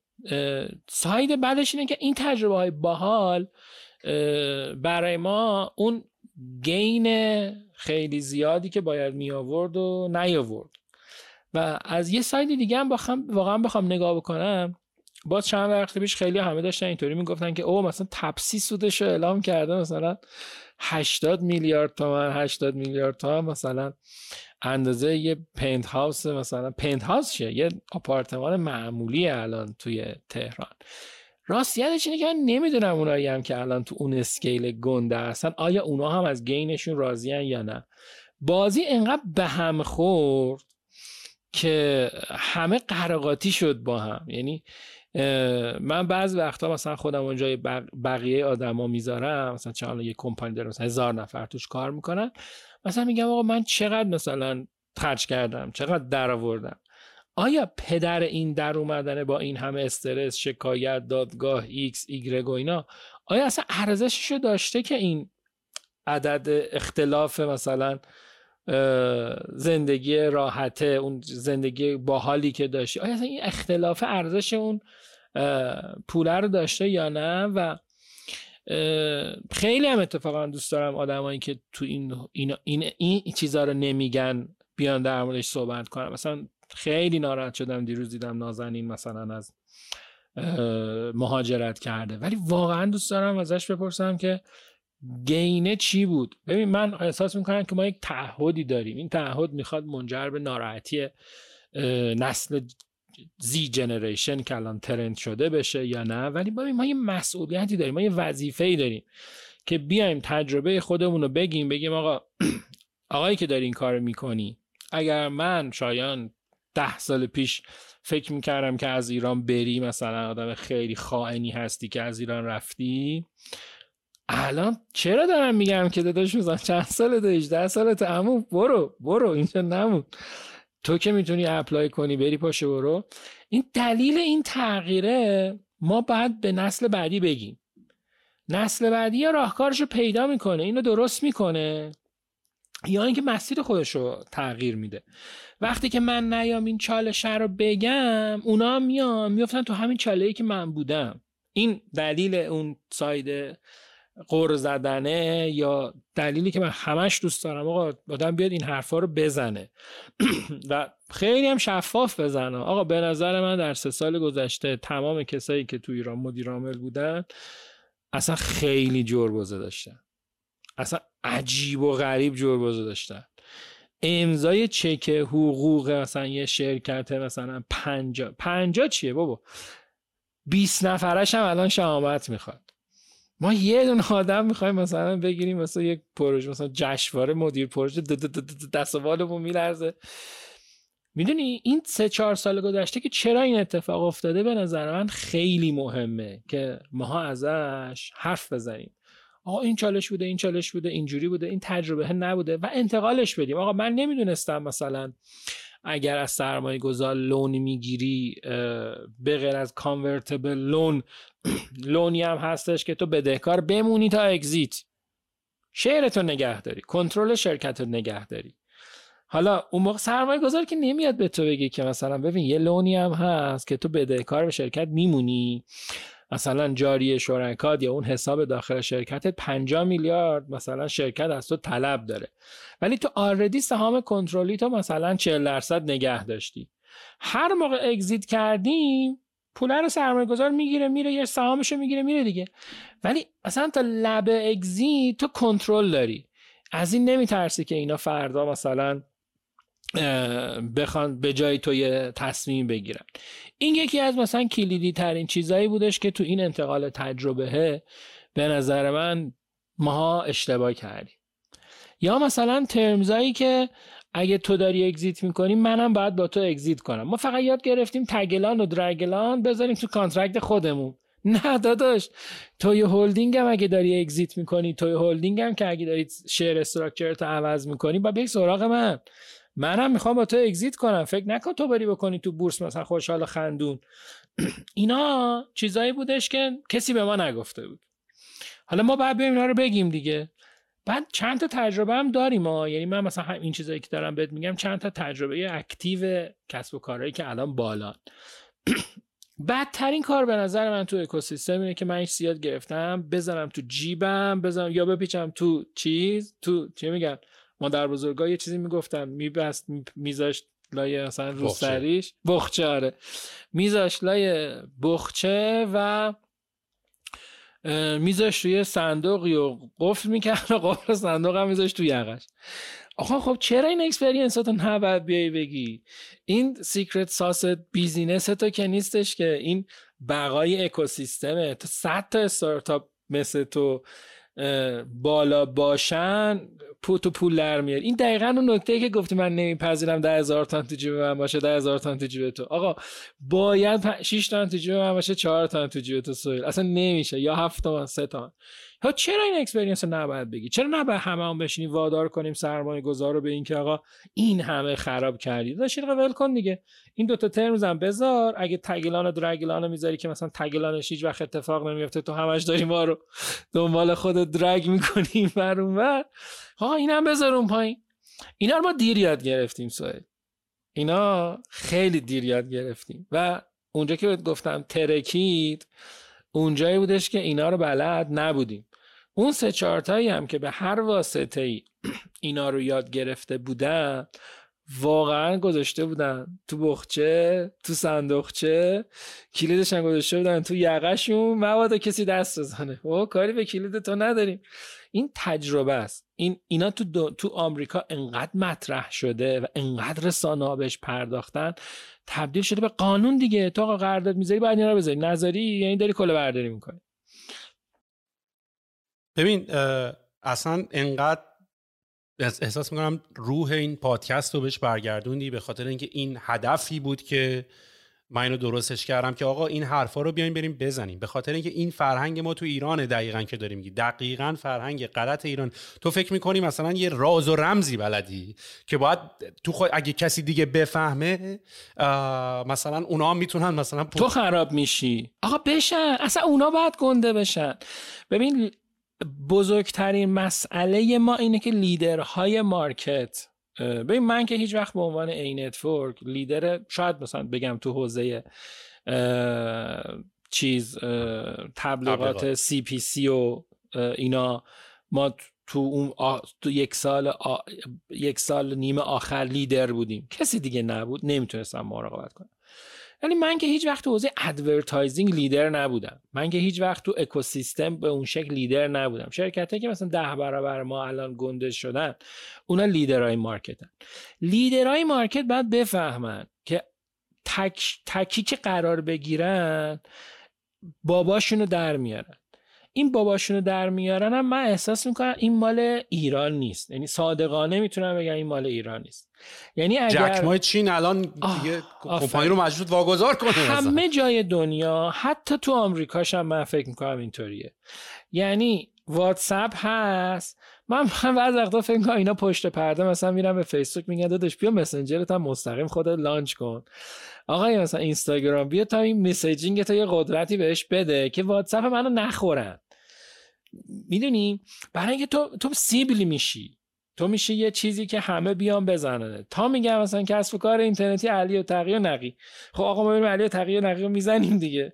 side بعدش اینه که این تجربه های باحال برای ما اون gain خیلی زیادی که باید می آورد و نیاورد. و از یه side دیگه هم بخوام واقعا بخوام نگاه بکنم. باز چند وقت پیش خیلی همه داشتن اینطوری می‌گفتن که او مثلا تپسی سودش رو اعلام کرده مثلا 80 میلیارد تومن 80 میلیارد تومن مثلا اندازه یه پنت هاوس مثلا پنت هاوس شه یه آپارتمان معمولی الان توی تهران. راستیتش اینه که من نمی‌دونم اونایی هم که الان تو اون scale گنده هستن. آیا اونا هم از gain شون راضیان یا نه؟ بازی انقدر به هم خورد که همه قر و قاطی شد با هم. یعنی من بعض وقتا مثلا خودمو جای بقیه آدما می‌ذارم مثلا چند یه کمپانی داره مثلا هزار نفر توش کار می‌کنن. مثلا میگم آقا من چقدر مثلا خرج کردم چقدر درآوردم. آیا پدر این در اومدن با این همه استرس شکایت دادگاه ایکس ایگرگ و اینا آیا اصلا ارزششو داشته که این عدد اختلاف مثلا زندگی راحته اون زندگی باحالی که داشتی آیا اصلا این اختلاف ارزش اون پوله رو داشته یا نه؟ و خیلی هم اتفاقا دوست دارم آدمایی که تو این این این, این چیزا رو نمیگن بیان در موردش صحبت کنم مثلا خیلی ناراحت شدم دیروز دیدم نازنین مثلا از مهاجرت کرده. ولی واقعا دوست دارم ازش بپرسم که گینه چی بود؟ ببین من احساس می‌کنم که ما یک تعهدی داریم. این تعهد می‌خواد منجر به ناراحتی نسل زی جنریشن که الان ترند شده بشه یا نه. ولی ببین ما یه مسئولیتی داریم ما یه وظیفه ای داریم که بیایم تجربه خودمون رو بگیم بگیم آقا [clears throat] آقایی که داری این کار می‌کنی اگر من شایان ده سال پیش فکر می‌کردم که از ایران بری مثلا آدم خیلی خائنی هستی که از ایران رفتی. الان چرا دارم میگم که داداش میزن چند سال ده 18 سالت عمو برو برو اینجا نمون. تو که می‌تونی اپلای کنی بری پاشه برو. این دلیل این تغییره ما باید به نسل بعدی بگیم. نسل بعدی یا راهکارش پیدا می‌کنه اینو درست می‌کنه. یا اینکه مسیر خودش رو تغییر میده. وقتی که من نیام این چالش رو بگم اونا میان میفتن تو همین چاله ای که من بودم. این دلیل اون ساید قر زدنه یا دلیلی که من همش دوست دارم آقا آدم بیاد این حرفا رو بزنه. [clears throat] و خیلی هم شفاف بزنه. آقا به نظر من در سه سال گذشته تمام کسایی که تو ایران مدیر عامل بودن اصلا خیلی جربوزه داشتن. اصلا عجیب و غریب جربوزه داشتن. امضای چک حقوق مثلا یه شرکت مثلا پنجا پنجا چیه بابا؟ 20 نفرش هم الان شهامت می‌خواد. ما یه دونه آدم می‌خوایم مثلا بگیریم مثلا یک پروژه مثلا جشنواره مدیر پروژه دست و میلرزه. می‌دونی این سه چهار سال گذشته که چرا این اتفاق افتاده؟ به نظر من خیلی مهمه که ماها ازش حرف بزنیم. آقا این چالش بوده این چالش بوده اینجوری بوده این تجربه نبوده و انتقالش بدیم. آقا من نمی‌دونستم مثلا اگر از سرمایه گذار لون می‌گیری به غیر از کانورتبل لون [clears throat] لونی هم هستش که تو بدهکار بمونی تا اگزیت شعرتو نگه داری کنترل شرکت رو نگه داری. حالا اون موقع سرمایه گذار که نمیاد به تو بگه که مثلا ببین یه لونی هم هست که تو بدهکار به شرکت میمونی. مثلا جاری شرکات یا اون حساب داخل شرکتت 50 میلیارد مثلا شرکت از تو طلب داره. ولی تو آردی سهام کنترلی تو مثلا 40 درصد نگه داشتی. هر موقع اگزیت کردیم پول رو سرمایه گذار می‌گیره میره یه سهامشو می‌گیره میره دیگه. ولی اصلا تا لب اگزیت تو کنترل داری. از این نمیترسی که اینا فردا مثلا بخوان به جای تو یه تصمیم بگیرن. این یکی از مثلا کلیدی ترین چیزایی بودش که تو این انتقال تجربه به نظر من ماها اشتباه کردیم. یا مثلا terms ایی که اگه تو داری exit می‌کنی منم باید با تو exit کنم. ما فقط یاد گرفتیم tag along و drag along بذاریم تو contract خودمون. نه داداش توی هولدینگ هم اگه داری exit می‌کنی توی هولدینگ هم که اگه داری share structure تو عوض می‌کنی با بیک سراغ من. منم می‌خوام با تو اگزیت کنم. فکر نکن تو بری بکنی تو بورس مثلا خوشحال خندون. اینا چیزایی بودش که کسی به ما نگفته بود. حالا ما بعد بریم اینا رو بگیم دیگه. بعد چند تا تجربه هم داریم ما یعنی من مثلا این چیزایی که دارم بهت میگم چند تا تجربه اکتیو کسب و کارهایی که الان بالان [clears throat] بدترین کار به نظر من تو اکوسیستم اینه که من سیاد گرفتم. بزنم تو جیبم بزنم یا بپیچم تو چیز تو چی میگن؟ مادر بزرگا یه چیزی می‌گفتن میبست میذاشت لای مثلا رو سریش. بقچه آره. میذاشت لای بقچه و میذاشت روی صندوقی و قفل می‌کرد و قفل صندوق هم میذاشت تو یقش. آقا خب چرا این experience تو نباید بیای بگی؟ این secret sauce business تو که نیستش که این بقای اکوسیستمه تو صد تا استارتاپ مثل تو بالا باشن پوت و پول در میاد. این دقیقا اون نکته که گفتی من نمیپذیرم ده هزار تومن تو جیب من باشه ده هزار تومن تو جیب تو. آقا باید 6 تومن تو جیب من باشه 4 تومن تو جیب تو سویل. اصلا نمیشه. یا 7 تا 3 تا. ها چرا این experience رو نباید بگی؟ چرا نباید همه هم بشینیم وادار کنیم سرمایه گذار رو به اینکه آقا این همه خراب کردی؟ داداش ول کن دیگه. این دوتا terms هم بذار. اگه tag along و drag along می‌ذاری که مثلا tag along ش هیچ وقت اتفاق نمیفته تو همش داری ما رو دنبال خود درگ می‌کنیم بر اون ها این هم بذار اون پایین. اینا رو ما دیر یاد گرفتیم سوال اینا خیلی دیر یاد گرفتیم. و اونجا که بهت گفتم ترکید اونجایی بودش که اینا رو بلد نبودیم. اون سه چارتایی هم که به هر واسطه ای [clears throat] اینا رو یاد گرفته بودن واقعا گذاشته بودن تو بخچه تو صندوقچه. کلیدش هم گذاشته بودن تو یقشون مبادا کسی دست بزنه. او کاری به کلید تو نداریم. این تجربه است. این اینا تو تو آمریکا انقدر مطرح شده و انقدر رسانه بهش پرداختن تبدیل شده به قانون دیگه. تو آقا قرارداد می‌ذاری باید اینا رو بذاری. نظری یعنی داری کلا برداری می‌کنی. ببین اصلا انقدر احساس می‌کنم روح این پادکست رو بهش برگردوندی به خاطر اینکه این هدفی بود که من اینو درستش کردم که آقا این حرفا رو بیایم بریم بزنیم. به خاطر اینکه این فرهنگ ما تو ایران دقیقا که داریم میگی. دقیقا فرهنگ غلط ایران. تو فکر می‌کنی مثلا یه راز و رمزی بلدی که باید تو خود اگه کسی دیگه بفهمه مثلا اونا می‌تونن مثلا تو خراب میشی. آقا بشن. اصلا اونا باید گنده بشن. ببین بزرگترین مسئله ما اینه که لیدرهای مارکت ببین من که هیچ وقت به عنوان ad network leader شاید مثلا بگم تو حوزه چیز تبلیغات CPC و اینا. ما تو اون تو یک سال یک سال نیم آخر لیدر بودیم. کسی دیگه نبود. نمی‌تونستم مراقبت کنم. ولی من که هیچ وقت تو حوزه advertising leader نبودم. من که هیچ وقت تو اکوسیستم به اون شکل لیدر نبودم. شرکتی که مثلا ده برابر ما الان گندش شدن اونا لیدرهای مارکتن لیدرهای مارکت باید بفهمن که تک تکی که قرار بگیرن باباشونو در میارن. این باباشونو در میارن هم من احساس می‌کنم این مال ایران نیست. یعنی صادقانه می‌تونم بگم این مال ایران نیست. یعنی اگر جک ما چین الان دیگه کمپانی رو مجبور واگذار کنه همه جای دنیا حتی تو آمریکاش هم من فکر می‌کنم اینطوریه. یعنی واتساپ هست. من [laughs] من بعض وقتا فکر کنم اینا پشت پرده مثلا میرم به فیسبوک میگن داداش بیا مسنجرت هم مستقیم خودت launch کن. آقا مثلا اینستاگرام بیا تا این messaging تا یه قدرتی بهش بده که واتساپ منو نخورن. می‌دونی؟ برای اینکه تو تو سیبل میشی. تو میشه یه چیزی که همه بیان بزننه تا میگم مثلا کسب و کار اینترنتی علی و تقی و نقی. خب آقا ما بریم علی و تقی و نقی رو می‌زنیم دیگه.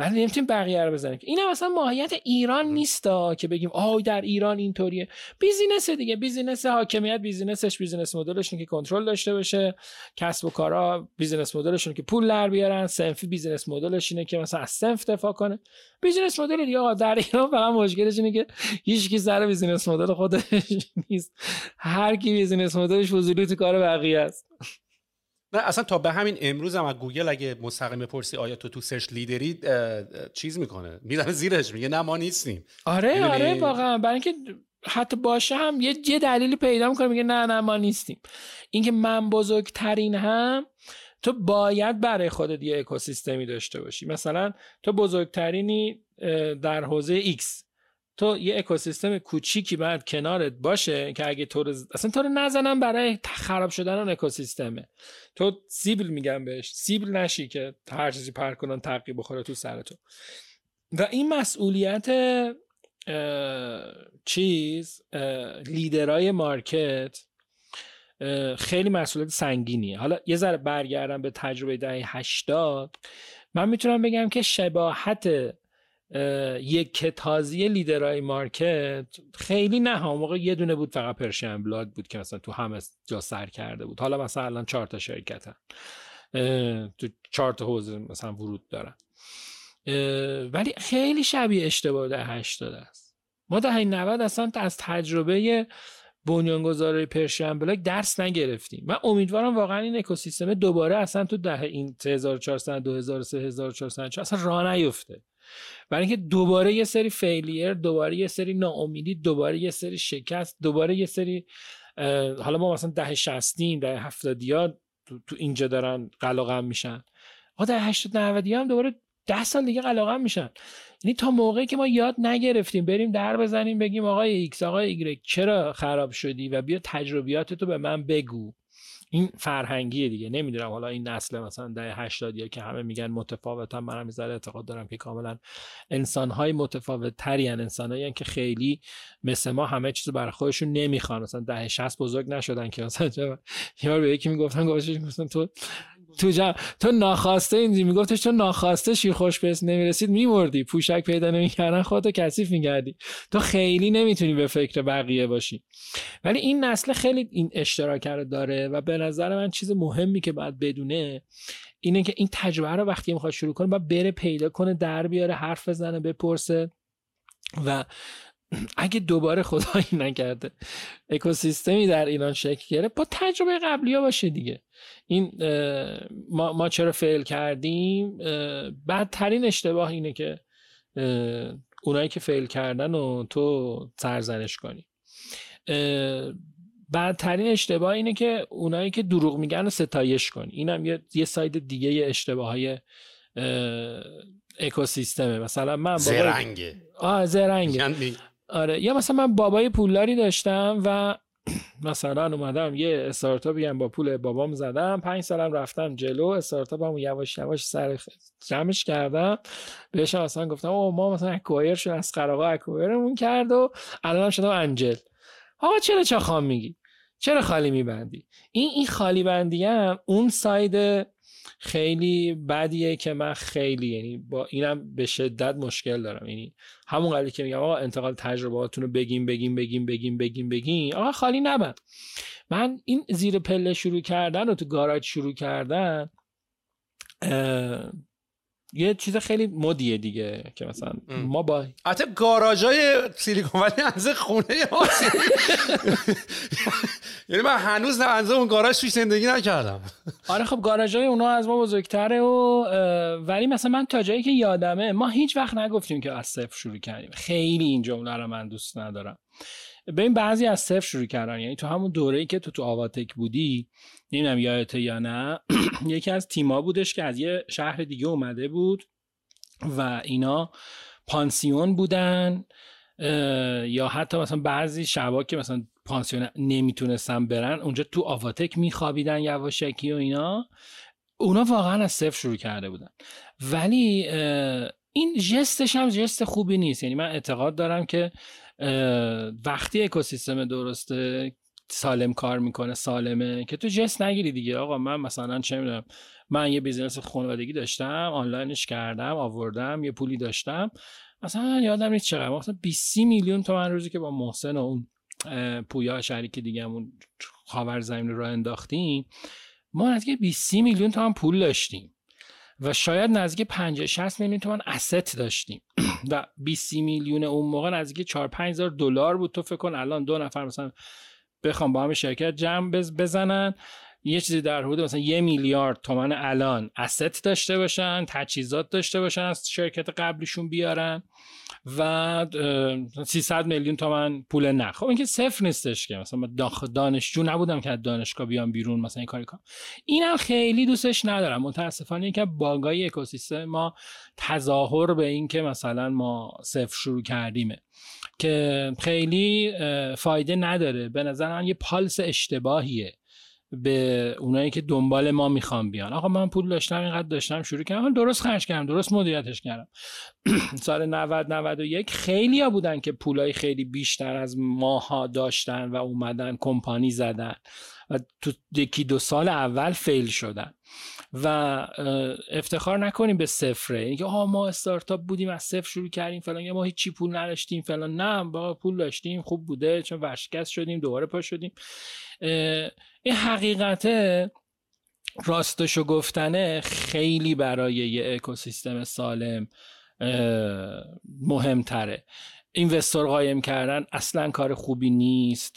ولی نمی‌تونیم بقیه رو بزنیم. این هم مثلا ماهیت ایران نیستا که بگیم آی در ایران اینطوریه. business دیگه business حاکمیت business ش business model شون که کنترل داشته باشه. کسب و کارا business model شون که پول در بیارن. صنفی business model ش اینه که مثلا از صنف دفاع کنه. business model دیگه آقا در ایران فقط مشکلش اینه که هیچ کی سر business model خودش [laughs] نیست. هر کی business model ش فضولی تو کار بقیه است. نه اصلا تا به همین امروز هم از گوگل اگه مستقیم بپرسی آیا تو تو search leader ی چیز می‌کنه. می‌زنه زیرش میگه نه ما نیستیم. آره آره واقعا. برای اینکه حتی باشه هم یه یه دلیلی پیدا می‌کنه میگه نه نه ما نیستیم. اینکه من بزرگترین هم تو باید برای خودت یه اکوسیستمی داشته باشی. مثلا تو بزرگترینی در حوزه X. تو یه اکوسیستم کوچیکی باید کنارت باشه که اگه تو اصلا تو رو نزنم برای خراب شدن اون اکوسیستمه. تو سیبل میگم بهش. سیبل نشی که هر چیزی پرت کنن تقی بخوره تو سر تو. و این مسئولیت چیز leader ای market خیلی مسئولیت سنگینیه. حالا یه ذره برگردم به تجربه دهه 80 من می‌تونم بگم که شباهت یکه تازی leader های market خیلی نه اون موقع یه دونه بود فقط پرشین بلاگ بود که مثلا تو همه جا سر کرده بود. حالا مثلا الان چهار تا شرکت هم. تو چهار تا حوزه مثلا ورود دارن. ولی خیلی شبیه اشتباه ده هشتاد است. ما ده 90 اصلا از تجربه بنیانگذاری پرشین بلاک درس نگرفتیم. من امیدوارم واقعا این اکوسیستم دوباره اصلا تو دهه این 3400 2003 1400 اصلا راه نیفته. برای اینکه دوباره یه سری فیلیر دوباره یه سری ناامیدی دوباره یه سری شکست دوباره یه سری حالا ما مثلا دهه شصتیا دهه هفتادی ها تو, تو اینجا دارن قلع و قمع میشن. آقا دهه هشتاد نودی هم دوباره ده سال دیگه قلع و قمع میشن. یعنی تا موقعی که ما یاد نگرفتیم بریم در بزنیم بگیم آقای ایکس آقای ایگرک چرا خراب شدی و بیا تجربیات تو به من بگو. این فرهنگیه دیگه. نمی‌دونم حالا این نسل مثلا دهه 80 یا که همه میگن متفاوتن منم یه ذره اعتقاد دارم که کاملا انسانهای متفاوت تری ان انسانایی که خیلی مثل ما همه چیزو برای خودشون نمی‌خوان. مثلا ده 60 بزرگ نشدن که مثلا یار به یکی می‌گفتن گفتن تو تو جا... تو ناخواسته این میگفتش تو ناخواسته شیر خوش به نمی‌رسید میمردی. پوشک پیدا نمی‌کردن خودتو کثیف میگردی تو خیلی نمی‌تونی به فکر بقیه باشی. ولی این نسل خیلی این اشتراک رو داره و به نظر من چیز مهمی که باید بدونه اینه که این تجربه رو وقتی می‌خواد شروع کنه باید بره پیدا کنه در بیاره حرف بزنه بپرسه و [clears throat] اگه دوباره خدایی نکرده اکوسیستمی در ایران شکل گرفت با تجربه قبلی ها باشه دیگه. این ما, ما چرا فیل کردیم؟ بدترین اشتباه اینه که اونایی که فیل کردن و تو سرزنش کنی. بدترین اشتباه اینه که اونایی که دروغ میگن رو ستایش کنی. اینم یه, یه ساید دیگه اشتباه های اکوسیستمه. مثلا من زرنگه. آه زرنگه. یعنی آره. یا مثلا من بابای پولداری داشتم و مثلا اومدم یه استارتاپی هم با پول بابام زدم. پنج سالم رفتم جلو استارتاپم یواش یواش سر جمعش کردم. بهش مثلا گفتم او ما مثلا اکوایر شد از قراغا اکوایرمون کرد و الان شدم انجل. آقا چرا چاخام میگی؟ چرا خالی میبندی؟ این این خالی بندی هم اون ساید خیلی بدیه که من خیلی یعنی با اینم به شدت مشکل دارم. یعنی همون قضیه که میگم آقا انتقال تجربهاتون رو بگیم بگیم بگیم بگیم بگیم بگیم آقا خالی نبند. من این زیر پله شروع کردن و تو گاراژ شروع کردن یه چیز خیلی مدیه دیگه که مثلا ما با حتی گاراژای سیلیکون ولی از خونه یعنی من هنوز نه اون گاراژ توش زندگی نکردم. آره خب گاراژای اونا از ما بزرگتره و ولی مثلا من تا جایی که یادمه ما هیچ وقت نگفتیم که از صفر شروع کردیم. خیلی این جمله رو من دوست ندارم. ببین بعضی از صفر شروع کردن یعنی تو همون دوره‌ای که تو تو آواتک بودی نمی‌دونم یادته یا نه. [clears throat] یکی از تیما بودش که از یه شهر دیگه اومده بود و اینا پانسیون بودن یا حتی مثلا بعضی شبا که مثلا پانسیون نمی‌تونستن برن اونجا تو آواتک میخوابیدن یواشکی و اینا. اونا واقعا از صفر شروع کرده بودن. ولی این ژستش هم ژست خوبی نیست. یعنی من اعتقاد دارم که وقتی اکوسیستم درسته سالم کار می‌کنه سالمه. که تو ژست نگیری دیگه. آقا من مثلا چه می‌دونم من یه business خانوادگی داشتم آنلاینش کردم آوردم یه پولی داشتم. مثلا یادم نیست چقدر مثلا 20 میلیون تومن روزی که با محسن و اون پویا شریک دیگهمون خاور زمین رو انداختیم ما نزدیک 20 میلیون تومن پول داشتیم. و شاید نزدیک 50 60 میلیون تومان اسست داشتیم. [clears throat] و 20 میلیون اون موقع نزدیک 4 5000 دلار بود تو فکر کن. الان دو نفر مثلا بخوام با هم شرکت جمع بزنن. یه چیزی در حدود مثلا یه میلیارد تومن الان اسست داشته باشن تجهیزات داشته باشن از شرکت قبلیشون بیارن و 300 میلیون تومن پول نه خب اینکه صفر نیستش که. مثلا دانشجو نبودم که از دانشگاه بیام بیرون مثلا این کاری کنم اینم خیلی دوستش ندارم. متاسفانه که باگای اکوسیستم ما تظاهر به این که مثلا ما صفر شروع کردیمه. که خیلی فایده نداره. به نظر من یه پالس اشتباهیه. به اونایی که دنبال ما می‌خوام بیان. آقا من پول داشتم اینقدر داشتم شروع کردم. درست خرج کردم درست مدیریتش کردم. [clears throat] سال 90 91 خیلی ها بودن که پولای خیلی بیشتر از ماها داشتن و اومدن کمپانی زدن و تو یکی دو سال اول فیل شدن. و افتخار نکنیم به صفره. اینکه آها ما استارتاپ بودیم از صفر شروع کردیم فلان. یا ما هیچی پول نداشتیم فلان. نه با پول داشتیم خوب بوده چون ورشکست شدیم دوباره پا شدیم. این حقیقت راستشو گفتنه خیلی برای یه اکوسیستم سالم مهمتره. اینوستور قایم کردن اصلا کار خوبی نیست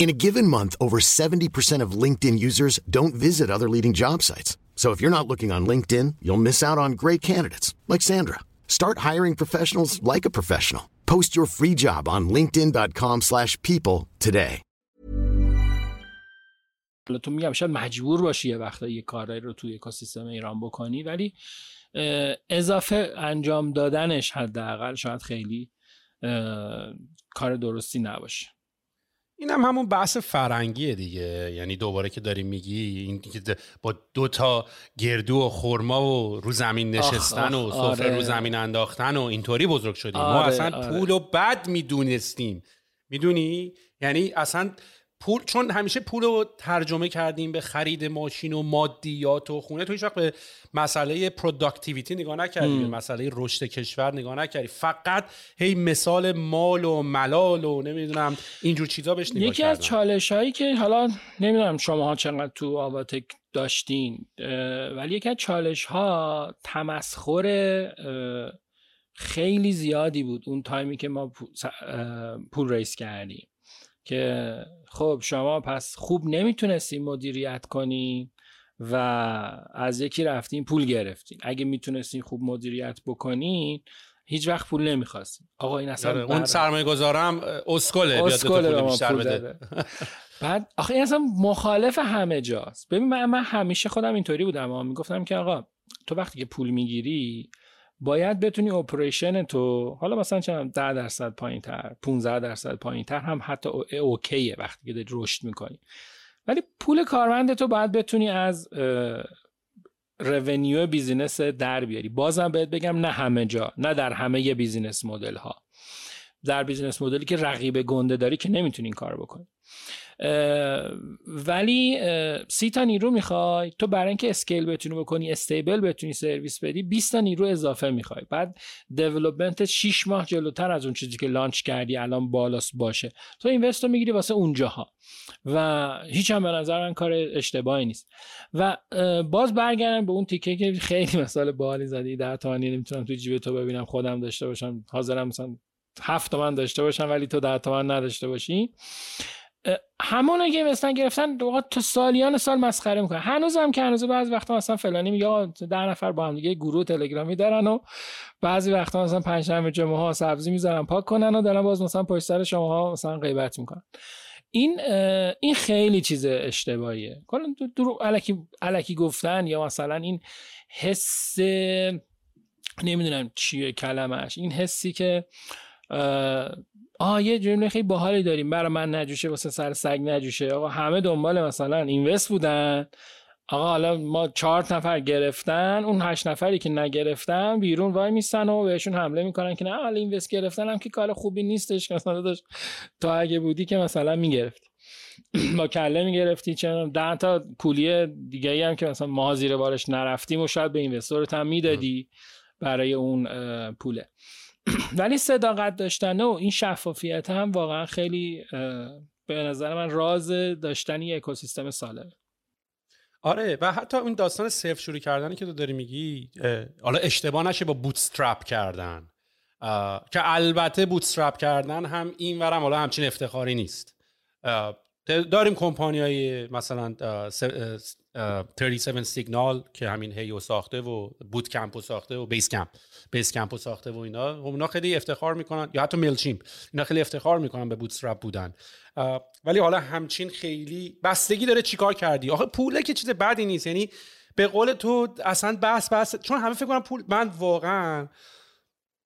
In a given month, over 70% of LinkedIn users don't visit other leading job sites. So if you're not looking on LinkedIn, you'll miss out on great candidates like Sandra. Start hiring professionals like a professional. Post your free job on linkedin.com/people today. تو میگم شاید مجبور باشی یه وقتا یه کاری رو توی اکوسیستم ایران بکنی ولی اضافه انجام دادنش حداقل شاید خیلی کار درستی نباشه این هم همون بحث فرنگیه دیگه یعنی دوباره که داری میگی این که با دو تا گردو و خورما و رو زمین نشستن و سفره آره. رو زمین انداختن و اینطوری بزرگ شدیم آره، ما اصلا آره. پول و بد می‌دونستیم می‌دونی یعنی اصلا پول چون همیشه پول رو ترجمه کردیم به خرید ماشین و مادیات و خونه تو هیچ وقت به مسئله productivity نگاه نکردی به مسئله رشد کشور نگاه نکردی. فقط هی مثال مال و ملال و نمی‌دونم اینجور چیزا بهش نگاه یکی از چالش هایی که حالا نمی‌دونم شما ها چقدر تو آواتک داشتین ولی یکی از چالش ها تمسخر خیلی زیادی بود اون تایمی که ما پول ریس کردیم. که خب شما پس خوب نمی‌تونستین مدیریت کنین و از یکی رفتین پول گرفتین. اگه می‌تونستین خوب مدیریت بکنین هیچ وقت پول نمی‌خواستیم آقا این اصلا آره، اون سرمایه گذارم اسکله بیاد پول بیشتر بده. [laughs] بعد آخه این اصلا مخالف همه جاست. ببین من, من همیشه خودم اینطوری بودم اما می‌گفتم که آقا تو وقتی که پول می‌گیری باید بتونی اپریشن تو حالا مثلا چند 10 درصد پایین تر 15 درصد پایین تر هم حتی اوکیه وقتی که رشد می‌کنی. ولی پول کارمند تو باید بتونی از revenue business در بیاری. بازم بهت بگم نه همه جا نه در همه business model ها. در business model ی که رقیب گنده داری که نمی‌تونی این کار بکنی. ولی سی تا نیرو می‌خوای تو برای اینکه scale بتونی بکنی stable بتونی سرویس بدی 20 تا نیرو اضافه می‌خوای. بعد development 6 ماه جلوتر از اون چیزی که launch کردی الان بالاست باشه. تو invest و می‌گیری واسه اونجاها. و هیچ هم به نظر من کار اشتباهی نیست. و باز برگردم به اون تیکه که خیلی مثال باحالی زدی. در تومانی نمی‌تونم تو جیب تو ببینم خودم داشته باشم حاضرم مثلا هفت تومن داشته باشم ولی تو ده تومن نداشته باشی. همون که مثلا گرفتن تو سالیان سال مسخره می‌کنن. هنوز هم که هنوز بعضی وقتا مثلا فلانی میگه ده نفر با هم دیگه گروه تلگرامی دارن و بعضی وقتا مثلا پنج شنبه جمعه ها سبزی می‌ذارن پاک کنن و دارن باز مثلا پشت سر شما ها مثلا غیبت می‌کنن. این این خیلی چیز اشتباهیه. کلا درو الکی الکی گفتن یا مثلا این حس نمی‌دونم چیه کلمش این حسی که آه یه جمله خیلی باحالی داریم. برای من نجوشه واسه سر سگ نجوشه. آقا همه دنبال مثلا اینوست بودن. آقا حالا ما چهار نفر گرفتن اون هشت نفری که نگرفتن بیرون وای میستن و بهشون حمله می‌کنن که نه حالا اینوست گرفتن هم که کار خوبی نیستش. مثلا داشت تا اگه بودی که مثلا می‌گرفتی. [clears throat] با کله می‌گرفتی چه ده تا کولی دیگه هم که مثلا ما زیر بارش نرفتیم و شاید به اینوستورت هم می‌دادی برای اون پوله. [clears throat] ولی صداقت داشتن و این شفافیت هم واقعا خیلی به نظر من راز داشتن یک اکوسیستم سالمه. آره و حتی اون داستان صفر شروع کردنی که تو داری میگی حالا اشتباه نشه با بوتسترپ کردن. که البته بوتسترپ کردن هم این ورم حالا همچین افتخاری نیست. داریم کمپانی های مثلا 37 سیگنال که همین هیو ساخته و بوت کمپو ساخته و بیس کمپ بیس کمپو ساخته و اینا. اونا خیلی افتخار می‌کنن. یا حتی میلچیمپ اینا خیلی افتخار می‌کنن به بوتسترپ بودن. ولی حالا همچین خیلی بستگی داره چیکار کردی؟ آخه پوله که چیز بدی نیست. یعنی به قول تو اصلا بس بس. چون همه فکر کنم پول من واقعا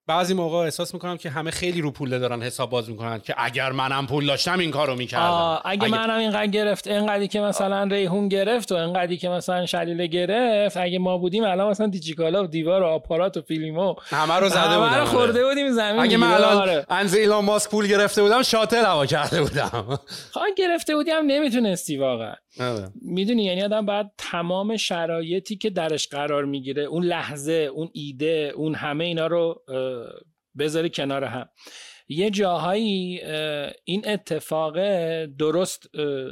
بعضی موقع احساس می‌کنم که همه خیلی رو پول دارن حساب باز می‌کنن که اگر منم پول داشتم این کارو می‌کردم. اگه, اگه منم اینقدر گرفت اینقدری که مثلا ریحون گرفت و اینقدری که مثلا شلیله گرفت اگه ما بودیم الان مثلا دیجیکالا و دیوار و آپارات و فیلمو همه رو زده بودم همه رو خورده بودیم زمین. اگه من الان آره. انز ایلان ماسک پول گرفته بودم شاتل هوا کرده بودم. [laughs] خواهی گرفته بودیم نمی‌تونستی واقعا. آره. می‌دونی یعنی آدم باید تمام شرایطی که درش قرار می‌گیره اون لحظه اون ایده اون همه اینا رو بذاری کنار هم. یه جاهایی این اتفاق درست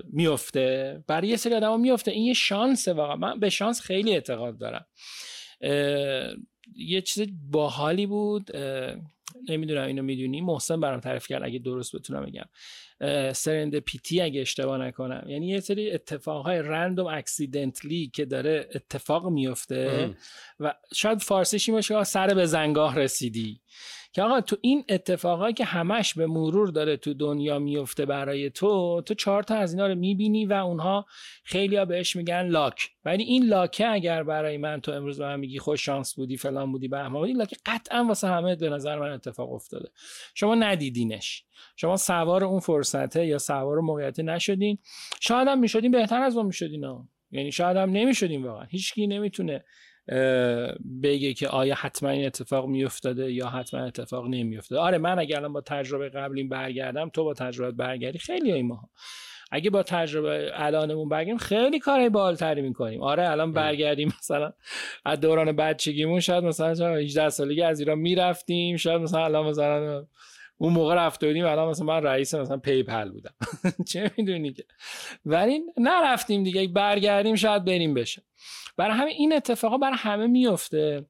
میفته. برای یه سری آدم میفته. این یه شانسه واقعا. من به شانس خیلی اعتقاد دارم. یه چیز باحالی بود. نمی‌دونم اینو می‌دونی؟ محسن برام تعریف کرد اگه درست بتونم بگم. پیتی اگه اشتباه نکنم. یعنی یه سری اتفاقهای رندوم اکسیدنتلی که داره اتفاق میفته و شاید فارسیشی باشه سر به زنگاه رسیدی. که آقا تو این اتفاقایی که همش به مرور داره تو دنیا میفته برای تو تو چهار تا از اینا رو می‌بینی و اونها خیلی ها بهش میگن لاک. ولی این لاکه اگر برای من تو امروز به من میگی خوش شانس بودی فلان بودی به بودی لاکه قطعا واسه همه به نظر من اتفاق افتاده. شما ندیدینش. شما سوار اون فرصته یا سوار موقعیت نشدین. شاید هم می‌شدین بهتر از ما می‌شدین یعنی شاید هم نمی‌شدین واقعا. هیچکی نمی‌تونه بگه که آیا حتما این اتفاق میافتاده یا حتما اتفاق نمیافتاده. آره من اگر الان با تجربه قبلیم برگردم تو با تجربه برگردی خیلی های ما اگه با تجربه الانمون برگردیم خیلی کارهای بالتری می‌کنیم. آره الان برگردیم مثلا از دوران بچگیمون شاید مثلا 18 سالگی از ایران می‌رفتیم شاید مثلا الان مثلا اون موقع رفته بودیم الان مثلا من رئیس مثلا پیپل بودم. [laughs] چه می‌دونی که؟ ولی نرفتیم دیگه برگردیم شاید بریم بشه. برای همین این اتفاقا برای همه میفته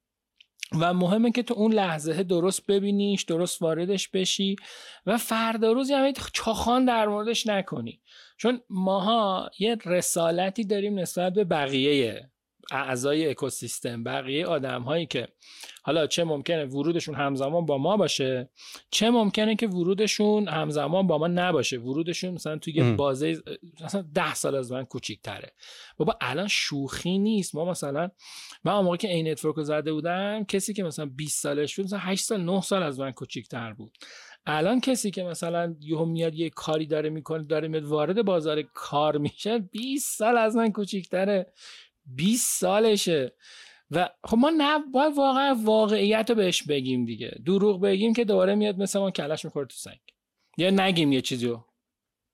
و مهمه که تو اون لحظه درست ببینیش درست واردش بشی و فردا روز همه چاخان در موردش نکنی. چون ماها یه رسالتی داریم نسبت به بقیه اعضای اکوسیستم بقیه آدم هایی که حالا چه ممکنه ورودشون همزمان با ما باشه چه ممکنه که ورودشون همزمان با ما نباشه. ورودشون مثلا توی بازه مثلا ده سال از من کوچیک‌تره. بابا الان شوخی نیست. ما مثلا من موقعی که این نتورک رو زده بودم کسی که مثلا 20 سالش بود مثلا 8 سال 9 سال از من کوچیک‌تر بود. الان کسی که مثلا یهو میاد یه کاری داره می‌کنه داره میاد وارد بازار کار میشه 20 سال از من کوچیکتره. 20 سالشه. و خب ما نه باید واقعا واقعیت رو بهش بگیم دیگه. دروغ بگیم که دوباره میاد مثل ما کلش می‌خوره تو سنگ. یا نگیم یه چیزی رو.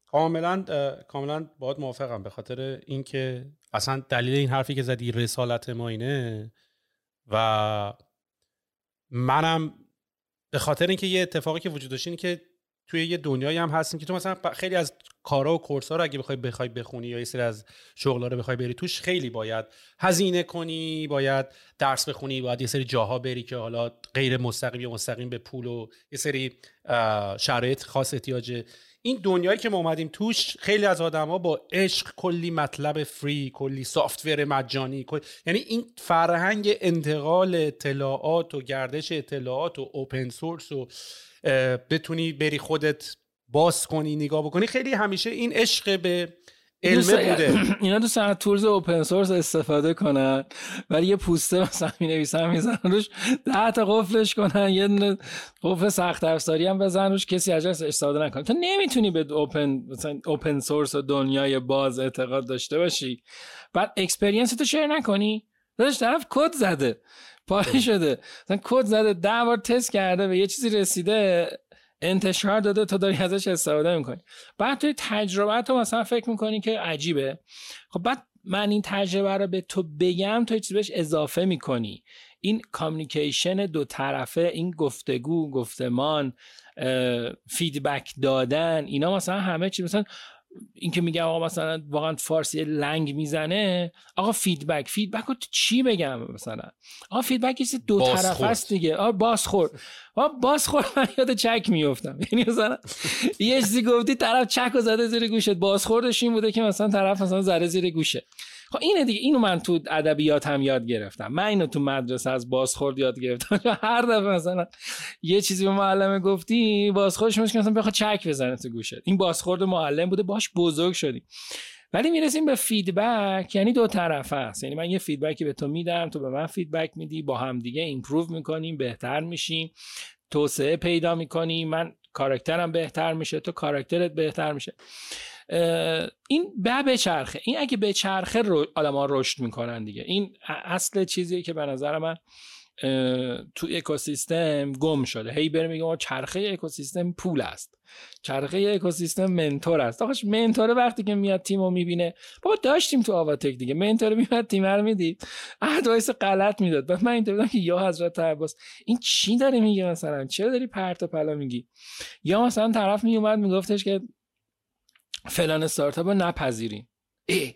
کاملا کاملا باید موافقم. به خاطر اینکه اصلا دلیل این حرفی که زدی رسالت ما اینه. و منم به خاطر اینکه یه اتفاقی که وجود داشت که توی یه دنیایی هم هستیم که تو مثلا خیلی از کارا و کورس ها رو اگه بخوای بخوای بخونی یا یه سری از شغلا رو بخوای بری توش خیلی باید هزینه کنی باید درس بخونی باید یه سری جاها بری که حالا غیر مستقیم یا مستقیم به پول و یه سری شرایط خاص احتیاجه این دنیایی که ما اومدیم توش خیلی از آدما با عشق کلی مطلب فری کلی سافتور مجانی یعنی این فرهنگ انتقال اطلاعات و گردش اطلاعات و اوپن سورس و بتونی بری خودت باز کنی نگاه بکنی خیلی همیشه این عشق به علمه بوده. [clears throat] اینا تو از تورز اوپن سورس استفاده کنن ولی یه پوسته مثلا می نویسن می‌زنن روش ده تا قفلش کنن یه قفل سخت افزاری هم بزن روش کسی ازش استفاده نکنه. تو نمی‌تونی به open مثلا open source و دنیای باز اعتقاد داشته باشی. بعد experience تو share نکنی. داشت طرف کد زده. پاره شده. مثلا کد زده ده بار تست کرده به یه چیزی رسیده. انتشار داده تا داری ازش استفاده می‌کنی. بعد توی تجربه تو مثلا فکر می‌کنی که عجیبه. خب بعد من این تجربه رو به تو بگم تو چیزی بهش اضافه می‌کنی. این communication دو طرفه این گفتگو گفتمان feedback دادن اینا مثلا همه چی. مثلا این که میگم آقا مثلا واقعا فارسی لنگ می‌زنه آقا feedback feedback رو چی بگم مثلا؟ آقا feedback یه دو طرف است دیگه. آقا بازخور آقا بازخور [laughs] من یاد چک میفتم یعنی مثلا یه چیزی گفتی طرف چک و زده زیر گوشت. بازخوردش این بوده که مثلا طرف مثلا زده زیر گوشه. خب اینه دیگه اینو من تو ادبیات هم یاد گرفتم. من اینو تو مدرسه از بازخورد یاد گرفتم. [laughs] هر دفعه مثلا یه چیزی به معلم گفتی بازخوردش میشه مثلا بخواد چک بزنه تو گوشت. این بازخورد معلم بوده باش بزرگ شدی ولی می‌رسیم به feedback یعنی دو طرفه است. یعنی من یه feedback ی به تو میدم تو به من feedback میدی با هم دیگه improve می‌کنیم بهتر میشیم. توسعه پیدا می‌کنیم من character م بهتر میشه تو character ت بهتر میشه. این به بچرخه. این اگه بچرخه رو ها رشد می‌کنن دیگه. این اصل چیزیه که به نظر من تو اکوسیستم گم شده. هی بریم میگم چرخه اکوسیستم پول است. چرخه اکوسیستم mentor است. آخش mentor وقتی که میاد تیم رو می‌بینه بابا داشتیم تو آواتک دیگه. mentor میاد تیم رو می‌دید. advice غلط می‌داد. بعد من اینطور که یا حضرت عباس این چی داری میگه مثلا؟ چرا داری پرت و پلا میگی؟ یا مثلا طرف میومد میگفتش که فلان استارتاپ رو نپذیریم ای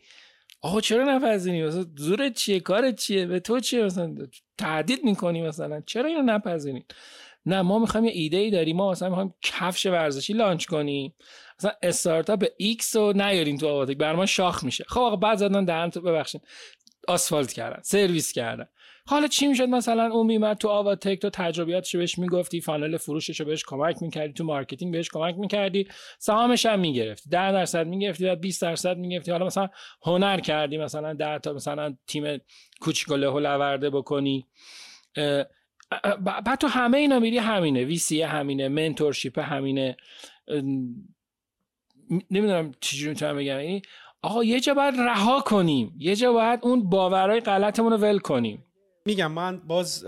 آقا چرا نپذیریم مثلا زورت چیه؟ کارت چیه؟ به تو چیه؟ مثلا تهدید می‌کنی مثلا. چرا اینو نپذیریم نه ما می‌خوایم یه ایده ای داریم. ما مثلا می‌خوایم کفش ورزشی launch کنیم. مثلا استارتاپ X رو نیاریم تو آواتک بر ما شاخ میشه. خب آقا بعد زدن دهن تو ببخشید. آسفالت کردن سرویس کردن. حالا چی می‌شد؟ مثلا اون میومد تو آواتک تو تجربیاتشو بهش می‌گفتی funnel فروششو بهش کمک می‌کردی تو marketing بهش کمک می‌کردی. سهامش هم می‌گرفتی 10 درصد می‌گرفتی بعد 20 درصد می‌گرفتی. حالا مثلا هنر کردی مثلا 10 تا مثلا تیم کوچیک و لورده بکنی. بعد تو همه اینا میری همینه ویسی همینه منتورشیپ همینه. نمی‌دونم چجوری می‌تونم بگم. یعنی آقا یه جا باید رها کنیم. یه جا باید اون باورهای غلطمون رو ول کنیم. میگم من باز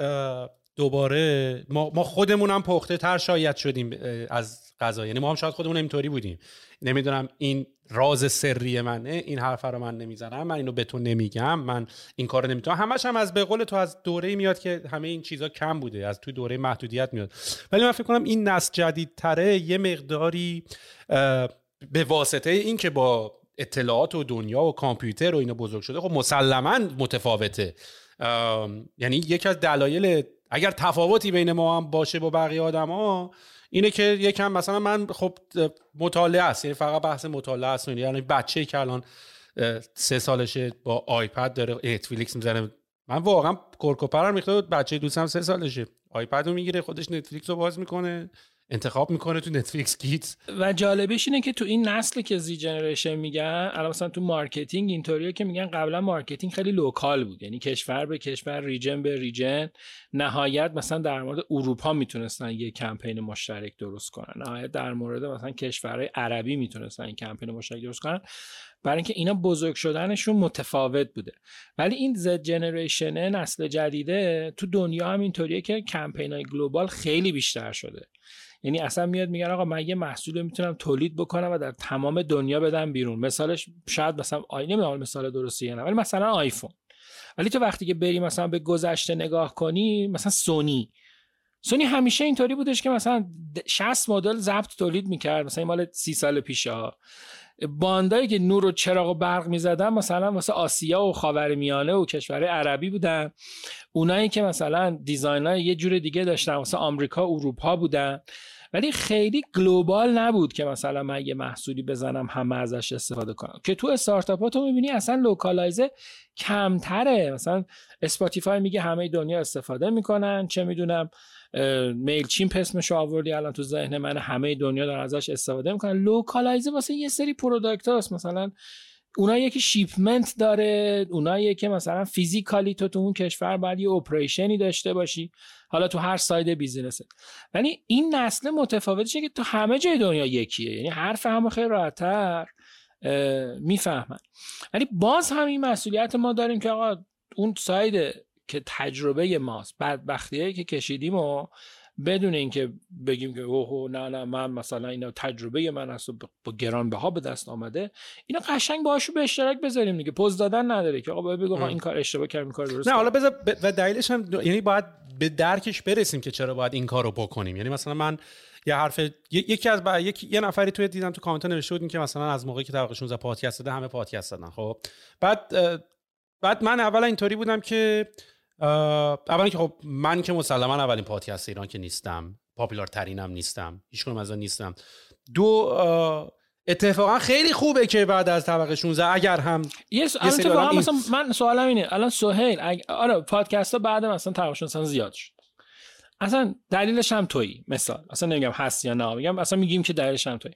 دوباره ما, ما خودمون هم پخته تر شاید شدیم از غذا یعنی ما هم شاید خودمون اینطوری بودیم. نمی‌دونم این راز سری منه این حرف رو من نمی‌زنم من اینو به تو نمیگم من این کار نمی‌تونم. همش هم از به قول تو از دوره میاد که همه این چیزا کم بوده از توی دوره محدودیت میاد. ولی من فکر کنم این نسل جدیدتره یه مقداری به واسطه این که با اطلاعات و دنیا و کامپیوتر و اینا بزرگ شده. خب مسلما متفاوته. یعنی یکی از دلایل اگر تفاوتی بین ما هم باشه با بقیه آدما اینه که یکم مثلا من خب مطالعه است یعنی فقط بحث مطالعه است یعنی بچه که الان سه سالشه با آیپد داره نتفلیکس می‌زنه. من واقعا کرکوپرم می‌خواد بچه دوستم سه سالشه. آیپد رو می‌گیره خودش نتفلیکس رو باز می‌کنه. انتخاب می‌کنه تو نتفلیکس کیت و جالبش اینه که تو این نسل که زی جنریشن میگن الان مثلا تو مارکتینگ اینطوریه که میگن قبلا مارکتینگ خیلی لوکال بود. یعنی کشور به کشور ریجن به ریجن نهایت مثلا در مورد اروپا می‌تونستن یه کمپین مشترک درست کنن. نهایت در مورد مثلا کشورهای عربی می‌تونستن این کمپین مشترک درست کنن. برای اینکه اینا بزرگ شدنشون متفاوت بوده. ولی این Z generation نسل جدیده تو دنیا هم اینطوریه که کمپین های global خیلی بیشتر شده. یعنی اصلا میاد میگن آقا من یه محصول می‌تونم تولید بکنم و در تمام دنیا بدم بیرون. مثالش شاید مثلا آی نمی‌دونم مثال درستی نه ولی مثلا آیفون. ولی تو وقتی که بری مثلا به گذشته نگاه کنی مثلا سونی. سونی همیشه اینطوری بودش که مثلا 60 مدل ضبط تولید می‌کرد. مثلا مال 30 سال پیش ها. باندهایی که نور و چراغ و برق می‌زدن مثلا واسه آسیا و خاورمیانه و کشور عربی بودن. اونایی که مثلا design یه جور دیگه داشتن واسه آمریکا اروپا بودن. ولی خیلی global نبود که مثلا من یه محصولی بزنم همه ازش استفاده کنم. که تو استارتاپ ها تو می‌بینی اصلا localize ه کمتره. مثلا اسپاتیفای میگه همه دنیا استفاده می‌کنن. چه می‌دونم Mailchimp اسمش آوردی الان تو ذهن من همه دنیا دارن ازش استفاده می‌کنن. localize ه واسه یه سری product هست مثلا اونایی که shipment داره اونایی که مثلا physically تو تو اون کشور باید یه operation ی داشته باشی. حالا تو هر side business ه ولی این نسل متفاوتشه که تو همه جای دنیا یکیه. یعنی حرف همه خیلی راحتتر می‌فهمن. ولی باز هم این مسئولیت ما داریم که آقا اون ساید که تجربه ماست بدبختیایی که کشیدیم و بدون اینکه بگیم که اوه نه نه من مثلا اینا تجربه من است و با گرانبها به دست آمده اینا قشنگ باهاشو به اشتراک بذاریم دیگه. پوز دادن نداره که. آقا بگو این کار اشتباه کردم کار درست نه حالا بذار و دلیلش هم یعنی باید به درکش برسیم که چرا باید این کارو بکنیم. یعنی مثلا من یه حرف یکی از با... یک... یه نفری توی دیدم تو کامنت نوشته بود که مثلا از موقعی که طبقه 16 پادکست داده همه پادکست دادن خب. بعد بعد من اول اینطوری بودم که اولا که خب من که مسلما اولین پادکست ایران که نیستم. پاپولار ترینم نیستم. هیچ از نیستم. دو اتفاقا خیلی خوبه که بعد از طبقه 16 اگر هم یه اتفاقا مثلا من سوالم اینه. الان سهیل اگ... آره پادکست ها بعد مثلا طبقه 16 زیاد شد. اصلا دلیلش هم تویی مثال. اصلا نمیگم هست یا نه. میگم اصلا میگیم که دلیلش هم تویی.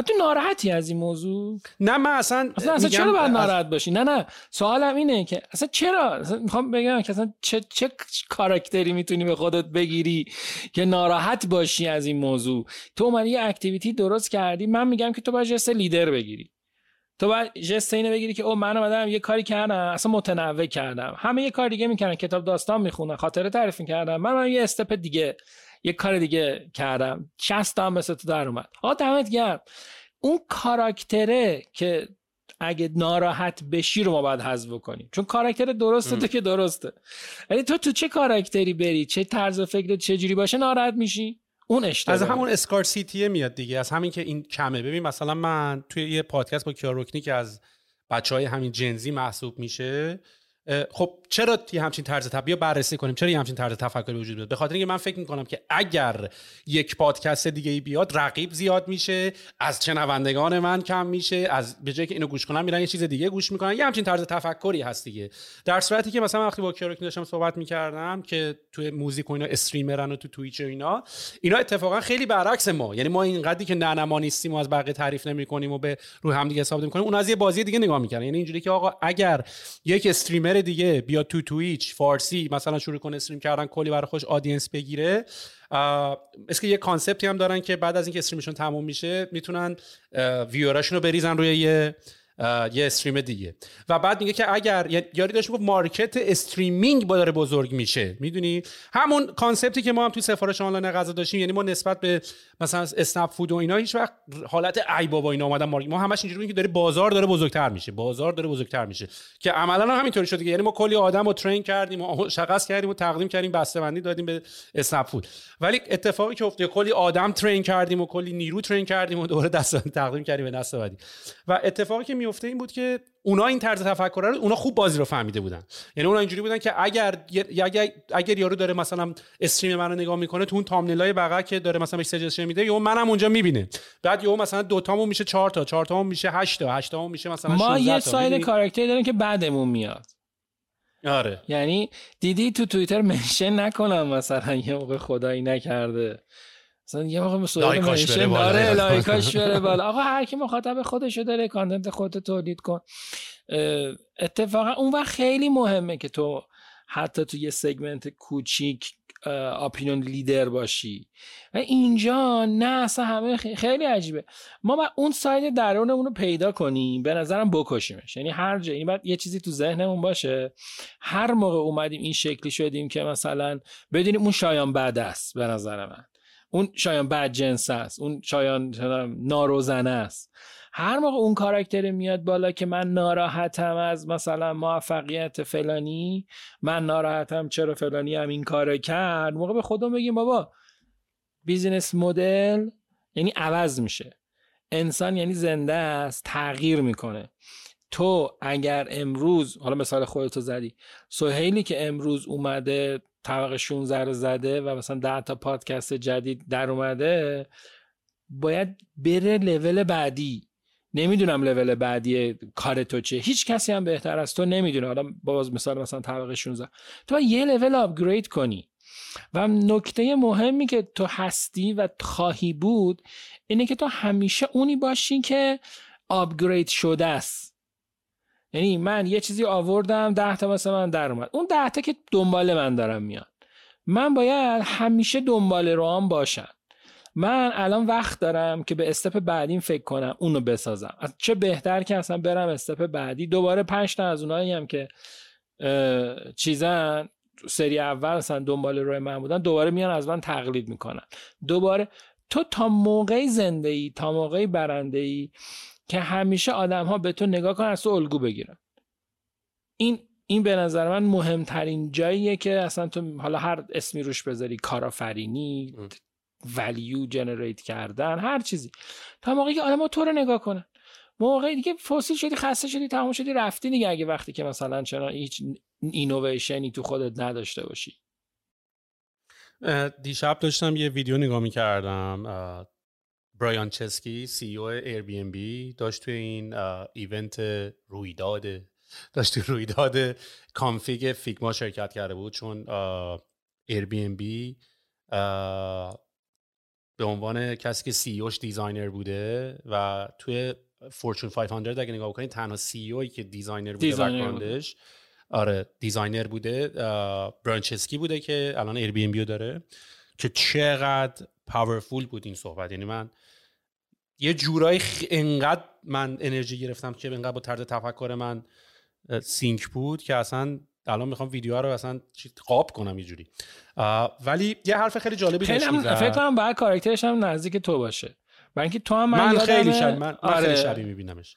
تو ناراحتی از این موضوع؟ نه من اصلا اصلا, اصلا چرا باید ناراحت باشی؟ نه نه سوالم اینه که اصلا چرا؟ اصلا می‌خوام بگم که اصلا چه چه کاراکتری می‌تونی به خودت بگیری که ناراحت باشی از این موضوع؟ تو من یه اکتیویتی درست کردی من میگم که تو باید جست لیدر بگیری. تو باید جست اینو بگیری که او من اومدم یه کاری کردم اصلا متنوع کردم. همه یه کار دیگه می‌کردن کتاب داستان می‌خونن خاطره تعریف می‌کردم من, من یه استپ دیگه یه کار دیگه کردم. 60 تا هم مثل تو در اومد. آقا دمت گرم. اون کاراکتره که اگه ناراحت بشی رو ما باید حذف کنیم. چون کاراکتر درسته تو که درسته. ولی تو تو چه کاراکتری بری؟ چه طرز فکر چه جوری باشه ناراحت میشی؟ اون اشتباه. از همون اسکارسیتی میاد دیگه. از همین که این کمه. ببین مثلا من توی یه پادکست با کیاروکنی که از بچه های همین جنزی محسوب میشه خب چرا یه همچین طرز تفکر بررسی کنیم چرا یه همچین طرز تفکری وجود داره؟ به خاطر اینکه من فکر می‌کنم که اگر یک پادکست دیگه ای بیاد رقیب زیاد میشه از شنوندگان من کم میشه از به جای که اینو گوش کنن میرن یه چیز دیگه گوش می‌کنن. یه همچین طرز تفکری هست دیگه. در صورتی که مثلا وقتی با کیروکی داشتم صحبت می‌کردم که توی موزیک و اینا استریمرن و تو توییچ و اینا اینا اتفاقا خیلی برعکس ما. یعنی ما اینقدری که نه ما نیستیم و از بقیه تعریف نمی‌کنیم و به رو هم دیگه حساب نمی‌کنیم اون از یه بازی دیگه نگاه می‌کنن یعنی اینجوری که آقا اگر یک streamer دیگه بیاد تو Twitch فارسی مثلا شروع کنه stream کردن کلی برای خودش audience بگیره. اسکه یه concept ی هم دارن که بعد از اینکه stream شون تموم میشه می‌تونن viewer اشون رو بریزن روی یه یه stream دیگه. و بعد میگه که اگر یاری داشت گفت market streaming با داره بزرگ میشه. می‌دونی؟ همون concept ی که ما هم تو سفارش آنلاین غذا داشتیم یعنی ما نسبت به مثلا اسنپ فود و اینا هیچ وقت حالت ای بابا اینا اومدن مارکت ما همش اینجوری که داره بازار داره بزرگتر میشه. بازار داره بزرگتر میشه. که عملا همینطوری شده. یعنی ما کلی آدم رو ترین کردیم و شخص کردیم و تقدیم کردیم بسته دادیم به اسنپ فود ولی اتفاقی که افتاد کلی آدم ترین کردیم و کلی نیرو ترین کردیم و دوباره دست تقدیم کردیم به دست و اتفاقی که میفته این بود که اونا این طرز تفکر رو اونا خوب بازی رو فهمیده بودن. یعنی اونا اینجوری بودن که اگر اگر اگر یارو داره مثلا stream منو نگاه می‌کنه تو اون thumbnail ای بغل که داره مثلا بهش میده یا منم اونجا می‌بینه. بعد یهو مثلا دو تامون میشه 4 تا 4 تامون میشه 8 تا 8 تامون میشه مثلا ما یه ساید کاراکتری داریم که بعدمون میاد. آره. یعنی دیدی تو توییتر mention نکنم مثلا یه موقع خدایی نکرده. مثلا یه موقع mention داره like اش بره بالا. آقا هر کی مخاطب خودشو داره content خودت تولید کن. اتفاقا اون وقت خیلی مهمه که تو حتی تو یه سگمنت کوچیک اپینون لیدر باشی. و اینجا نه اصلا همه خیلی عجیبه. ما باید اون ساید درونمون رو پیدا کنیم به نظرم بکشیمش. یعنی هر جا این باید یه چیزی تو ذهنمون باشه. هر موقع اومدیم این شکلی شدیم که مثلا بدونیم اون شایان بد است به نظر من. اون شایان بد جنس است اون شایان ناروزنه است. هر موقع اون کاراکتر میاد بالا که من ناراحتم از مثلا موفقیت فلانی من ناراحتم چرا فلانی هم این کارو کرد موقع به خودم بگیم بابا بیزینس مدل یعنی عوض میشه. انسان یعنی زنده است تغییر می‌کنه. تو اگر امروز حالا مثال خودتو زدی سهیلی که امروز اومده طبق 16 رو زده و مثلا 10 تا پادکست جدید در اومده باید بره لول بعدی. نمی‌دونم لول بعدی کار تو چیه. هیچ کسی هم بهتر از تو نمی‌دونه. حالا باز مثال مثلا طبقه 16 تو یه لول آپگرید کنی. و نکته مهمی که تو هستی و خواهی بود اینه که تو همیشه اونی باشی که آپگرید شده است. یعنی من یه چیزی آوردم ده تا مثلا من در اومد. اون ده تا که دنبال من دارم میاد من باید همیشه دنبال رو هم باشم. من الان وقت دارم که به استپ بعدیم فکر کنم اونو بسازم. از چه بهتر که اصلا برم استپ بعدی. دوباره پنج تا از اونایی هم که چیزن سری اول اصلا دنبال روی من بودن دوباره میان از من تقلید می‌کنن. دوباره تو تا موقعی زنده ای تا موقعی برنده ای که همیشه آدم ها به تو نگاه کنن از تو الگو بگیرن. این این به نظر من مهمترین جاییه که اصلا تو حالا هر اسمی روش بذاری کارآفرینی value generate کردن هر چیزی. تا موقعی که آدم تو رو نگاه کنن. موقعی دیگه fossil شدی خسته شدی تمام شدی رفتی دیگه اگه وقتی که مثلا چنا هیچ اینویشنی تو خودت نداشته باشی. دیشب داشتم یه ویدیو نگاه می‌کردم برایان چسکی سی او ایر بی ام بی داشت توی این event رویداد داشت توی رویداد Config Figma شرکت کرده بود. چون Airbnb به عنوان کسی که CEO ش designer بوده و توی Fortune 500 اگه نگاه کنید تنها CEO ی که designer بوده background ش آره designer بوده. برایان چسکی بوده که الان Airbnb و داره. که چقدر powerful بود این صحبت. یعنی من یه جورایی انقدر من انرژی گرفتم که انقدر با طرز تفکر من sync بود که اصلا الان می‌خوام ویدیو رو اصلا قاب کنم یه جوری. ولی یه حرف خیلی جالبی خیلی هم فکر کنم بعد character ش هم نزدیک تو باشه. برای اینکه تو هم من, من خیلی شب من, من آره. خیلی شبیه میبینمش.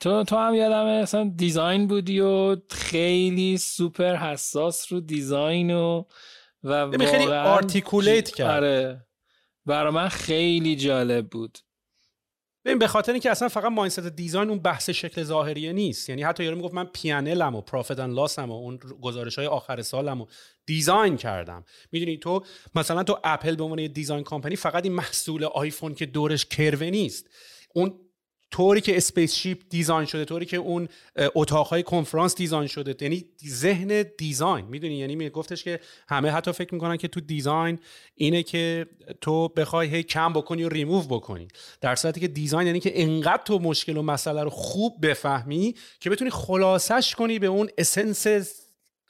تو تو هم یادمه مثلا design بودی و خیلی سوپر حساس رو design و و خیلی articulate کرد. آره. برای من خیلی جالب بود. ببین به خاطر اینکه اصلا فقط mindset design اون بحث شکل ظاهریه نیست. یعنی حتی یارو می‌گفت من P&L م و profit and loss م و اون گزارش های آخر سالم و design کردم. می‌دونی تو؟ مثلا تو اپل به عنوان design company فقط این محصول آیفون که دورش curve ه نیست. اون طوری که spaceship design شده طوری که اون اتاقهای کنفرانس design شده. یعنی ذهن design می‌دونی؟ یعنی میگفتش که همه حتی فکر می‌کنن که تو design اینه که تو بخوای هی کم بکنی و ریموو بکنی. در صورتی که design یعنی که انقدر تو مشکل و مسئله رو خوب بفهمی که بتونی خلاصش کنی به اون essence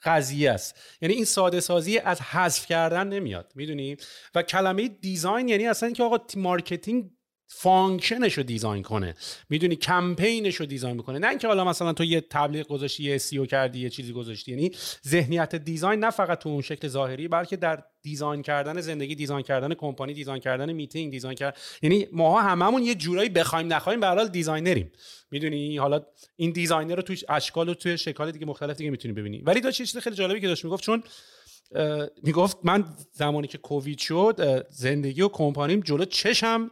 قضیه است. یعنی این ساده سازی از حذف کردن نمیاد می‌دونی؟ و کلمه design یعنی اصلا اینکه آقا marketing function ش رو design کنه. می‌دونی کمپینش رو design می‌کنه. نه اینکه حالا مثلا تو یه تبلیغ گذاشتی یه save کردی یه چیزی گذاشتی. یعنی ذهنیت design نه فقط تو اون شکل ظاهری بلکه در design کردن زندگی design کردن کمپانی design کردن meeting design کرد یعنی ماها هممون یه جورایی بخوایم نخوایم به حال designer یم. می‌دونی؟ حالا این designer رو توی اشکال و توی شکل دیگه مختلف دیگه می‌تونی ببینی. ولی داشت چیز خیلی جالبی که داشت می‌گفت چون می‌گفت من زمانی که کووید شد زندگی و کمپانیم جلو چشم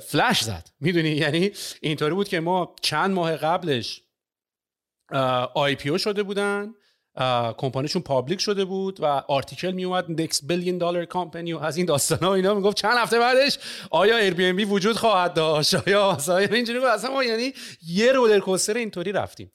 فلش زد. می‌دونی؟ یعنی اینطوری بود که ما چند ماه قبلش IPO شده بودن کمپانیشون public شده بود و article می اومد X billion دلار کمپانی از این داستان ها اینا می‌گفت چند هفته بعدش آیا Airbnb وجود خواهد داشت؟ آیا اینجوری بود. اصلا ما یعنی یه roller coaster اینطوری رفتیم.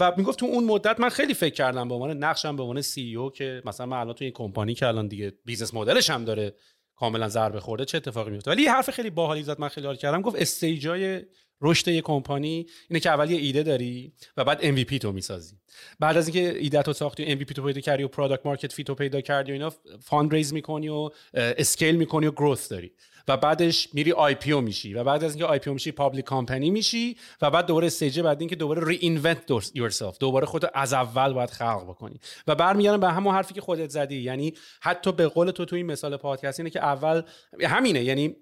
و می‌گفت تو اون مدت من خیلی فکر کردم به عنوان نقشم به عنوان CEO که مثلا من الان تو این کمپانی که الان دیگه business model ش هم داره کاملا ضربه خورده چه اتفاقی میفته ولی یه حرف خیلی باحالی زد من خیلی حال کردم. گفت stage ای رشد یه کمپانی اینه که اول یه ایده داری و بعد MVP تو می‌سازی. بعد از اینکه ایده تو ساختی MVP تو پیدا کردی و product market fit تو پیدا کردی و اینا fundraise می‌کنی و scale می‌کنی و growth داری. و بعدش میری IPO میشی و بعد از اینکه IPO میشی public company میشی و بعد دوباره stage بعد اینکه دوباره reinvent yourself دوباره خودت از اول باید خلق بکنی. و برمیگردم به همون حرفی که خودت زدی. یعنی حتی به قول تو تو این مثال پادکست اینه که اول همینه. یعنی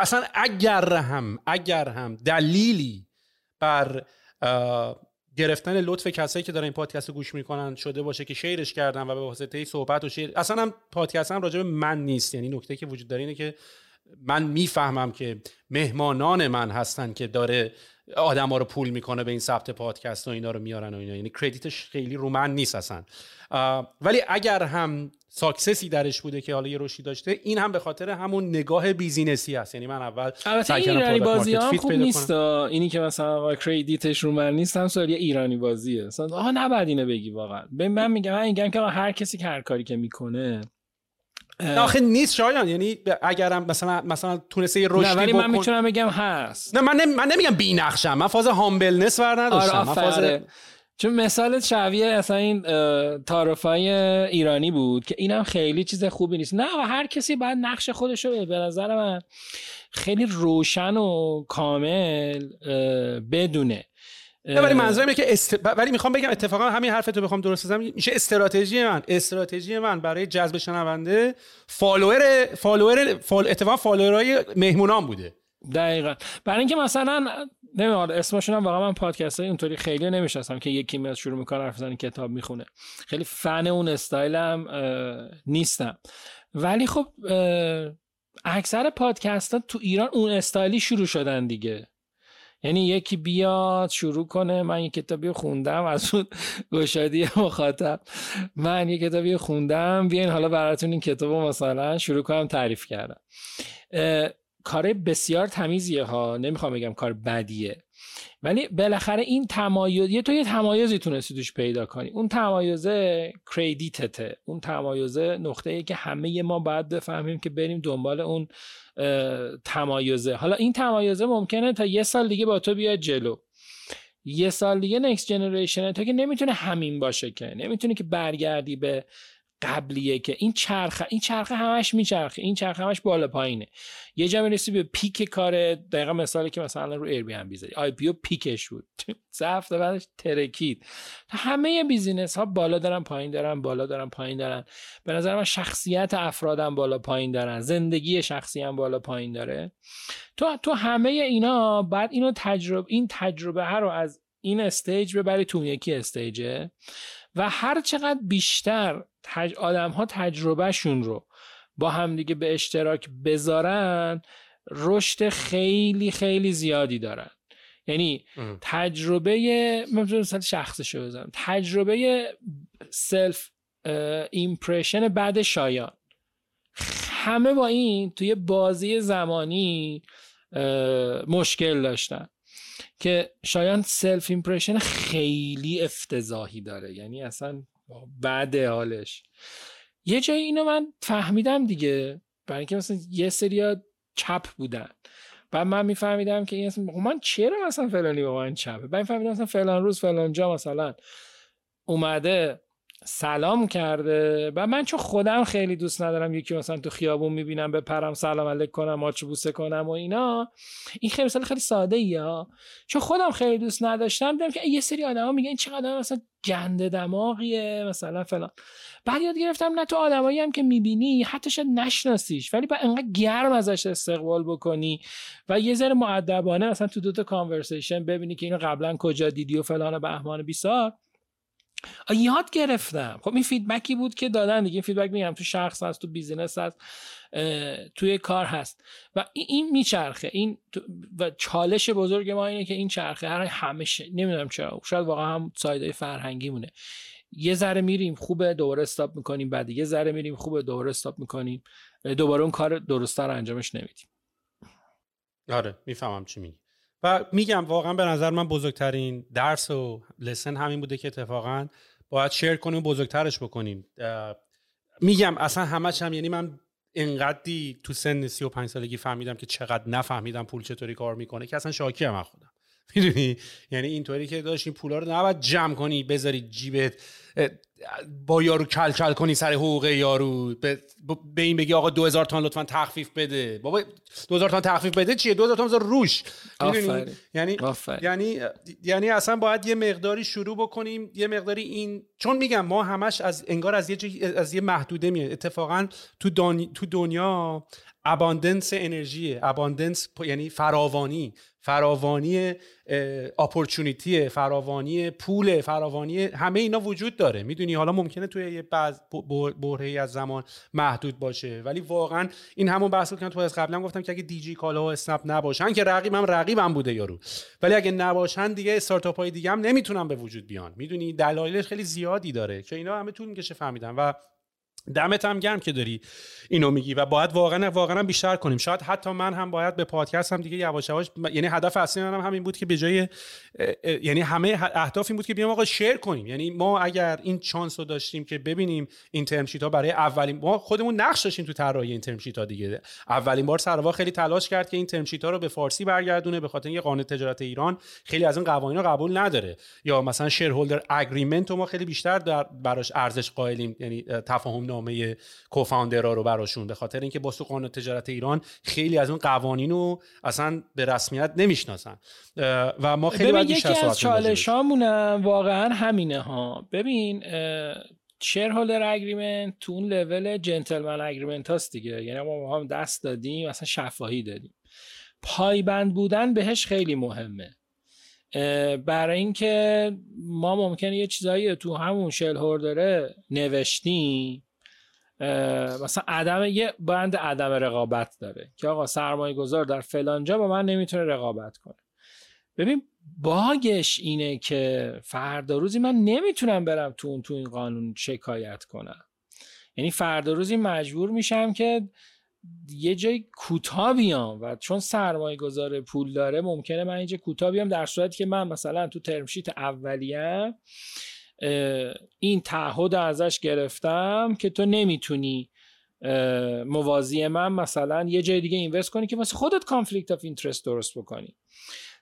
اصلا اگر هم اگر هم دلیلی بر گرفتن لطف کسایی که دارن این پادکست رو گوش می‌کنن شده باشه که شیرش کردن و به واسطه صحبت و شیر اصلا هم پادکست هم راجع به من نیست. یعنی نکته که وجود داره اینه که من می‌فهمم که مهمانان من هستن که داره آدم ها رو پول می‌کنه به این ثبت پادکست و اینا رو میارن و اینا. یعنی کردیتش خیلی رو من نیست اصلا. ولی اگر هم success ی درش بوده که حالا یه رشدی داشته این هم به خاطر همون نگاه business ی هست. یعنی من اول البته این ایرانی بازی هم خوب نیست اینی که مثلا credit ش رو من نیست هم سوال یه ایرانی بازیه. آها نباید اینو بگی واقعا. من میگم من میگم که هر کسی که هر کاری که می‌کنه آخه نیست شایان یعنی اگرم مثلا مثلا تونسته یه رشدی نه ولی من می‌تونم بگم هست. نه من, من نمیگم بی نقشم من فاز humbleness ور نداشتم آره من فاز چون مثال شبیه اصلا این تعارفای ایرانی بود که اینم خیلی چیز خوبی نیست. نه هر کسی باید نقش خودش رو به نظر من. خیلی روشن و کامل بدونه. ولی منظورم اینه که است... ولی می‌خوام بگم اتفاقا همین حرفتو بخوام درست بزنم. میشه استراتژی من استراتژی من برای جذب شنونده follower follower fol... اتفاقا follower ای مهمونان بوده. دقیقا. برای اینکه مثلا نمی‌دونم اسمشون هم واقعا من پادکست های اونطوری خیلی نمی‌شناسم که یکی میاد شروع می‌کنه حرف زنی کتاب می‌خونه. خیلی فن اون استایلم نیستم. ولی خب اکثر پادکست ها تو ایران اون استایلی شروع شدن دیگه. یعنی یکی بیاد شروع کنه من یه کتابی خوندم از اون گشادی مخاطب. من یه کتابی خوندم بیاین حالا براتون این کتاب مثلا شروع کنم تعریف کردم. کار بسیار تمیزیه ها نمی‌خوام بگم کار بدیه. ولی بالاخره این تمایز یه تو یه تمایزی تونستی توش پیدا کنی. اون تمایزه کردیتته اون تمایزه نقطه ای که همه ما باید بفهمیم که بریم دنبال اون تمایزه. حالا این تمایزه ممکنه تا یه سال دیگه با تو بیاد جلو. یه سال دیگه نکست جنریشن تو که نمی‌تونه همین باشه که. نمی‌تونه که برگردی به قبلیه که این چرخه این چرخه همش میچرخه این چرخه همش بالا پایینه. یه جا می‌رسی به peak کار دقیقا مثالی که مثلا رو ایر بی ام بیزاری آی پی او پیکش بود. [laughs] سه هفته بعدش ترکید. همه business ها بالا دارن پایین دارن بالا دارن پایین دارن. به نظر من شخصیت افرادم بالا پایین دارن. زندگی شخصی هم بالا پایین داره. تو تو همه اینا بعد اینو تجربه این تجربه ها رو از این stage ببری تو یکی stage ه. و هر چقدر بیشتر تج... آدم ها تجربهشون رو با همدیگه به اشتراک بذارن رشد خیلی خیلی زیادی دارن. یعنی تجربه من مثلا شخصش بزنم. تجربه first impression بد شایان. همه با این توی بازه زمانی مشکل داشتن. که شایان first impression خیلی افتضاحی داره. یعنی اصلا بعد حالش. یه جایی اینو من فهمیدم دیگه. برای اینکه مثلا یه سری چپ بودن. بعد من میفهمیدم که این من چرا مثلا فلانی با من چپه؟ بعد میفهمیدم مثلا فلان روز فلان جا مثلا اومده سلام کرده. و من چون خودم خیلی دوست ندارم یکی مثلا تو خیابون می‌بینم به پرم سلام علیک کنم ماچ بوسه کنم و اینا. این خیلی مثلا خیلی ساده ای ها. چون خودم خیلی دوست نداشتم دیدم که یه سری آدما میگن چقدر مثلا گنده دماغیه مثلا فلان. بعد یاد گرفتم نه تو آدمایی هم که می‌بینی حتی شاید نشناسیش ولی بعد انقدر گرم ازش استقبال بکنی و یه ذره مؤدبانه مثلا تو دوتا conversation ببینی که اینو قبلا کجا دیدی و فلان بهمان بیسار. یاد گرفتم. خب این feedback ی بود که دادن دیگه. feedback میگم تو شخص هست تو business هست توی کار هست. و این میچرخه. این و چالش بزرگ ما اینه که این چرخه. هر همیشه نمی‌دونم چرا. شاید واقعا هم side ای فرهنگی مونه یه ذره میریم خوبه دوباره استاپ می‌کنیم. بعد یه ذره میریم خوبه دوباره استاپ می‌کنیم. دوباره اون کار درسته رو انجامش نمیدیم. آره می‌فهمم چی میگی. و میگم واقعا به نظر من بزرگترین درس و لسن همین بوده که اتفاقا باید شیر کنیم و بزرگترش بکنیم. میگم اصلا همش هم یعنی من انقدری تو سن 35 سالگی فهمیدم که چقدر نفهمیدم پول چطوری کار می‌کنه که اصلا شاکی هم خودم. می‌دونی؟ یعنی اینطوری که داشت این پولا رو نباید جمع کنی بذاری جیبت با یارو کل کل کنی سر حقوق یارو. به, این بگی آقا 2000 تومن لطفا تخفیف بده. بابا 2000 تومن تخفیف بده چیه؟ 2000 تومن بذار روش. یعنی یعنی یعنی اصلا باید یه مقداری شروع بکنیم یه مقداری این چون میگم ما همش از انگار از یه از یه محدوده میاد اتفاقا تو, تو دنیا اباندنس انرژی اباندنس یعنی فراوانی. فراوانی اپورتونیتی فراوانی پول فراوانی همه اینا وجود داره. می‌دونی حالا ممکنه توی یه بعض برهه‌ای از زمان محدود باشه. ولی واقعا این همون بحث که تو از قبلا گفتم که اگه دیجی کالا و اسنپ نباشن که رقیبم رقیبم بوده یارو. ولی اگه نباشن دیگه استارتاپ های دیگه هم نمی‌تونن به وجود بیان. می‌دونی؟ دلایل خیلی زیادی داره. که اینا همه طول می‌کشه فهمیدم و دمت هم گرم که داری اینو میگی و باید واقعا واقعا بیشتر کنیم. شاید حتی من هم باید به پادکست هم دیگه یواش یواش یعنی هدف اصلی من هم همین بود که به جای یعنی همه اهداف این بود که بیام آقا شیر کنیم. یعنی ما اگر این چانس رو داشتیم که ببینیم این ترم ها برای اولین ما خودمون نقش داشتیم تو طراحی این ترم ها دیگه. اولین بار سروا خیلی تلاش کرد که این ترم ها رو به فارسی برگردونه به خاطر اینکه قانون تجارت ایران خیلی از این قوانین رو قبول نداره. یا مثلا شیر هولدر اگریمنت ما خیلی بیشتر در براش ارزش قائلیم. یعنی تفاهم نامه کوفاندرا رو براشون به خاطر اینکه با قانون تجارت ایران خیلی از اون قوانین رو اصلا به رسمیت نمی‌شناسن. و ما خیلی باید یکی از چالشامونم واقعا همینه ها. ببین شیر هولدر اگریمنت تو اون لول جنتلمن اگریمنت هاست دیگه. یعنی ما هم دست دادیم اصلا شفاهی دادیم. پایبند بودن بهش خیلی مهمه. برای اینکه ما ممکنه یه چیزایی تو همون شل هوردره نوشتیم مثلا عدم یه بند عدم رقابت داره که آقا سرمایه گذار در فلانجا با من نمی‌تونه رقابت کنه. ببین باگش اینه که فردا روزی من نمی‌تونم برم تو اون تو این قانون شکایت کنم. یعنی فردا روزی مجبور میشم که یه جای کوتاه بیام و چون سرمایه گذار پول داره ممکنه من اینجا کوتاه بیام در صورتی که من مثلا تو ترمشیت اولیه این تعهد ازش گرفتم که تو نمی‌تونی موازی من مثلا یه جای دیگه invest کنی که واسه خودت conflict of interest درست بکنی.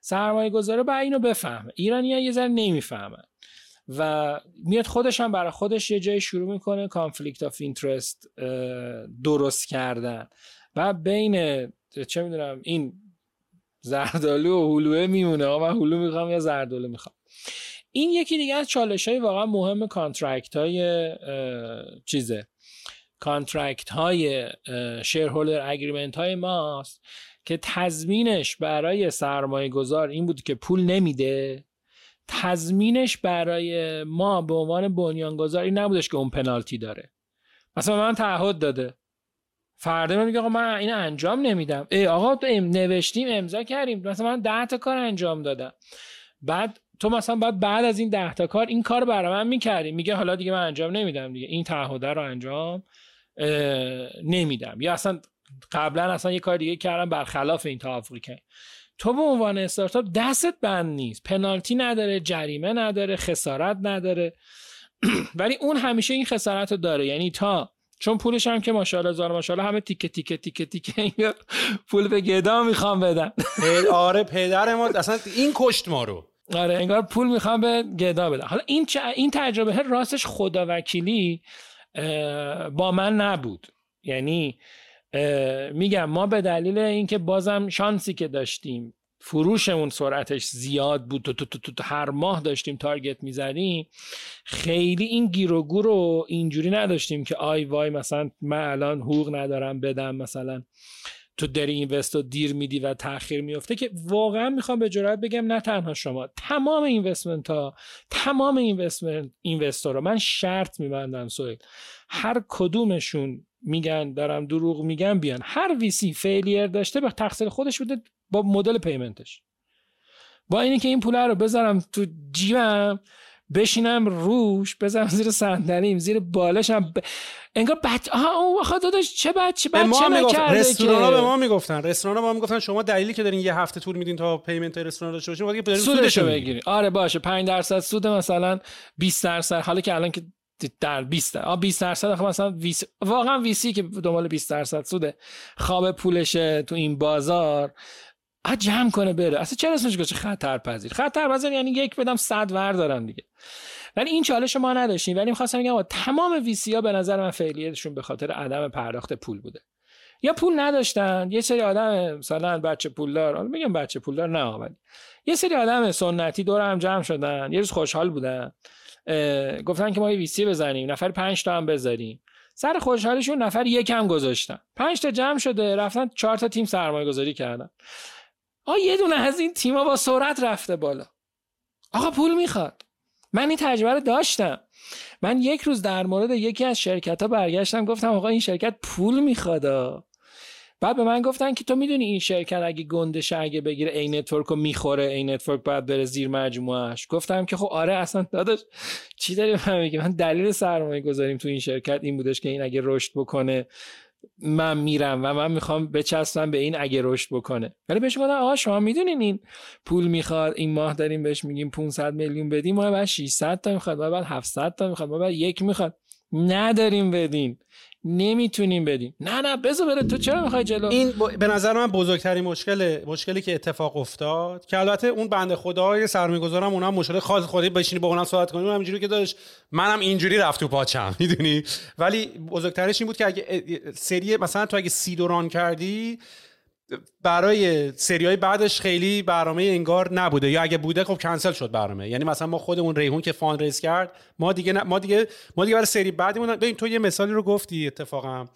سرمایه گذاره باید اینو بفهمه ایرانی یه ذره نمی‌فهمن. و میاد خودش هم برای خودش یه جای شروع می‌کنه conflict of interest درست کردن. و بین چه می‌دونم این زردالو و هلوه میمونه. و هلو می‌خوام یا زردالو می‌خوام؟ این یکی دیگه از چالش های واقعا مهم contract های چیزه. contract های shareholder agreement های ماست که تضمینش برای سرمایه گذار این بود که پول نمیده. تضمینش برای ما به عنوان بنیانگذار این نبودش که اون پنالتی داره. مثلا من تعهد داده. فردا من میگه آقا من این انجام نمیدم. ای آقا تو نوشتیم امضا کردیم. مثلا من ده تا کار انجام دادم. بعد تو مثلا بعد بعد از این ده تا کار این کار برای من می‌کردی. میگه حالا دیگه من انجام نمیدم دیگه. این تعهد رو انجام نمیدم. یا اصلا قبلا اصلا یه کار دیگه کردم برخلاف این توافقی که تو به عنوان استارتاپ دستت بند نیست. پنالتی نداره جریمه نداره خسارت نداره. [clears throat] ولی اون همیشه این خسارت رو داره. یعنی تا چون پولش هم که ماشاءالله زار ماشاءالله همه تیکه تیکه تیکه تیکه پول به گدا می‌خوام بدن. آره پدر ما اصلا این کشت ما رو. آره انگار پول می‌خوام به گدا بدن حالا این این تجربه راستش خدا وکیلی با من نبود. یعنی میگم ما به دلیل اینکه بازم شانسی که داشتیم فروشمون سرعتش زیاد بود تو, تو, تو, تو هر ماه داشتیم تارگت می‌زنیم خیلی این گیروگو رو اینجوری نداشتیم که آی وای مثلا من الان حقوق ندارم بدم مثلا تو داری اینوستو دیر میدی و تاخیر میفته که واقعا می‌خوام به جرات بگم نه تنها شما تمام اینوستمنت ها تمام اینوستمنت اینوستورها من شرط میبندم سویل هر کدومشون میگن دارم دروغ میگن بیان. هر ویسی فیلیر داشته به تقصیر خودش بوده با مدل پیمنتش. با اینی که این پول رو بذارم تو جیبم بشینم روش بزنم زیر صندلیم زیر بالشم ب... انگار بچه ها اون وقت داداش چه بچه بچه ما نکرده رستوران به ما می‌گفتن. رستوران به ما می‌گفتن شما دلیلی که دارین یه هفته طول میدین تا پیمنت رستوران داشته باشین وقتی دارین سودشو بگیرین آره باشه 5 درصد سود مثلا 20 درصد. حالا که الان که در 20 آ 20 درصد خب مثلا ویسی واقعا ویسی که دنبال 20 درصد سوده. خواب پولشه تو این بازار. جمع کنه بره. اصلا چرا اسمش گذاشته خطر پذیر خطر پذیر یعنی یک بدم صد ور دارن دیگه. ولی این چالش ما نداشتیم. ولی می‌خواستم بگم تمام ویسی ها به نظر من فعلیتشون به خاطر عدم پرداخت پول بوده. یا پول نداشتن. یه سری آدم مثلا بچه پولدار حالا میگم بچه پولدار نه ولی یه سری آدم سنتی دور هم جمع شدن. یه روز خوشحال بودن. گفتن که ما یه ویسی بزنیم. نفر پنج تا هم بذاریم. سر خوشحالشون نفر یک هم گذاشتن. پنج تا جمع شده. رفتن چهار تا تیم سرمایه گذاری کردن. آ یه دونه از این تیما با سرعت رفته بالا. آقا پول می‌خواد. من این تجربه رو داشتم. من یک روز در مورد یکی از شرکت ها برگشتم گفتم آقا این شرکت پول می‌خواد بعد به من گفتن که تو می‌دونی این شرکت اگه گندش اگه بگیره Anetwork رو می‌خوره Anetwork باید بره زیر مجموعهش گفتم که خب آره اصلا داداش چی داری من میگی؟ من دلیل سرمایه گذاریم تو این شرکت این بودش که این اگه رشد بکنه من میرم و من می‌خوام بچسبم به این اگه رشد بکنه. ولی بهش گفتم آقا شما می‌دونین این پول می‌خواد این ماه داریم بهش میگیم 500 میلیون بدیم ما بعد 600 تا می‌خواد ما بعد 700 تا می‌خواد ما بعد یک می‌خواد. نداریم بدین. نمی‌تونیم بدیم. نه نه بذار بره. تو چرا می‌خوای جلو؟ این ب... به نظر من بزرگترین مشکل مشکلی که اتفاق افتاد که البته اون بنده خدای سرمایه‌گذارم اونم مشکل خاص خودی بشینی با اونم صحبت کنیم اونم اینجوری که داشت. منم اینجوری رفت تو پاچم [laughs] می‌دونی؟ ولی بزرگترش این بود که اگه سری مثلا تو اگه سی دوران کردی برای سری های بعدش خیلی برنامه انگار نبوده. یا اگه بوده خب کنسل شد برنامه. یعنی مثلا ما خودمون ریحون که فان ریز کرد ما دیگه ما دیگه ما دیگه برای سری بعدیمون ببین تو یه مثالی رو گفتی اتفاقا.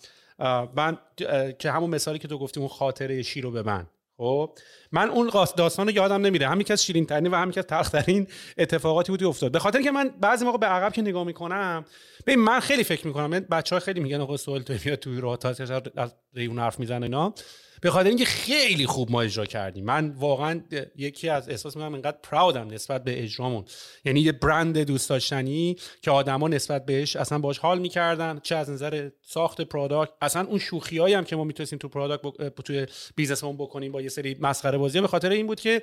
من که همون مثالی که تو گفتی اون خاطره شیرو به من. خب؟ من اون داستان رو یادم نمیره. همین که از شیرین ترین و همین که تلخ ترین اتفاقاتی بودی افتاد. به خاطر که من بعضی موقع به عقب که نگاه می‌کنم ببین من خیلی فکر می‌کنم بچه ها خیلی میگن آقا سوال تو میاد تو روتاس از ریحون حرف می‌زنه اینا. به خاطر اینکه خیلی خوب ما اجرا کردیم. من واقعا یکی از احساس می‌کنم اینقدر proud ام نسبت به اجرامون. یعنی یه برند دوست داشتنی که آدما نسبت بهش اصلا باش حال می‌کردن چه از نظر ساخت product اصلا اون شوخیایی هم که ما می‌تونستیم تو product ب... توی business مون بکنیم با یه سری مسخره بازی به خاطر این بود که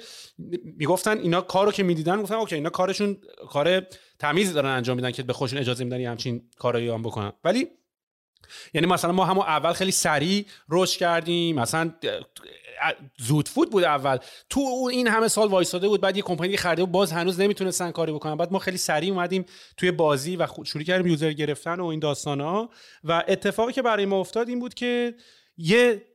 می‌گفتن اینا کارو که می‌دیدن گفتن OK اینا کارشون کار تمیز دارن انجام میدن که به خودشون اجازه میدن همچین کارایی هم بکنن. ولی یعنی مثلا ما همون اول خیلی سریع رشد کردیم مثلا زود فود بود اول. تو این همه سال وایساده بود بعد یه کمپانی خریده و باز هنوز نمی‌تونستن کاری بکنن. بعد ما خیلی سریع اومدیم توی بازی و شروع کردیم یوزر گرفتن و این داستان و اتفاقی که برای ما افتاد این بود که یه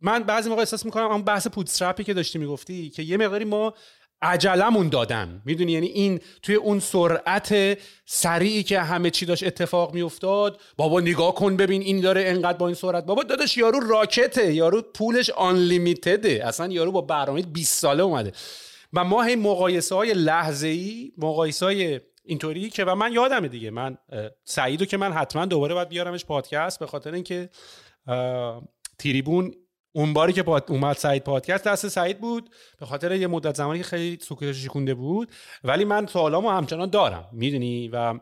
من بعضی موقع احساس می‌کنم اون بحث پودسترپی که داشتی می‌گفتی که یه مقداری ما عجلمون دادن. می‌دونی؟ یعنی این توی اون سرعت سریعی که همه چی داشت اتفاق میافتاد بابا نگاه کن ببین این داره انقدر با این سرعت. بابا داداش یارو راکته. یارو پولش آنلیمیتده اصلا یارو با برنامه 20 ساله اومده. و ما هی مقایسه های لحظه ای مقایسه های اینطوری که و من یادمه دیگه. من سعیدو که من حتما دوباره باید بیارمش پادکست به خاطر اینکه تیریبون اون باری که پاد... اومد سعید پادکست دست سعید بود. به خاطر یه مدت زمانی که خیلی سکوتش شکونده بود. ولی من سوالامو همچنان دارم می‌دونی؟ و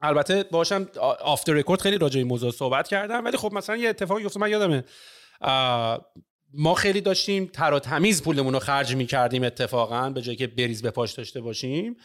البته باشم آفتر رکورد خیلی راجع به موضوع صحبت کردم. ولی خب مثلا یه اتفاقی افتاد من یادمه. ما خیلی داشتیم تر و تمیز پولمون رو خرج می‌کردیم اتفاقا به جایی که بریز به پاش داشته باشیم.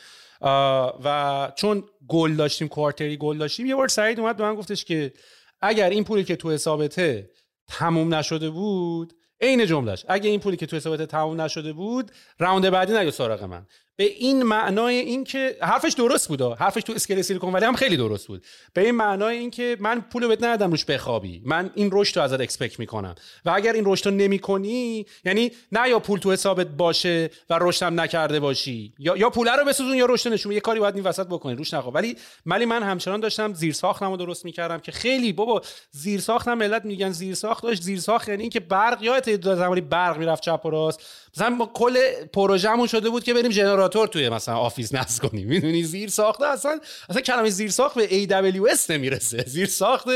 و چون گل داشتیم کوارتری گل داشتیم یه بار سعید اومد به من گفتش که اگر این پولی که تو حسابته تموم نشده بود؟ عین جملهش اگه این پولی که تو حسابت تموم نشده بود راوند بعدی نگه سراغ من. به این معنای اینکه حرفش درست بود. حرفش تو اسکل سیلیکون ولی هم خیلی درست بود. به این معنای اینکه من پول بهت ندادم روش بخوابی. من این رشد رو ازت اکسپکت می‌کنم. و اگر این رشد رو نمی‌کنی یعنی نه یا پول تو حسابت باشه و رشدم نکرده باشی یا یا پول رو بسوزون یا رشد نشون یه کاری باید این وسط بکنی. روش نخواب. ولی ولی من همچنان داشتم زیر ساختمو درست می‌کردم که خیلی بابا زیر ساختم ملت میگن زیر ساخت داشت زیر ساخت یعنی اینکه برق یادت زمانی برق می‌رفت چپ و راست؟ مثلا ما کل پروژهمون شده بود که بریم ژنراتور توی مثلا office نصب کنیم. می‌دونی؟ زیر ساخته اصلا اصلا کلمه زیر ساخت به AWS نمی‌رسه. زیر ساخت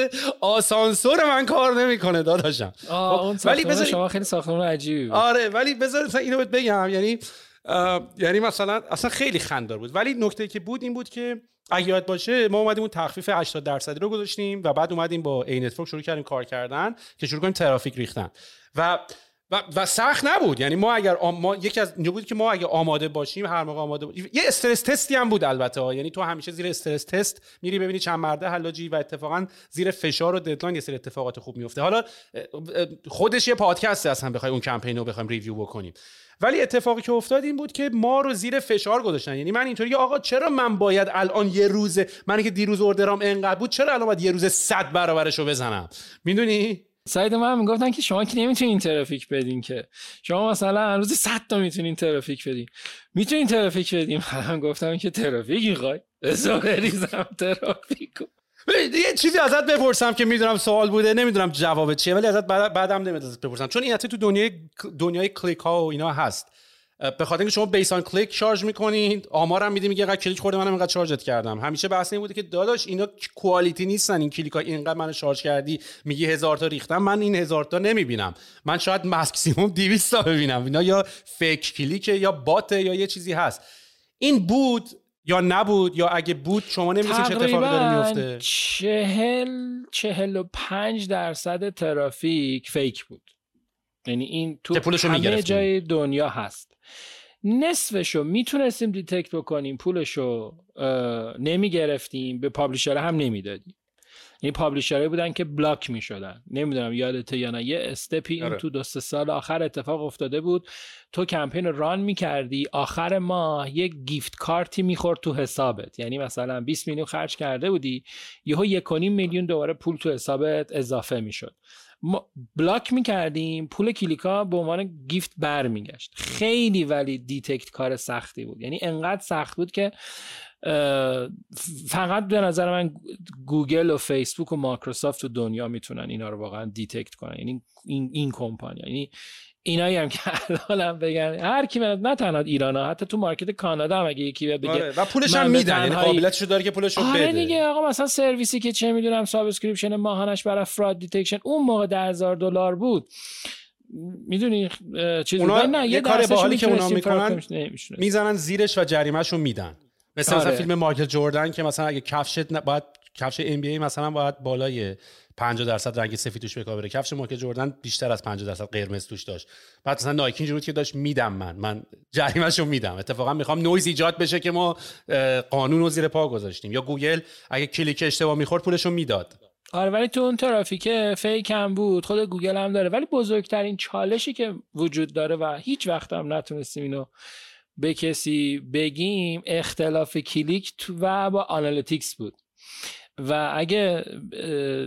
آسانسور من کار نمی‌کنه داداشم. خب، ولی بذار شما خیلی ساختمون عجیبی آره ولی بذار اینو بهت بگم. یعنی یعنی مثلا اصلا خیلی خنده‌دار بود. ولی نکته که بود این بود که اگه یاد باشه ما اومدیم اون تخفیف 80 درصدی رو گذاشتیم و بعد اومدیم با Anetwork شروع کردیم کار کردن که شروع کنیم ترافیک ریختن. و و, و سخت نبود. یعنی ما اگر. ما یکی از بود که ما اگه آماده باشیم هر موقع آماده باشیم یه stress test ی هم بود البته ها. یعنی تو همیشه زیر stress test میری ببینی چند مرده حلاجی و اتفاقا زیر فشار و deadline یه سری اتفاقات خوب میفته. حالا خودش یه پادکست اصلا بخوای اون کمپین رو بخوایم review بکنیم. ولی اتفاقی که افتاد این بود که ما رو زیر فشار گذاشتن. یعنی من اینطوری آقا چرا من باید الان یه روز من که دیروز order ام انقدر بود چرا الان باید یه روز 100 برابرش رو بزنم؟ می‌دونی؟ سایت من می‌گفتن که شما که نمی‌تونین ترافیک بدین که. شما مثلا روزی 100 تا می‌تونین ترافیک بدین. می‌تونین ترافیک بدین؟ [laughs] من گفتم که ترافیک می‌خوای اضافه بریزم ترافیک یه چیزی ازت بپرسم که می‌دونم سوال بوده نمی‌دونم جواب چیه ولی ازت بعدم نمی‌دونم بپرسم. چون این تو دنیای دنیای کلیک ها و اینا هست. به خاطر اینکه شما based on کلیک شارژ می‌کنید آمارم میدی میگه اینقدر کلیک خورده منم اینقدر شارژت کردم. همیشه بحث این بوده که داداش اینا quality نیستن این کلیک ها اینقدر منو شارژ کردی میگی هزار تا ریختم من این هزار تا نمی‌بینم. من شاید ماکسیمم 200 تا ببینم. اینا یا fake click یا bot یا یه چیزی هست. این بود یا نبود یا اگه بود شما نمی‌دونید چه اتفاقی داره میفته چهل چهل و پنج درصد ترافیک fake بود. یعنی این تو همه جای دنیا هست. نصفشو می‌تونستیم detect بکنیم پولشو نمی‌گرفتیم به publisher هم نمی‌دادیم. این publisher هایی بودن که block می شدن نمی‌دونم یادته یا نه یه استپی این آره. تو دو سال آخر اتفاق افتاده بود. تو کمپین run می کردی آخر ماه یک gift card ی می‌خورد تو حسابت. یعنی مثلا 20 میلیون خرج کرده بودی یهو یک میلیون دوباره پول تو حسابت اضافه می‌شد. ما block می‌کردیم پول کلیکا به عنوان gift برمیگشت. خیلی ولی detect کار سختی بود. یعنی انقدر سخت بود که فقط به نظر من گوگل و فیسبوک و مایکروسافت و دنیا می‌تونن اینا رو واقعا detect کنن. یعنی این این کمپانی یعنی اینایی هم که [laughs] الان بگن هر کی نه تنها ایران ها حتی تو market کانادا هم اگه یکی بگه آره. و پولش هم میدن یعنی قابلیتشو داره که پولش رو آره دیگه آقا مثلا سرویسی که چه می‌دونم subscription ماهانش برای fraud detection اون موقع 10000 دلار بود. می‌دونی چیزی اونا نه یه کار باحالی که اونا می‌کنن می‌زنن زیرش و جریمهشو میدن. مثل آره. مثلا فیلم مایکل جردن که مثلا اگه کفشت باید کفش NBA مثلا باید بالای 50 درصد رنگ سفید توش بکار بره. کفش مایکل جردن بیشتر از 50 درصد قرمز توش داشت. بعد مثلا نایکی اینجوری که داشت میدم من. من جریمهشو میدم. اتفاقا می‌خوام نویز ایجاد بشه که ما قانون رو زیر پا گذاشتیم. یا گوگل اگه کلیک اشتباه می‌خورد پولشو می‌داد. آره ولی تو اون ترافیک fake هم بود. خود گوگل هم داره. ولی بزرگترین چالشی که وجود داره و هیچ وقت هم نتونستیم اینو به کسی بگیم اختلاف کلیک و با Analytics بود. و اگه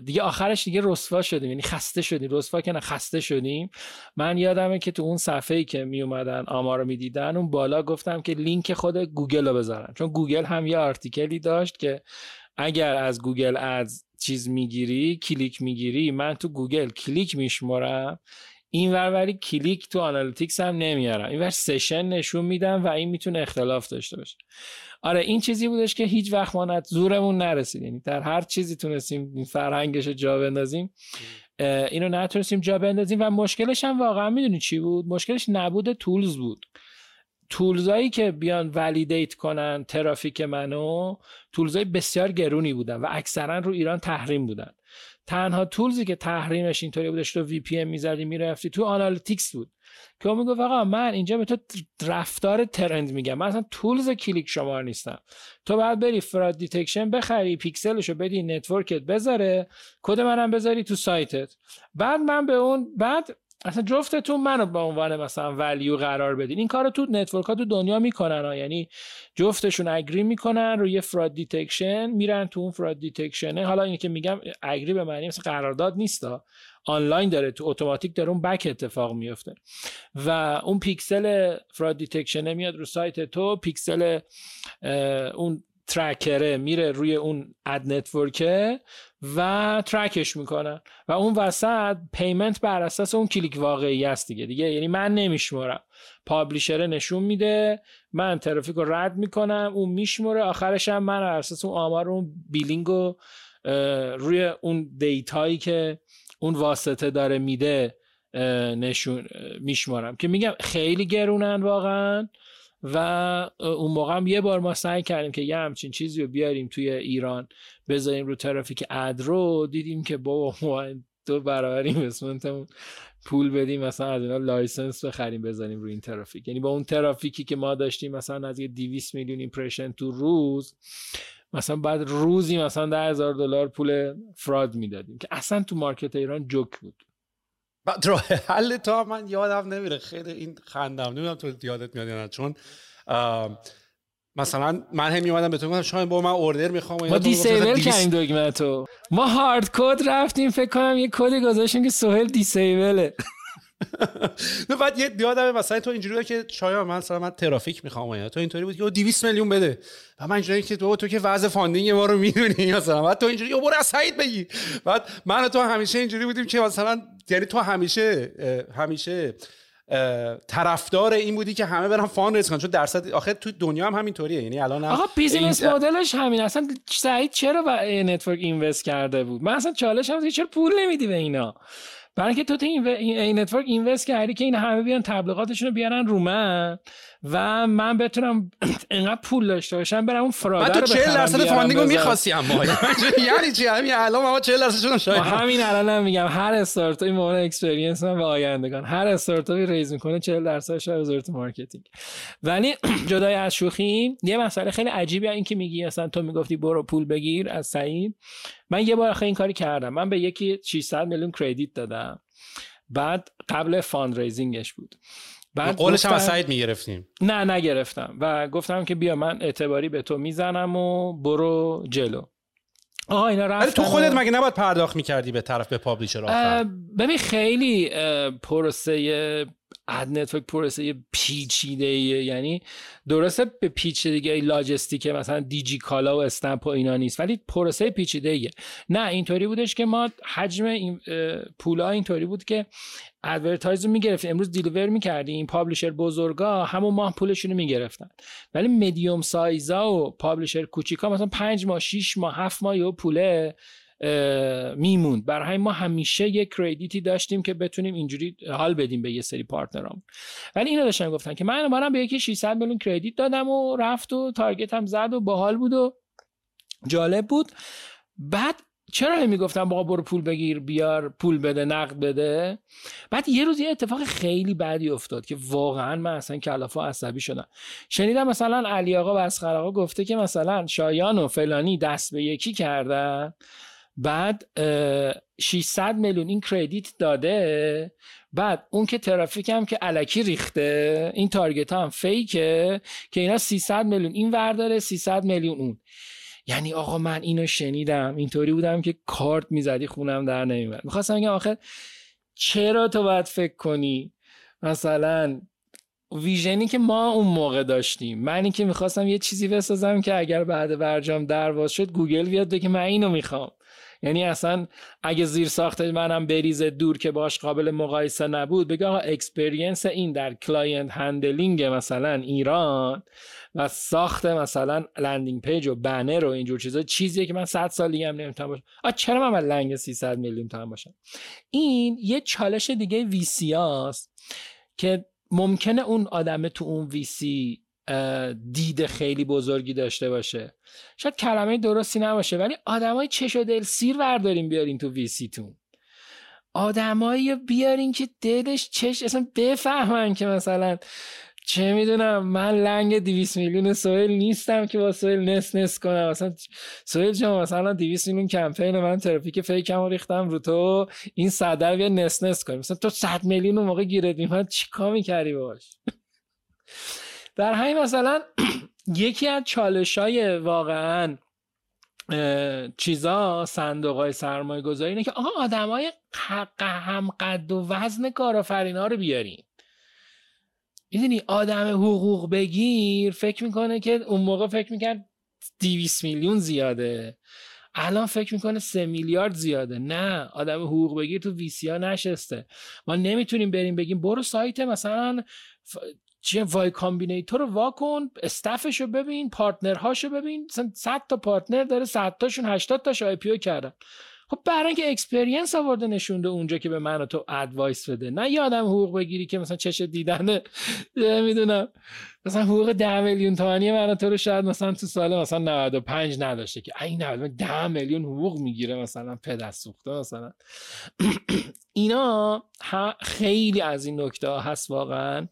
دیگه آخرش دیگه رسوا شدیم یعنی خسته شدیم. رسوا که نه خسته شدیم. من یادمه که تو اون صفحه ای که می اومدن آمار رو می‌دیدن اون بالا گفتم که لینک خود گوگل رو بذارن چون گوگل هم یه article ی داشت که اگر از گوگل از چیز می‌گیری کلیک می‌گیری من تو گوگل کلیک میشمرم این ولی کلیک تو Analytics هم نمیارم. این ور session نشون میدم و این می‌تونه اختلاف داشته باشه. آره این چیزی بودش که هیچ وقت ما زورمون نرسید. یعنی در هر چیزی تونستیم این فرهنگش جا بندازیم اینو نتونستیم جا بندازیم و مشکلش هم واقعا می‌دونی چی بود؟ مشکلش نبود tools بود. tools ایی که بیان validate کنن ترافیک منو tools ای بسیار گرونی بودن و اکثرا رو ایران تحریم بودن. تنها tools ی که تحریمش اینطوری بودش تو VPN می‌زدی می‌رفتی تو Analytics بود. که اون می‌گفت آقا من اینجا به تو رفتار trend میگم. من اصلا tools کلیک شمار نیستم. تو باید بری fraud detection بخری پیکسلشو بدی network ت بذاره کد منم بذاری تو سایتت. بعد من به اون بعد اصلا جفتتون منو به عنوان مثلا value قرار بدین. این کارو تو network ها تو دنیا می‌کنن ها. یعنی جفتشون agree می‌کنن روی fraud detection میرن تو اون fraud detection ه حالا اینی که میگم agree به معنی مثلا قرارداد نیست آنلاین داره تو اتوماتیک داره اون back اتفاق میفته و اون pixel fraud detection ه میاد رو سایت تو پیکسل اون tracker ه میره روی اون ad network ه و track ش می‌کنن و اون وسط payment بر اساس اون کلیک واقعی است دیگه. دیگه یعنی من نمیشمرم. publisher نشون میده من ترافیک رو رد می‌کنم اون میشمره آخرش هم من بر اساس اون آمار اون billing رو روی اون data یی که اون واسطه داره میده نشون میشمارم. که میگم خیلی گرونن واقعا. و اون موقع هم یه بار ما سعی کردیم که یه همچین چیزی رو بیاریم توی ایران بذاریم رو ترافیک ادرو دیدیم که بابا ما دو برابر investment مون پول بدیم مثلا از اینا license بخریم بذاریم روی این ترافیک. یعنی با اون ترافیکی که ما داشتیم مثلا از یه 200 میلیون impression تو روز مثلا بعد روزی مثلا ده هزار دلار پول فراد می‌دادیم که اصلا تو مارکت ایران جوک بود. [laughs] راه حل تا من یادم نمیره. خیلی این خندم. نمی‌دونم تو یادت میاد یا نه. چون مثلا من هم میومدم به تو گفتم شاید با من اوردر می‌خوام ما دیسیبل کردیم دگمه ما هارد کد رفتیم فکر کنم یه کدی گذاشتیم که سهل دیسیبله. [laughs] بعد یه یادم مثلا تو اینجوری که شاید من مثلا من ترافیک می‌خوام تو اینطوری بود که 200 میلیون بده. و من اینجوری که تو تو که وضع funding ما رو می‌دونی مثلا. بعد تو اینجوری برو از سعید بگی. بعد من و تو همیشه اینجوری بودیم که مثلا یعنی تو همیشه همیشه طرفدار این بودی که همه برن fund raise کنن. چون درصد آخر تو دنیا هم همینطوریه. یعنی الان هم آقا business مدلش همین. اصلا سعید چرا به network invest کرده بود؟ من اصلا چالش هم چرا پول نمیدی به اینا؟ برای اینکه تو این, این network invest کردی که این همه بیان تبلیغاتشون رو بیارن رو من. و من بتونم انقدر پول داشته باشم برم اون فرادر رو تو 40 درصد فاندینگ رو می‌خواستی اما. [laughs] یعنی چی؟ همین الان ما 40 درصدشون شاید همین الان هم میگم هر استارتاپی به عنوان اکسپریانس من به آیندگان هر استارتاپی ریز می‌کنه 40 درصدش از وزارت مارکتینگ. ولی [clears throat] جدای از شوخی یه مسئله خیلی عجیبه این که میگی اصلا تو می‌گفتی برو پول بگیر از سعید. من یه بار این کاری کردم. من به یکی 600 میلیون کردیت دادم. بعد قبل fund raising ش بود. بعد قولش هم از سعید می‌گرفتیم. نه نگرفتم. و گفتم که بیا من اعتباری به تو می‌زنم و برو جلو. آها اینا رفتن تو خودت مگه نباید پرداخت می‌کردی به طرف به publisher آخر؟ ببین خیلی پروسه ad network پروسه پیچیده یعنی درسته به پیچیدگی لاجستیک مثلا دیجی کالا و اسنپ و اینا نیست ولی پروسه پیچیده ایه. نه اینطوری بودش که ما حجم این پولا اینطوری بود که advertiser رو می‌گرفتیم. امروز deliver می‌کردیم. publisher بزرگا همون ماه پولشون رو می‌گرفتن. ولی medium size ا و publisher کوچیکا مثلا پنج ماه 6 ماه هفت ماه یا پوله میموند. برای ما همیشه یک credit ی داشتیم که بتونیم اینجوری حال بدیم به یه سری partner ام. ولی اینو داشتن گفتن که من منم به یکی 600 میلیون credit دادم و رفت و target هم زد و باحال بود و جالب بود. بعد چرا می‌گفتم بابا برو پول بگیر بیار پول بده نقد بده؟ بعد یه روز یه اتفاق خیلی بدی افتاد که واقعا من اصلا کلافا عصبی شدم. شنیدم مثلا علی آقا و اسخر گفته که مثلا شایان و فلانی دست به یکی کردن. بعد 600 میلیون این کردیت داده. بعد اون که ترافیک هم که علکی ریخته این تارگت هم فیکه که اینا 300 میلیون این ورداره 300 میلیون اون. یعنی آقا من اینو شنیدم اینطوری بودم که کارت می‌زدی خونم در نمیمد می‌خواستم بگم آخر چرا تو باید فکر کنی؟ مثلا vision ی که ما اون موقع داشتیم. من که می‌خواستم یه چیزی بسازم که اگر بعد برجام در واز شد گوگل بیاد که من اینو می‌خوام. یعنی اصلا اگه زیر ساخت منم بریزه دور که باش قابل مقایسه نبود بگه آقا experience این در client handling مثلا ایران و ساخت مثلا landing page و banner و اینجور چیزا چیزیه که من 100 سال دیگه هم نمی‌تونم باشم. آ چرا من لنگ 300 میلیون تومن باشم؟ این یه چالش دیگه VC که ممکنه اون آدم تو اون VC دید خیلی بزرگی داشته باشه. شاید کلمه درستی نباشه ولی آدمای چش و دل سیر برداریم بیارین تو VC تون آدمایی بیارین که دلش چش اصلا بفهمن که مثلا چه می‌دونم من لنگ 200 میلیون سویل نیستم که با سویل نس نس کنم. مثلا سویل جان مثلا 200 میلیون کمپین من ترافیک فیکم رو ریختم رو تو این صدر بیا نس نس کنیم مثلا تو 100 میلیون موقع گیرت میومد چیکار می‌کردی باش؟ در همین مثلا [clears throat] یکی از چالش های واقعا چیزا صندوق های سرمایه گذاری اینه که آقا آدم های هم قد و وزن کارآفرین ها رو بیارین. می‌دونی؟ آدم حقوق بگیر فکر می‌کنه که اون موقع فکر می‌کرد 200 میلیون زیاده. الان فکر می‌کنه سه میلیارد زیاده. نه آدم حقوق بگیر تو VC ها نشسته. ما نمی‌تونیم بریم بگیم برو سایت مثلا چیه Y Combinator رو واکن staff ش رو ببین partner هاشو ببین. 100 تا partner داره 100 تاشون 80 تاش IPO کردن. خب برای اینکه experience آورده نشونده اونجا که به من و تو advice بده. نه آدم حقوق بگیری که مثلا چش دیدن [laughs] می‌دونم مثلا حقوق 10 میلیون تومانی من تو رو شاید مثلا تو سال مثلا 95 نداشته که این 10 میلیون حقوق می‌گیره مثلا پدر سوخته مثلا. [clears throat] اینا خیلی از این نکته هست واقعا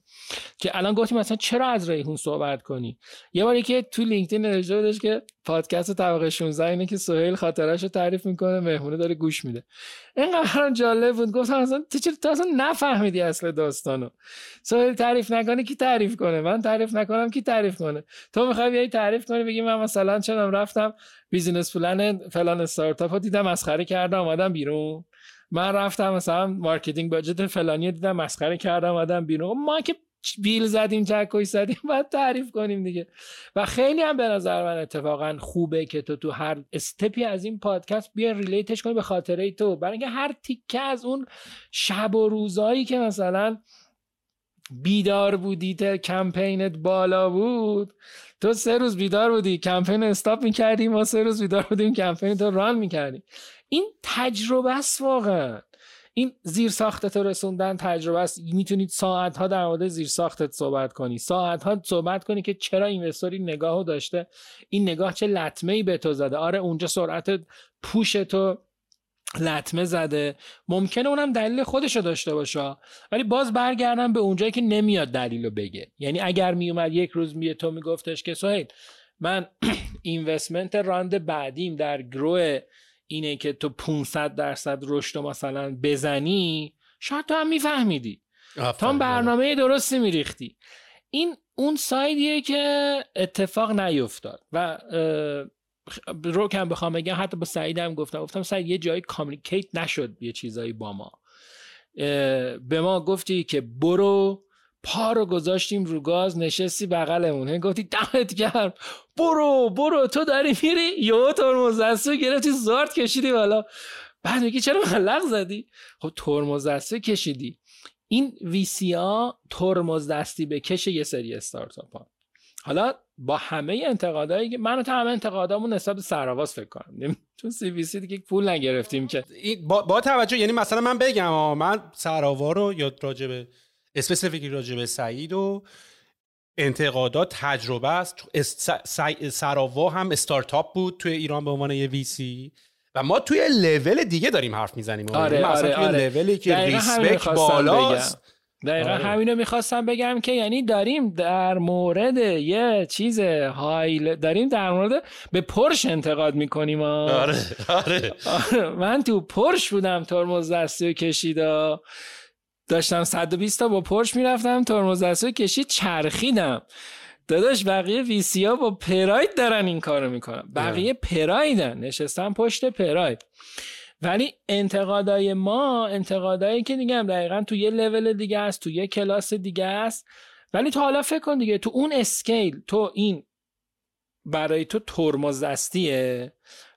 که الان گفتیم مثلا چرا از ریحون صحبت کنی؟ یه باری که تو LinkedIn نوشته بودش که پادکست طبقه 16 اینه که سهیل خاطرش رو تعریف می‌کنه مهمونه داره گوش میده. اینقدر جالب بود. گفتم اصلا تو چرا تو اصلا نفهمیدی اصل داستانو. سهیل تعریف نکنه کی تعریف کنه؟ من تعریف نکنم کی تعریف کنه؟ تو می‌خوای بیای تعریف کنی بگی من مثلا چند رفتم business plan فلان استارتاپ دیدم مسخره کردم اومدم بیرون. من رفتم مثلا marketing budget فلانی دیدم مسخره کردم اومدم بیرون. ما که بیل زدیم چک و زدیم [laughs] باید تعریف کنیم دیگه. و خیلی هم به نظر من اتفاقا خوبه که تو تو هر step ی از این پادکست بیا relate ش کنی به خاطره‌ت. برای اینکه هر تیکه از اون شب و روزایی که مثلا بیدار بودی کمپینت بالا بود تو سه روز بیدار بودی کمپین استاپ می‌کردی ما سه روز بیدار بودیم کمپین تو ران می‌کردیم. این تجربه است واقعا. این زیر ساختت رسوندن تجربه است. می‌تونید ساعت ها در مورد زیر ساختت صحبت کنی. ساعت ها صحبت کنی که چرا اینوستوری نگاهو داشته. این نگاه چه لطمه ای به تو زده؟ آره اونجا سرعت پوش تو لطمه زده. ممکنه اونم دلیل خودشو داشته باشه. ولی باز برگردم به اونجایی که نمیاد دلیلو بگه. یعنی اگر میومد یک روز میه تو میگفتش که سهیل من [clears throat] اینوستمنت راند بعدیم در گروه اینه که تو 500 درصد رشد مثلا بزنی شاید تو هم میفهمیدی. تا برنامه درستی میریختی. این اون سایدیه که اتفاق نیفتاد و رو کم بخوام بگم حتی با سعیدم گفتم گفتم سعید یه جایی کامیکیت نشد یه چیزایی با ما. به ما گفتی که برو پا رو گذاشتیم رو گاز نشستی بغلمون. گفتی دمت گرم. برو برو. تو داری میری. یو ترمز دستو گرفتی زارت کشیدی بالا. بعد میگی چرا ملق زدی؟ خب ترمز دستی کشیدی. این ویسی ها ترمز دستی به کش یه سری استارتاپ ها حالا با همه انتقادایی که من و همه انتقادامون نسبت به سراوا فکر کنم. چون CVC دیگه پول نگرفتیم که. با, با توجه یعنی مثلا من بگم من سراوا رو یا راجبه specific ی راجع به سعید و انتقادات تجربه است سراوا هم استارتاپ بود توی ایران به عنوان یه VC و ما توی لول دیگه داریم حرف می‌زنیم آره یعنی آره, توی آره. لولی که respect بالاست دقیقا آره. همینو می‌خواستم بگم که یعنی داریم در مورد یه چیز هایل داریم در مورد به پرش انتقاد می‌کنیم آره آره. [laughs] آره من تو پرش بودم ترمز دستی و کشیدا داشتم 120 تا با پرش می‌رفتم ترمز دستو کشید چرخیدم. داداش بقیه ویسی ها با پراید دارن این کارو می‌کنن. بقیه پرایدن. نشستن پشت پراید. ولی انتقادای ما انتقادایی که دیگه هم دقیقا تو یه لول دیگه است تو یه کلاس دیگه است. ولی تو حالا فکر کن دیگه تو اون اسکیل تو این برای تو ترمز دستیه.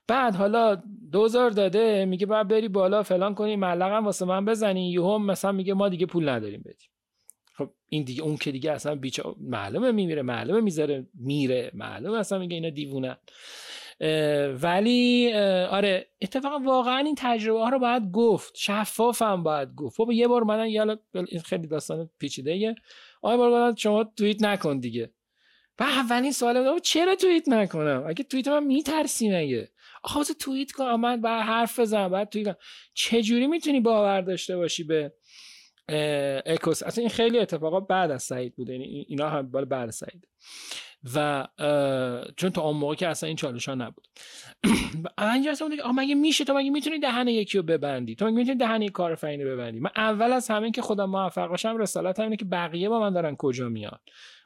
بعد حالا دوزار داده میگه باید بری بالا فلان کنی ملقم واسه من بزنی. یهو مثلا میگه ما دیگه پول نداریم بدیم. خب این دیگه اون که دیگه اصلا بیچه معلومه میمیره معلومه می‌ذاره میره. معلومه اصلا میگه اینا دیوونه ولی آره اتفاقا واقعا این تجربه ها رو باید گفت. هم باید گفت. خب یه بار من یالا این خیلی داستان پیچیده ایه. آیا بار شما توییت نکن دیگه. و اولین سوال چرا توییت نکنم؟ اگه توییت من میترسی مگه تو توییت کن من بعد حرف بزنم بعد توییت کنم. چجوری می‌تونی باور داشته باشی به اکوس؟ اصلا این خیلی اتفاقا بعد از سعید بوده یعنی اینا هم بعد از سعید. و چون تا اون موقع که اصلا این چالش ها نبود. [clears throat] الان جلسه بوده آه مگه میشه؟ تو مگه می‌تونی دهن یکی رو ببندی؟ تو مگه می‌تونی دهن یک کار فنی ببندی؟ من اول از همین که خودم موفق باشم رسالت اینه که بقیه با من دارن کجا میان؟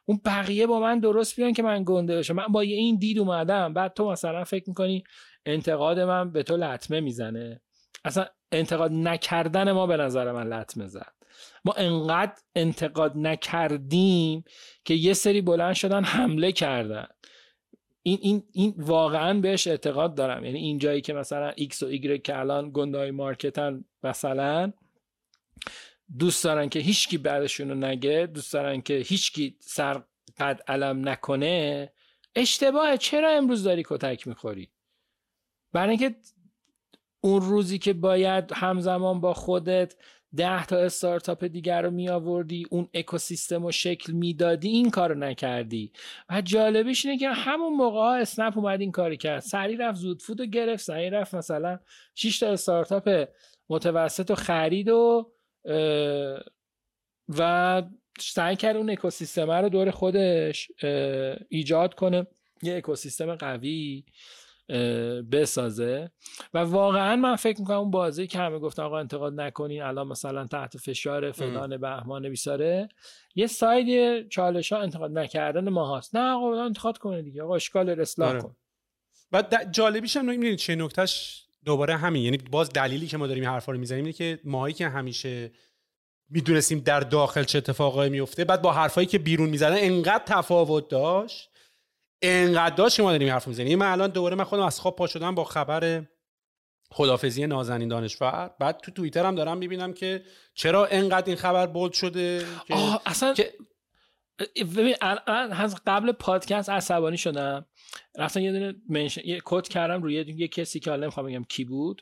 اون بقیه با من درست بیان که من گنده بشم. من با این دید اومدم. بعد تو مثلا فکر می‌کنی انتقاد من به تو لطمه می‌زنه. اصلا انتقاد نکردن ما به نظر من لطمه زد. ما انقدر انتقاد نکردیم که یه سری بلند شدن حمله کردن. این, این, این واقعا بهش اعتقاد دارم. یعنی این جایی که مثلا X و Y که الان گندهای مارکتن مثلا دوست دارن که هیچکی بعدشون رو نگه دوست دارن که هیچکی سر قد علم نکنه اشتباه چرا امروز داری کتک می‌خوری؟ برای اینکه اون روزی که باید همزمان با خودت ده تا استارتاپ دیگر رو می آوردی اون اکوسیستم رو شکل می‌دادی این کارو نکردی. و جالبش اینه که همون موقع ها اسنپ اومد این کاری کرد. سری رفت زود فود رو گرفت سری رفت مثلا 6 تا استارتاپ متوسط و خرید و و سعی کرد اون اکوسیستم رو دور خودش ایجاد کنه. یه اکوسیستم قوی. بسازه. و واقعا من فکر می‌کنم اون بازی که همه گفتن آقا انتقاد نکنین الان مثلا تحت فشار فلان بهمان بیساره. یه ساید چالش ها انتقاد نکردن ما هست نه آقا انتقاد کنه دیگه. آقا اشکال اصلاح آره. کن. و جالبیش هم می‌دونید چه نکتهش دوباره همین. یعنی باز دلیلی که ما داریم حرفا رو می‌زنیم اینه که ماهایی که همیشه می‌دونستیم در داخل چه اتفاقایی میفته بعد با حرفایی که بیرون می‌زنن انقدر تفاوت داشت انقدر داشت که ما داریم حرف می‌زنیم. من الان دوباره من خودم از خواب پا شدم با خبر خدافزی نازنین دانشور. بعد تو توییتر هم دارم می‌بینم که چرا انقدر این خبر بولد شده که اصلا که... ببین قبل پادکست عصبانی شدم. رفتم یه دونه منشن... یه کد کردم روی یه کسی که حالا نمی‌خوام بگم کی بود.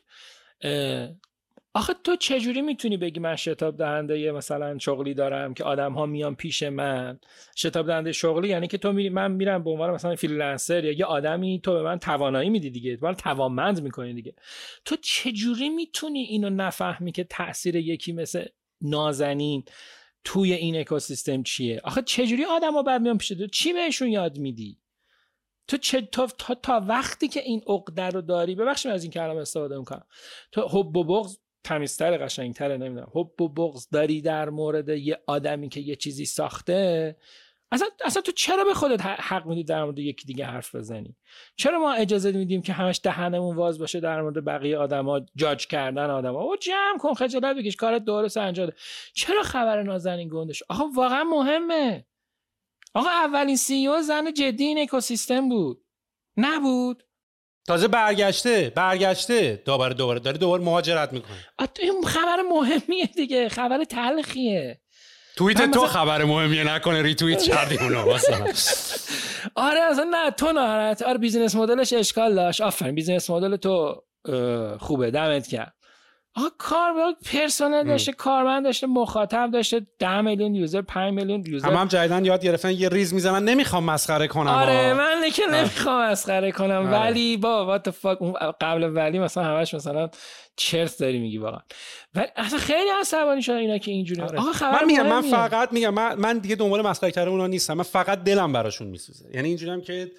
آخه تو چجوری می‌تونی بگی من شتاب دهنده یه مثلا شغلی دارم که آدم ها میان پیش من؟ شتاب دهنده شغلی یعنی که تو میری من میرم به عنوان مثلا فریلنسر یا یه آدمی تو به من توانایی میدی دیگه. من توانمند می‌کنی دیگه. تو چجوری می‌تونی اینو نفهمی که تاثیر یکی مثل نازنین توی این اکوسیستم چیه؟ آخه چجوری آدم ها بعد میان پیش تو؟ چی بهشون یاد میدی؟ تو چه تا, تا, وقتی که این عقده رو داری ببخشید از این کلام استفاده می‌کنم. تو حب و بغض تمیزتر قشنگتره نمی‌دونم. حب و بغض داری در مورد یه آدمی که یه چیزی ساخته؟ اصلا, اصلا تو چرا به خودت حق میدی در مورد یکی دیگه حرف بزنی؟ چرا ما اجازه میدیم که همش دهنمون واز باشه در مورد بقیه آدما جاج کردن آدما؟ او جمع کن خجالت بکش کارت درست انجام چرا خبر نازنین گندش؟ آقا واقعا مهمه. آقا اولین سی او زن جدی این اکوسیستم بود. نبود. تازه برگشته برگشته. دوباره دوباره داره دوباره مهاجرت می‌کنه. این خبر مهمیه دیگه. خبر تلخیه. توییت تو خبر مهمیه نکنه ریتوییت کردی اونو [laughs] آره اصلا نه تو ناراحت. آره business model ش اشکال داشت. آفرین business model تو خوبه. دمت گرم آقا کار پرسنل داشته کارمند داشته مخاطب داشته 10 میلیون user 5 میلیون user. هم, هم جدیدن یاد گرفتن یه ریز می‌زنن. نمی‌خوام مسخره کنم آره من که نمی‌خوام مسخره کنم. آره. ولی با وات قبل ولی مثلا همش مثلا چرت داری میگی واقعا. ولی اصلا خیلی عصبانی شدن اینا که اینجوری. آره. آقا خبر من میگم من فقط میگم من, من دیگه دنبال مسخره کردن اونا نیستم. من فقط دلم براشون میسوزه. یعنی اینجوری هم که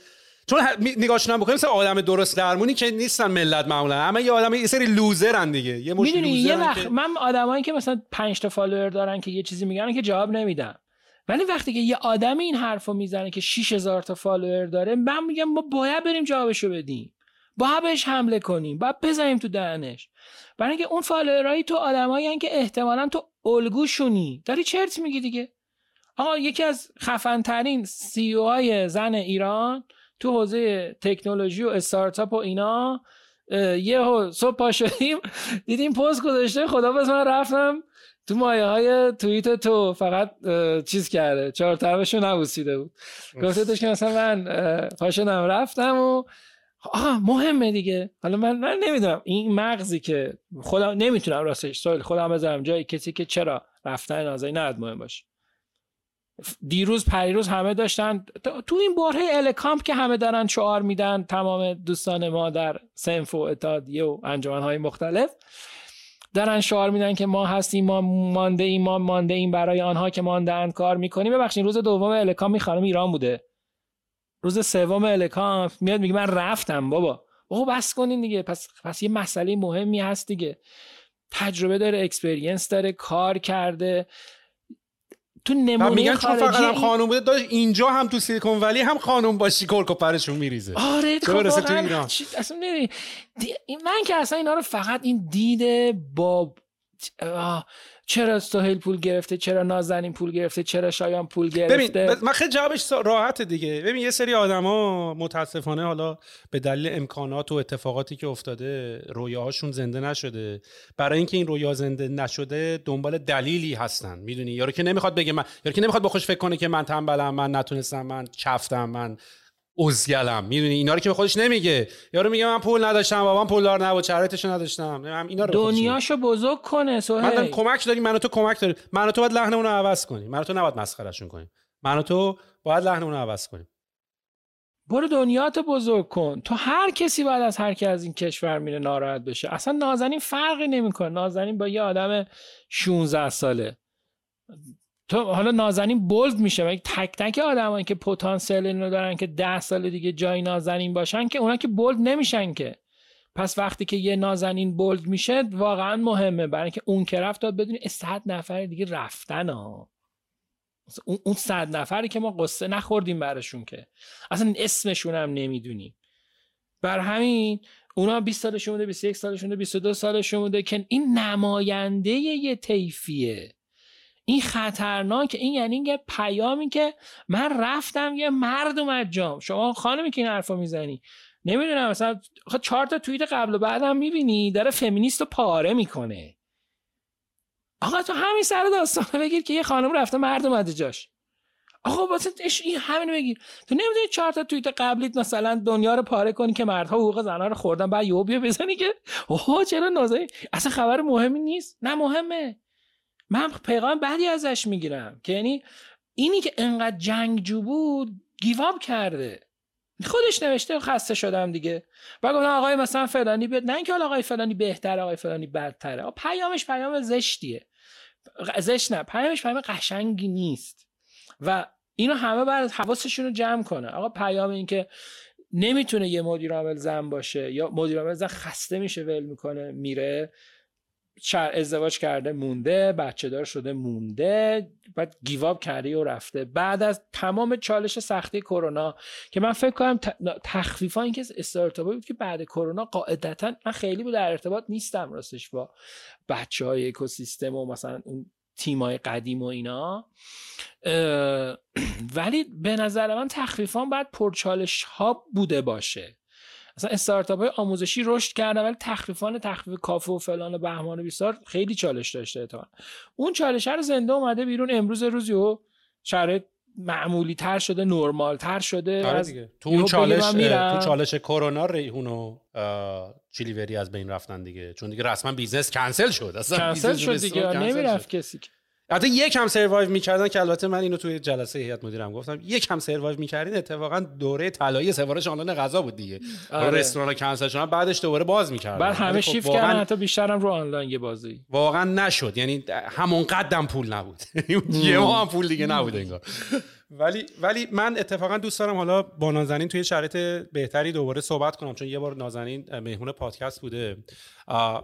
چون نگاهشون بکنیم مثل آدم درست درمونی که نیستن ملت معمولا. اما یه آدم یه سری loser ن دیگه. یه مشت یه وقت من آدمایی که مثلا 5 تا follower دارن که یه چیزی میگن که جواب نمیدم ولی وقتی که یه آدم این حرفو می‌زنه که 6000 تا follower داره من میگم ما باید بریم جوابشو بدیم. باید بهش حمله کنیم. باید بزنیم تو دهنش. برای اینکه اون فالوورایی تو آدمایی که احتمالا تو الگوشونی. داری چرت میگی دیگه؟ آقا یکی از خفن ترین سی او های زن ایران تو حوزه تکنولوژی و استارتاپ و اینا یه صبح پا شدیم دیدیم پست گذاشته خدا بس من رفتم تو مایه های توییت تو فقط چیز کرده چهار طرفشو نبوسیده بود. گفته که مثلا من پاشدم رفتم و آها مهمه دیگه. حالا من, من نمی‌دونم این مغزی که خودم نمی‌تونم راستش سوال خودم بذارم جای کسی که چرا رفتن نازایی نه مهم باشه. دیروز پریروز همه داشتن. تو این باره الکامپ که همه دارن شعار میدن تمام دوستان ما در سنف و اتحادیه و های مختلف دارن شعار میدن که ما هستیم ما مانده ایم ما مانده ایم برای آنها که ماندهاند کار می‌کنیم. ببخشید روز دوم الکام خانم ایران بوده. روز سوم الکامپ میاد میگه من رفتم بابا. بابا بس کنین دیگه. پس پس یه مسئله مهمی هست دیگه. تجربه داره experience داره کار کرده. تو نمونه میگن چون فقط خانم بوده داشت اینجا هم تو Silicon Valley هم خانم باشی کرک و پرشون میریزه آره خب تو ایران اصلا. دی- من که اصلا اینا رو فقط این دیده با آه، چرا سهیل پول گرفته چرا نازنین پول گرفته چرا شایان پول ببین گرفته؟ بس- من خیلی جوابش راحته دیگه. ببین یه سری آدما متاسفانه حالا به دلیل امکانات و اتفاقاتی که افتاده رویاهاشون زنده نشده. برای اینکه این رویا زنده نشده دنبال دلیلی هستن. می‌دونی؟ یارو که نمی‌خواد بگه من یارو که نمی‌خواد با خوش فکر کنه که من تنبلم من نتونستم من چفتم من ازگلم می‌دونی؟ اینا رو که به خودش نمیگه. یارو میگه من پول نداشتم بابام پولدار نبود شرایطش نداشتم. هم اینا رو. دنیاشو بزرگ کنه من سهیل دارم کمک داریم من و تو کمک داریم من و تو باید لحنمون رو عوض کنیم من و تو نباید مسخرهشون کنیم من و تو باید لحنمون رو عوض کنیم برو دنیاتو بزرگ کن. تو هر کسی بعد از هر کی از این کشور میره ناراحت بشه. اصلا نازنین فرقی نمی‌کنه. نازنین با یه آدم 16 ساله. تو حالا نازنین بولد میشه ولی تک تک آدمایی که پتانسیل اینو دارن که 10 سال دیگه جای نازنین باشن که اونا که بولد نمیشن که. پس وقتی که یه نازنین بولد میشه واقعا مهمه. برای اینکه اون که رفت تا بدونی 100 نفر دیگه رفتن ها. اون صد نفری که ما قصه نخوردیم براشون که. اصلا اسمشون هم نمی‌دونیم. بر همین اونا 20 سالشون بوده 21 سالشون بوده 22 سالشون بوده که این نماینده یه طیفیه. این خطرناک این یعنی یه پیامی که من رفتم یه مرد اومد جام. شما خانمی که این حرفا می‌زنی. نمی‌دونم مثلا آخه چهار تا توییت قبل و بعدم می‌بینی داره فمینیست رو پاره می‌کنه. آقا تو همین سر داستانه بگیر که یه خانم رفته مرد اومده جاش. آقا واسه این همینو بگیر. تو نمی‌دونی چهار تا توییت قبلیت مثلا دنیا رو پاره کنی که مردها حقوق زنها رو خوردن بعد یهو بیا بزنی که اوه چرا نازنین؟ اصلا خبر مهمی نیست. نه مهمه. من پیغام بعدی ازش می‌گیرم که یعنی اینی که انقدر جنگجو بود گیواب کرده. خودش نوشته خسته شدم دیگه. و گفتم آقای مثلا فلانی بیاد نه اینکه آقای فلانی بهتر آقای فلانی بدتره. پیامش پیام زشتیه. زشت نه پیامش پیام قشنگی نیست. و اینو همه بعد حواسشون رو جمع کنه. آقا پیام این که نمی‌تونه یه مدیر عامل زن باشه یا مدیر عامل زن خسته میشه ول می‌کنه میره. ازدواج کرده مونده بچه دار شده مونده بعد گیواب کرده و رفته. بعد از تمام چالش سختی کرونا که من فکر کنم تخفیفا این که استارتاپی بود که بعد کرونا قاعدتا من خیلی بود در ارتباط نیستم راستش با بچه های اکوسیستم و مثلا اون تیمای قدیم و اینا. [clears throat] ولی به نظر من تخفیفان باید پرچالش ها بوده باشه. مثلا استارتاپ های آموزشی رشد کردن ولی تخفیفان تخفیف کافه و فلان و بهمان و بیسار خیلی چالش داشته اتفاقا اون چالش رو زنده اومده بیرون امروز روزی و شرایط معمولی تر شده نرمال تر شده آره دیگه. تو اون چالش. تو چالش کرونا ریحون و دلیوری از بین رفتن دیگه چون دیگه رسما business cancel شد اصلا کنسل شد دیگه نمی‌رفت. کسی که حتی یک هم survive می‌کردن که البته من اینو توی جلسه هیئت مدیرم گفتم یک هم survive می‌کردین اتفاقا دوره طلایی سفارش آنلاین غذا بود دیگه. آره. رستوران کنسل شدن بعدش دوباره باز می‌کردن. بعد همه خب شیفت واقعاً- کردن حتی بیشترم رو آنلاین یه بازی. واقعا نشد. یعنی همون قدم پول نبود. [laughs] یه ماه هم پول دیگه نبود انگار. ولی ولی من اتفاقا دوست دارم حالا با نازنین توی شرایط بهتری دوباره صحبت کنم چون یه بار نازنین مهمون پادکست بوده.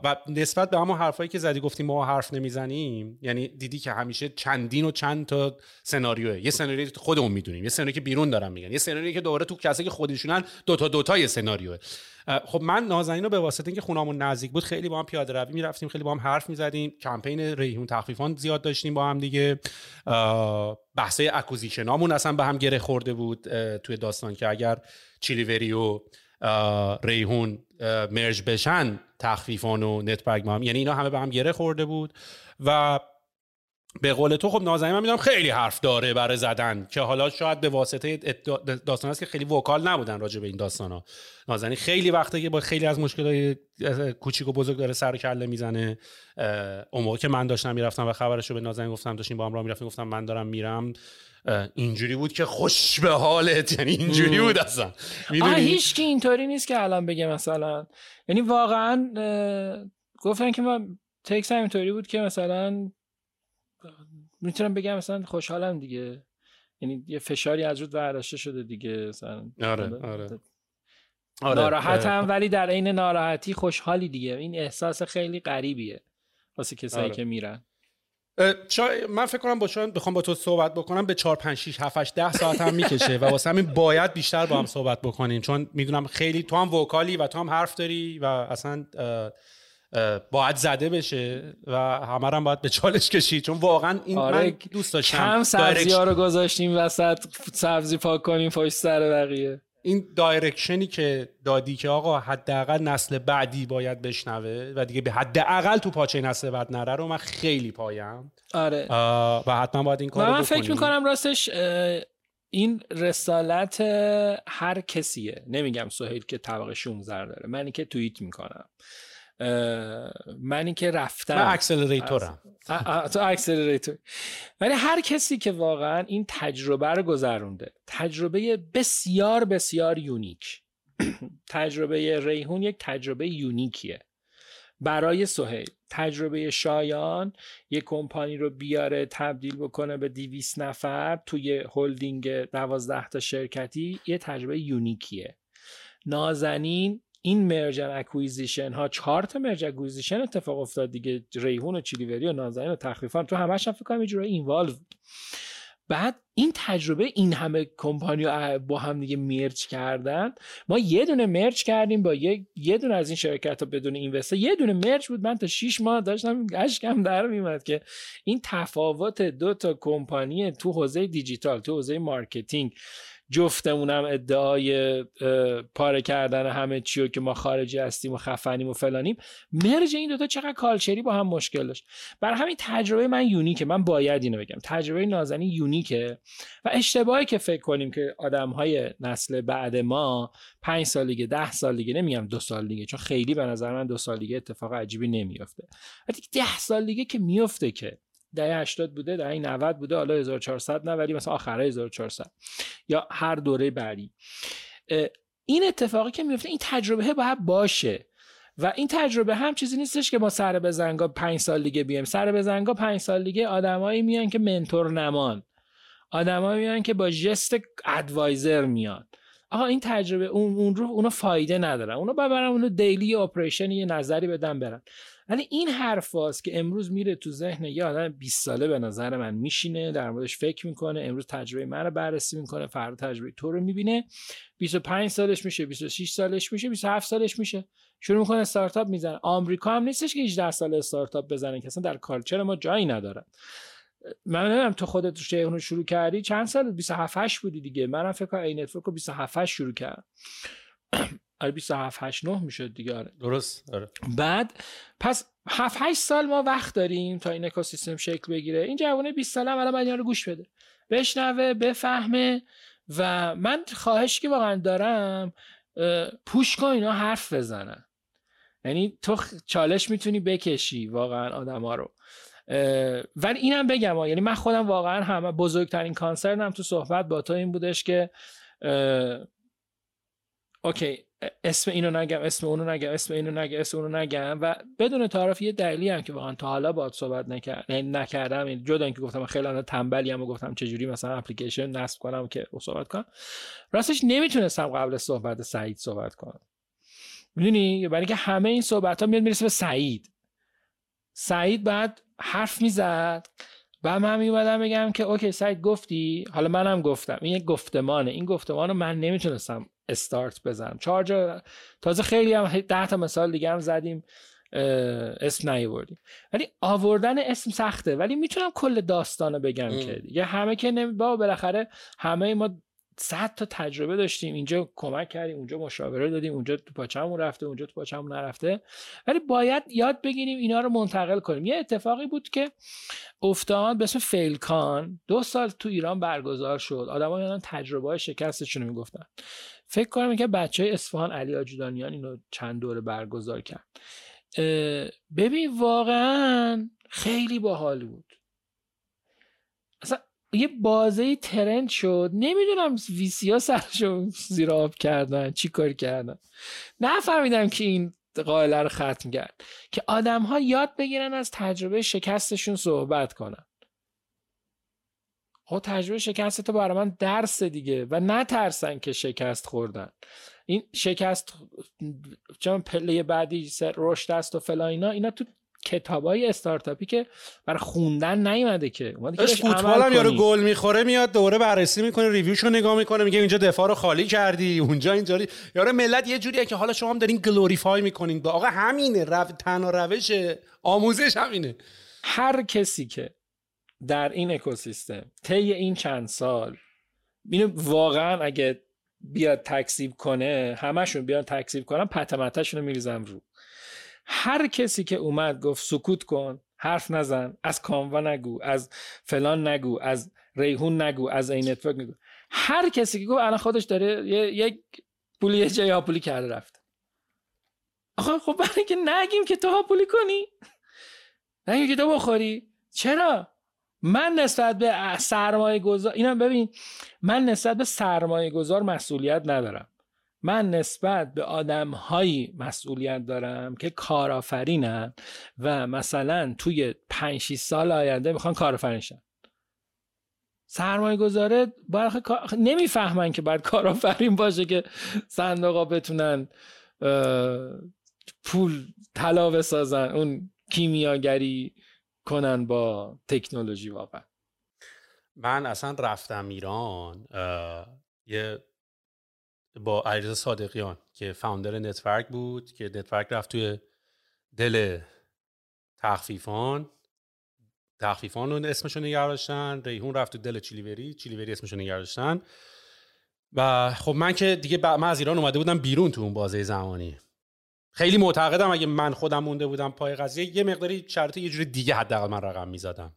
و نسبت به همون حرفایی که زدی گفتیم ما حرف نمی‌زنیم یعنی دیدی که همیشه چندین و چند تا سناریوه. یه سناریوی خودمون می‌دونیم یه سناریویی که بیرون دارن میگن یه سناریویی که دوباره تو کسایی که خودشونن دو تا دو تا یه سناریوه. خب من نازنین رو به واسطه اینکه خونمون نزدیک بود خیلی با هم پیاده روی می‌رفتیم خیلی با هم حرف می‌زدیم. کمپین ریحون تخفیفان زیاد داشتیم با هم دیگه. بحثای اکوزیشنامون اصلا به هم گره خورده بود توی داستان که اگر چیلیوری و ریحون مرج بشن تخفیفان و نتبرگ با هم یعنی اینا همه به هم گره خورده بود. و به قول تو خب نازنین من می‌دونم خیلی حرف داره برای زدن که حالا شاید به واسطه داستان است که خیلی وکال نبودن راجع به این داستان ها نازنین خیلی وقته که با خیلی از مشکلات کوچیک و بزرگ داره سر و کله می‌زنه. اون موقع که من داشتم می‌رفتم و خبرش رو به نازنین گفتم داشتیم با هم راه می‌رفتیم گفتم من دارم میرم. اینجوری بود که خوش به حالت. یعنی اینجوری بود اصلا. می‌دونی؟ هیچ کی اینطوری نیست که الان بگه مثلا. یعنی واقعا گفتن که من تکس همینطوری بود که مثلا می‌تونم بگم مثلا خوشحالم دیگه. یعنی یه فشاری از رود برداشته شده دیگه مثلا. آره آره. آره ناراحتم ولی در عین ناراحتی خوشحالی دیگه. این احساس خیلی غریبیه واسه کسایی آره. که میرن. من فکر کنم با شما بخوام با تو صحبت بکنم به 4 5 6 7 8 10 ساعت هم می‌کشه و واسه همین باید بیشتر با هم صحبت بکنیم. چون می‌دونم خیلی تو هم وکالی و تو هم حرف داری و اصلا باید زده بشه و همه هم باید به چالش کشید. چون واقعا این آره من دوست داشتم. کم سبزی ها رو گذاشتیم وسط سبزی پاک کنیم پشت سر بقیه. این direction ی که دادی که آقا حداقل نسل بعدی باید بشنوه و دیگه به حداقل تو پاچه نسل بعد نره رو من خیلی پایم. آره. و حتما باید این کارو من فکر می‌کنم راستش این رسالت هر کسیه. نمیگم سهیل که طبقه 16 داره منی که توییت می‌کنم. منی که رفتم. من accelerator م. تو accelerator. ولی هر کسی که واقعا این تجربه رو گذرونده تجربه بسیار بسیار unique. [clears throat] تجربه ریحون یک تجربه unique یه. برای سهیل. تجربه شایان یک کمپانی رو بیاره تبدیل بکنه به دویست نفر توی هلدینگ دوازده تا شرکتی یه تجربه unique یه. نازنین این merge and acquisition ها چهار تا merge اکویزیشن اتفاق افتاد دیگه ریحون و چیلیوری و نازنین و تخفیفان. تو همش هم فکر کنم یه involve بعد این تجربه این همه کمپانی با هم دیگه merge کردن. ما یه دونه merge کردیم با یه, یه دونه از این شرکت ها بدون اینوسته یه دونه merge بود. من تا 6 ماه داشتم اشکم در میمد که این تفاوت دو تا کمپانی تو حوزه دیجیتال تو حوزه مارکتینگ جفتمونم ادعای پاره کردن همه چی که ما خارجی هستیم و خفنیم و فلانیم. merge این دوتا چقدر culture ی با هم مشکل داشت. بر همین تجربه من یونیکه. من باید اینو بگم. تجربه نازنی یونیکه و اشتباهی که فکر کنیم که آدم های نسل بعد ما پنج سال دیگه ده سال دیگه نمیگم دو سال دیگه چون خیلی به نظر من دو سال دیگه اتفاق عجیبی نمیافته. ولی ده سال دیگه که میفته که دهه 80 بوده دهه 90 بوده حالا 1400 نه ولی مثلا آخره 1400 یا هر دوره بعدی. این اتفاقی که میفته این تجربه باید باشه. و این تجربه هم چیزی نیستش که ما سر به زنگا پنج سال دیگه بیایم. سر به زنگا پنج سال دیگه آدمایی میان که منتور نمان. آدمایی میان که با جست ادوایزر میان. آقا این تجربه اون اون رو اونو فایده ندارن. اونو ببرن اونو دیلی اپریشن یه نظری بدن برن. ولی این حرف که امروز میره تو ذهن یه آدم 20 ساله به نظر من میشینه در موردش فکر می‌کنه امروز تجربه من رو بررسی می‌کنه فردا تجربه تو رو می‌بینه. 25 سالش میشه 26 سالش میشه 27 سالش میشه. شروع می‌کنه استارتاپ می‌زنه. آمریکا هم نیستش که 18 سال استارتاپ بزنه که اصلا در culture ما جایی نداره. من نمی‌دونم تو خودت رو شروع کردی؟ چند سال؟ 27 8 بودی دیگه. منم فکر کنم این نتورک رو 27 8 شروع کردم. آره 27 8 9 می‌شد دیگه آره. درست آره. بعد پس 7 8 سال ما وقت داریم تا این اکوسیستم شکل بگیره. این جوونه 20 ساله الان باید رو گوش بده. بشنوه بفهمه و من خواهش که واقعا دارم پوش کن اینا حرف بزنن. یعنی تو چالش می‌تونی بکشی واقعا آدما رو. ولی اینم بگم یعنی من خودم واقعا همه بزرگترین کانسرنم تو صحبت با تو این بودش که اوکی اسم اینو نگم اسم اونو نگم اسم اینو نگم اسم اونو نگم. و بدون تعارف یه دلیلی هم که واقعا تا حالا باهات صحبت نکرد نکردم. این جدا اینکه گفتم خیلی انا تنبلی هم گفتم چجوری مثلا اپلیکیشن نصب کنم که صحبت کنم. راستش نمی‌تونستم قبل صحبت سعید صحبت کنم. می‌دونی؟ برای اینکه همه این صحبت ها میاد می‌رسه به سعید. سعید بعد حرف می‌زد. و من میومدم بگم که اوکی سعید گفتی؟ حالا منم گفتم. این یک گفتمانه. این گفتمان رو من نمی‌تونستم استارت بزنم. چهار تازه خیلی هم ده تا مثال دیگه هم زدیم اسم نیوردیم ولی آوردن اسم سخته. ولی می‌تونم کل داستان رو بگم ام. که دیگه همه که نمی با بالاخره همه ما صد تا تجربه داشتیم. اینجا کمک کردیم اونجا مشاوره دادیم اونجا تو پاچمون رفته اونجا تو پاچمون نرفته. ولی باید یاد بگیریم اینا رو منتقل کنیم. یه اتفاقی بود که افتاد به اسم فیلکان. دو سال تو ایران برگزار شد. آدم‌ها یادن تجربه های شکستشون رو می‌گفتن. فکر کنم که بچه های اصفهان علی آجودانیان اینو چند دوره برگزار کرد. ببین واقعا خیلی باحال بود. اصلا یه بازه ترند شد. نمی‌دونم ویسی ها سرشو زیر آب کردن چی کار کردن. نفهمیدم که این قائله رو ختم کرد. که آدم ها یاد بگیرن از تجربه شکستشون صحبت کنن. خب تجربه شکست تو برای من درس دیگه و نترسن که شکست خوردن. این شکست چون پله بعدی رشد است و فلا اینا اینا تو کتابای استارتاپی که برای خوندن نیومده که. فوتبال هم یارو گل می‌خوره میاد دوره بررسی می‌کنه review شو نگاه می‌کنه میگه اینجا دفاع رو خالی کردی اونجا اینجوری. یارو ملت یه جوریه که حالا شما هم دارین glorify می‌کنین. با آقا همینه رو... تنها روش آموزش همینه. هر کسی که در این اکوسیستم طی این چند سال اینو واقعا اگه بیاد تکذیب کنه همشون بیان تکذیب کنن پته‌مته‌شون رو میریزم رو. هر کسی که اومد گفت سکوت کن حرف نزن از کاموا نگو از فلان نگو از ریحون نگو از این نتورک نگو. هر کسی که گفت الان خودش داره یک پولی یه جای هاپولی کرده رفت. آخه خب برای که نگیم که تو هاپولی کنی. نگیم که تو بخوری. چرا؟ من نسبت به سرمایه گذار اینا ببین من نسبت به سرمایه گذار مسئولیت ندارم. من نسبت به آدم هایی مسئولیت دارم که کارآفرینن و مثلا توی 5 سال آینده می‌خوان کارآفرین شن. سرمایه گذاره باید نمی‌فهمن که باید کارآفرین باشه که صندوق بتونن پول طلا بسازن اون کیمیاگری کنن با تکنولوژی واقعا. من اصلا رفتم ایران یه با علیرضا صادقیان که founder نت‌برگ بود که نت‌برگ رفت توی دل تخفیفان. تخفیفان رو اسمشون نگه داشتن ریحون رفت تو دل چیلیوری چیلیوری اسمشون نگه داشتن. و خب من که دیگه من از ایران اومده بودم بیرون تو اون بازه زمانی. خیلی معتقدم اگه من خودم مونده بودم پای قضیه یه مقداری شرط یه جوری دیگه حداقل من رقم می‌زدم.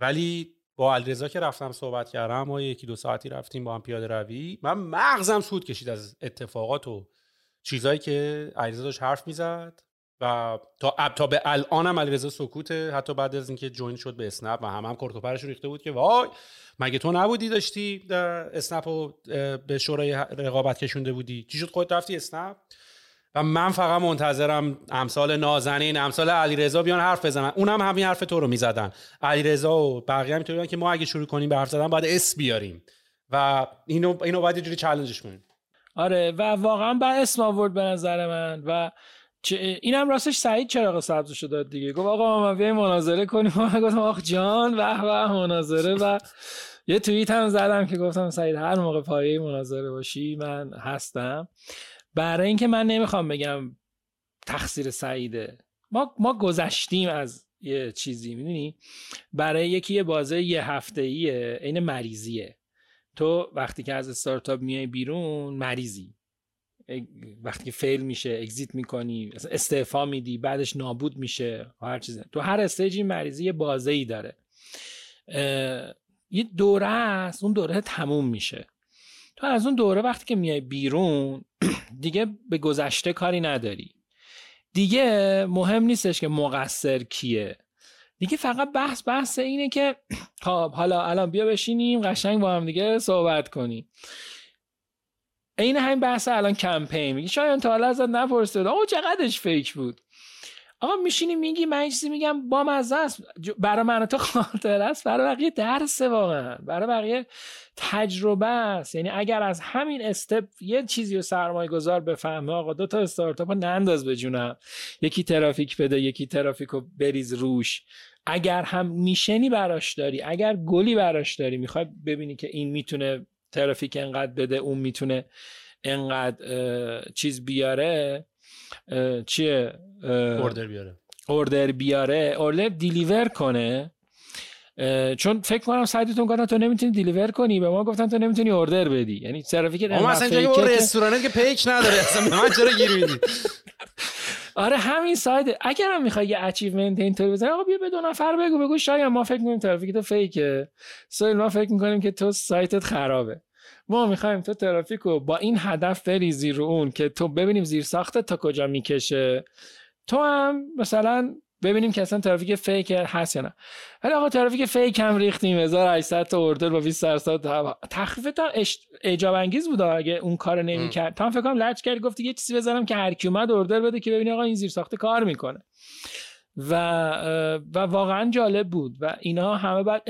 ولی با علیرضا که رفتم صحبت کردم ما یکی دو ساعتی رفتیم با هم پیاده روی. من مغزم سود کشید از اتفاقات و چیزایی که علیرضا داشت حرف می‌زد و تا تا به الانم علیرضا سکوته حتی بعد از اینکه جوین شد به اسنپ و هم هم کرتوپرش ریخته بود که وای مگه تو نبودی داشتی اسنپ رو به شورای رقابت کشونده بودی؟ چی شد؟ خودت رفتی اسنپ و من فقط منتظرم امثال نازنین امثال علیرضا بیان حرف بزنن. اونم همین حرف تو رو می‌زدن. علیرضا و بقیه هم که ما اگه شروع کنیم به حرف زدن باید اس بیاریم. و اینو اینو باید جوری چالنجش کنیم. آره و واقعا با اسم آورد به نظر من. و اینم راستش سعید چراغ سبز داد دیگه. گفت آقا ما بیایم مناظره کنیم. من [laughs] گفتم آخ جان و و مناظره. و یه توییت هم زدم که گفتم سعید هر موقع پایه مناظره باشی من هستم. برای اینکه من نمی‌خوام بگم تقصیر سعیده. ما ما گذشتیم از یه چیزی می‌دونی؟ برای یکی یه بازه یه هفته ایه این مریضیه. تو وقتی که از استارتاپ میای بیرون مریضی. وقتی که فیل میشه اگزیت می‌کنی استعفا میدی بعدش نابود میشه هر چیزی. تو هر استیجی مریضی یه بازه ای داره یه دوره است اون دوره تموم میشه. تو از اون دوره وقتی که میای بیرون دیگه به گذشته کاری نداری. دیگه مهم نیستش که مقصر کیه. دیگه فقط بحث بحث اینه که [clears throat] خب حالا الان بیا بشینیم قشنگ با هم دیگه صحبت کنیم. این همین بحث الان کمپین. میگی شاید تا حالا ازت نپرسید او چقدرش فیک بود؟ آقا میشینی میگی من چیزی میگم با مزه است. برای من تو خاطر است. برای بقیه درس واقعا. برای بقیه تجربه است. یعنی اگر از همین استپ یه چیزی رو سرمایه گذار بفهمه آقا دو تا استارتاپ رو ننداز به جونم. یکی ترافیک بده یکی ترافیک رو بریز روش. اگر هم میشنی براش داری اگر گلی براش داری می‌خوای ببینی که این می‌تونه ترافیک انقدر بده اون می‌تونه انقدر چیز بیاره چیه؟ اوردر بیاره. اوردر بیاره. اوردر دیلیور کنه. چون فکر کنم سایتتون گفتن تو نمی‌تونی deliver کنی به ما گفتن تو نمی‌تونی order بدی. یعنی ترافیک ما مثلا اینجا رستوران که پیک نداره اصلا من چرا گیر میدی؟ [laughs] آره همین سایت اگر هم می‌خوای یه achievement اینطوری بزنی آقا بیا به دو نفر بگو بگو شاید ما فکر می‌کنیم ترافیک تو fake ه سوال ما فکر می‌کنیم که تو سایتت خرابه. ما می‌خوایم تو ترافیک رو با این هدف بریزی رو اون که تو ببینیم زیر ساخت تا کجا می‌کشه. تو هم مثلا ببینیم که اصلا ترافیک فیک هست یا نه. ولی آقا ترافیک فیک هم ریختیم. 1800 تا اوردر با 20 درصد تخفیف تا اجاب انگیز بود اگه اون کار نمی‌کرد تا فکر کنم لچ کرد. گفت یه چیزی بزنم که هر کی اومد اوردر بده که ببینی آقا این زیر ساخته کار می‌کنه. و و واقعا جالب بود. و اینا همه بعد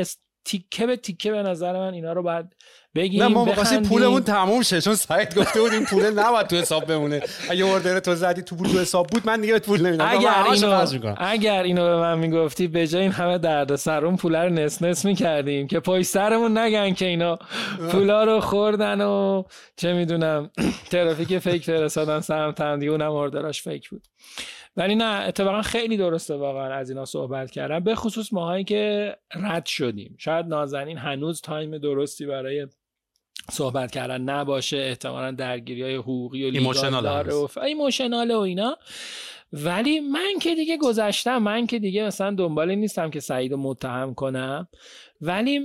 تیکه به تیکه به نظر من اینا رو باید بگیم نه ما می‌خواستیم پولمون تموم شه چون سعید گفته بود این پول نباید تو حساب بمونه. اگه order تو زدی تو پول تو حساب بود من دیگه پول نمیدم اگر اینو اگر اینو به من می‌گفتی به جای این همه درد سر اون پول رو نصف نصف می‌کردیم که پشت سرمون نگن که اینا پولا رو خوردن و چه می‌دونم [clears throat] ترافیک fake فرستادن سهم تندی اونم order اش fake بود. ولی نه اتفاقا خیلی درسته واقعا از اینا صحبت کردم به خصوص ماهایی که رد شدیم. شاید نازنین هنوز time درستی برای صحبت کردن نباشه. احتمالا درگیری های حقوقی و لیگال و ایموشنال و اینا. ولی من که دیگه گذشتم من که دیگه مثلا دنبال نیستم که سعید رو متهم کنم. ولی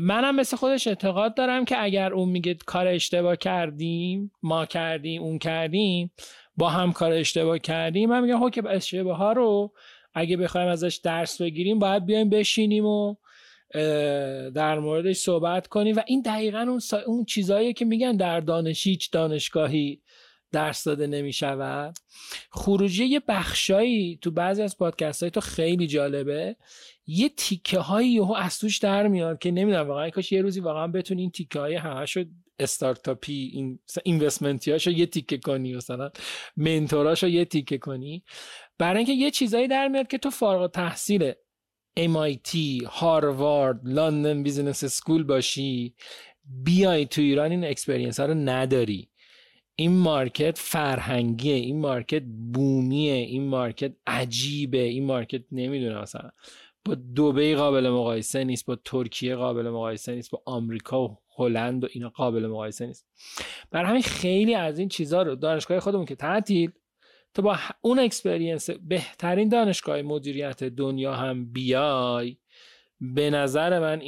منم مثل خودش اعتقاد دارم که اگر اون میگه کار اشتباه کردیم ما کردیم اون کردیم با هم کار اشتباه کردیم. من میگم که اشتباه ها رو اگه بخوایم ازش درس بگیریم باید بیایم بشینیم و در موردش صحبت کنیم. و این دقیقا اون, اون چیزهایی که میگن در دانشی هیچ دانشگاهی درس داده نمی شود خروجی یه بخشایی تو بعضی از پادکست های تو خیلی جالبه. یه تیکه هایی یهو از توش در میاد که نمی‌دونم واقعا کاش یه روزی واقعا بتونی این تیکه های همشو استارتاپی این اینوستمنتی هاشو یه تیکه کنی مثلا منتوراشو یه تیکه کنی. برای اینکه یه چیزایی در میاد که تو فارغ تحصیل MIT هاروارد London Business School باشی بیای تو ایران این experience ها رو نداری. این market فرهنگیه این market بومیه این market عجیبه این market نمی‌دونه مثلا. با دوبی قابل مقایسه نیست با ترکیه قابل مقایسه نیست با آمریکا و هلند و اینا قابل مقایسه نیست. بر همین خیلی از این چیزها رو دانشگاه خودمون که تعطیل تو با اون experience بهترین دانشگاه مدیریت دنیا هم بیای به نظر من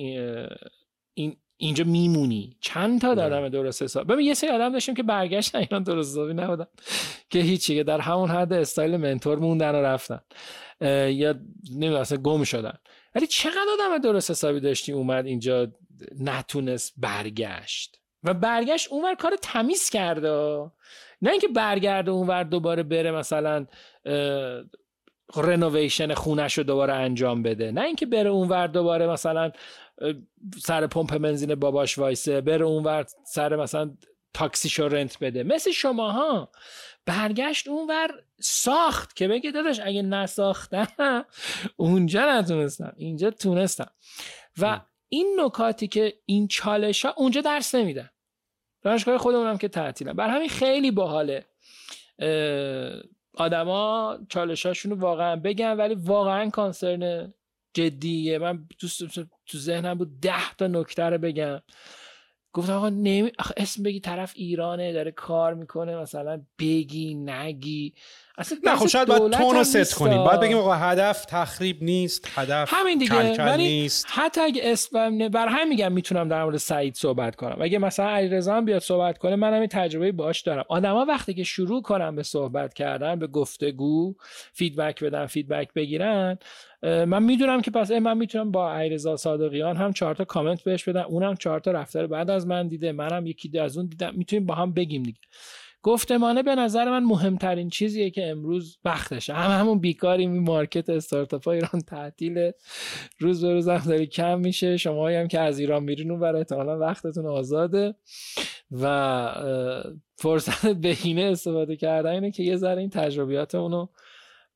این اینجا میمونی. چند تا آدم درست حساب. ببین یه سری آدم داشتیم که برگشتن ایران درست حسابی نبودن. که هیچی که در همون حد style mentor موندن و رفتن. یا نمی‌دونم اصلا گم شدن. ولی چقدر آدم درست حسابی داشتی اومد اینجا نتونست برگشت. و برگشت اونور کار تمیز کرده نه اینکه برگرده اونور دوباره بره مثلا رنوویشن خونش رو دوباره انجام بده. نه اینکه بره اونور دوباره مثلا سر پمپ بنزین باباش وایسه بره اونور سر مثلا تاکسیشو رنت بده. مثل شماها. برگشت اونور ساخت که بگه داداش اگه نساختم اونجا نتونستم اینجا تونستم. و این نکاتی که این چالش ها اونجا درس نمیدن. دانشگاه خودمونم که تعطیلم بر همین خیلی باحاله. آدما چالشاشون رو واقعا بگن ولی واقعا کانسرن جدیه. من تو ذهنم بود ده تا نکته رو بگم. گفتم آقا نمی... اسم بگی طرف ایرانه داره کار می‌کنه مثلا بگی نگی. اصلا نه خب شاید باید تون رو ست کنیم. باید بگیم آقا هدف تخریب نیست هدف همین دیگه. ولی نیست. حتی اگه اسم بر هم میگم می‌تونم در مورد سعید صحبت کنم. اگه مثلا علیرضا بیاد صحبت کنه من همین تجربه باش دارم. آدما وقتی که شروع کنم به صحبت کردن به گفتگو feedback بدن feedback بگیرن من می‌دونم که پس من می‌تونم با علیرضا صادقیان هم چهار تا کامنت بهش بدم. اونم چهار تا رفتار بعد از من دیده منم یکی از اون دیدم. می‌تونیم با هم بگیم دیگه. گفتمانه به نظر من مهمترین چیزیه که امروز وقتشه هم همون بیکاریم این market استارتاپ ایران تعطیل روز به روز هم داری کم میشه. شما هم که از ایران میرین اون برای احتمالا وقتتون آزاده. و فرصت [laughs] بهینه استفاده کردن اینه که یه ذره این تجربیات اونو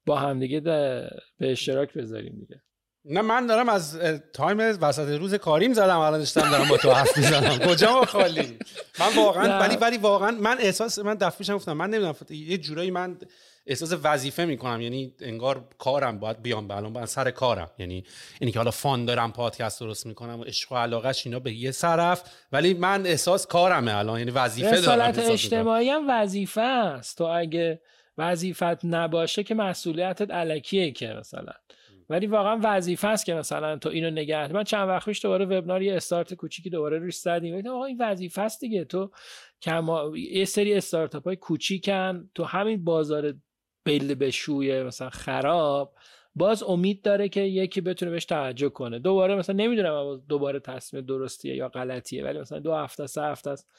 با همدیگه به اشتراک بذاریم دیگه. نه من دارم از تایم وسط روز کاریم زدم الان داشتم دارم با تو حرف می‌زنم. کجا ما خالی؟ من واقعا ولی ولی واقعا من احساس من دفعه گفتم من نمی‌دونم یه جورایی من احساس وظیفه می‌کنم یعنی انگار کارم باید بیام به الان باید سر کارم. یعنی اینی که حالا فان دارم پادکست درست می‌کنم و عشق و علاقش اینا به یه طرف ولی من احساس کارمه الان یعنی وظیفه دارم اجتماعی هم وظیفه است. تو اگه وظیفت نباشه که مسئولیتت علکیه که مثلا. ولی واقعا وظیفه است که مثلا تو اینو نگه من چند وقت پیش دوباره وبنار یه استارت کوچیکی دوباره روش زدیم. آقا این وظیفه است دیگه. تو کما یه سری استارتاپ های کوچیکن. تو همین بازار بل بشوی مثلا خراب. باز امید داره که یکی بتونه بهش توجه کنه. دوباره مثلا نمی‌دونم دوباره تصمیم درستیه یا غلطیه ولی مثلا دو هفته سه هفته است.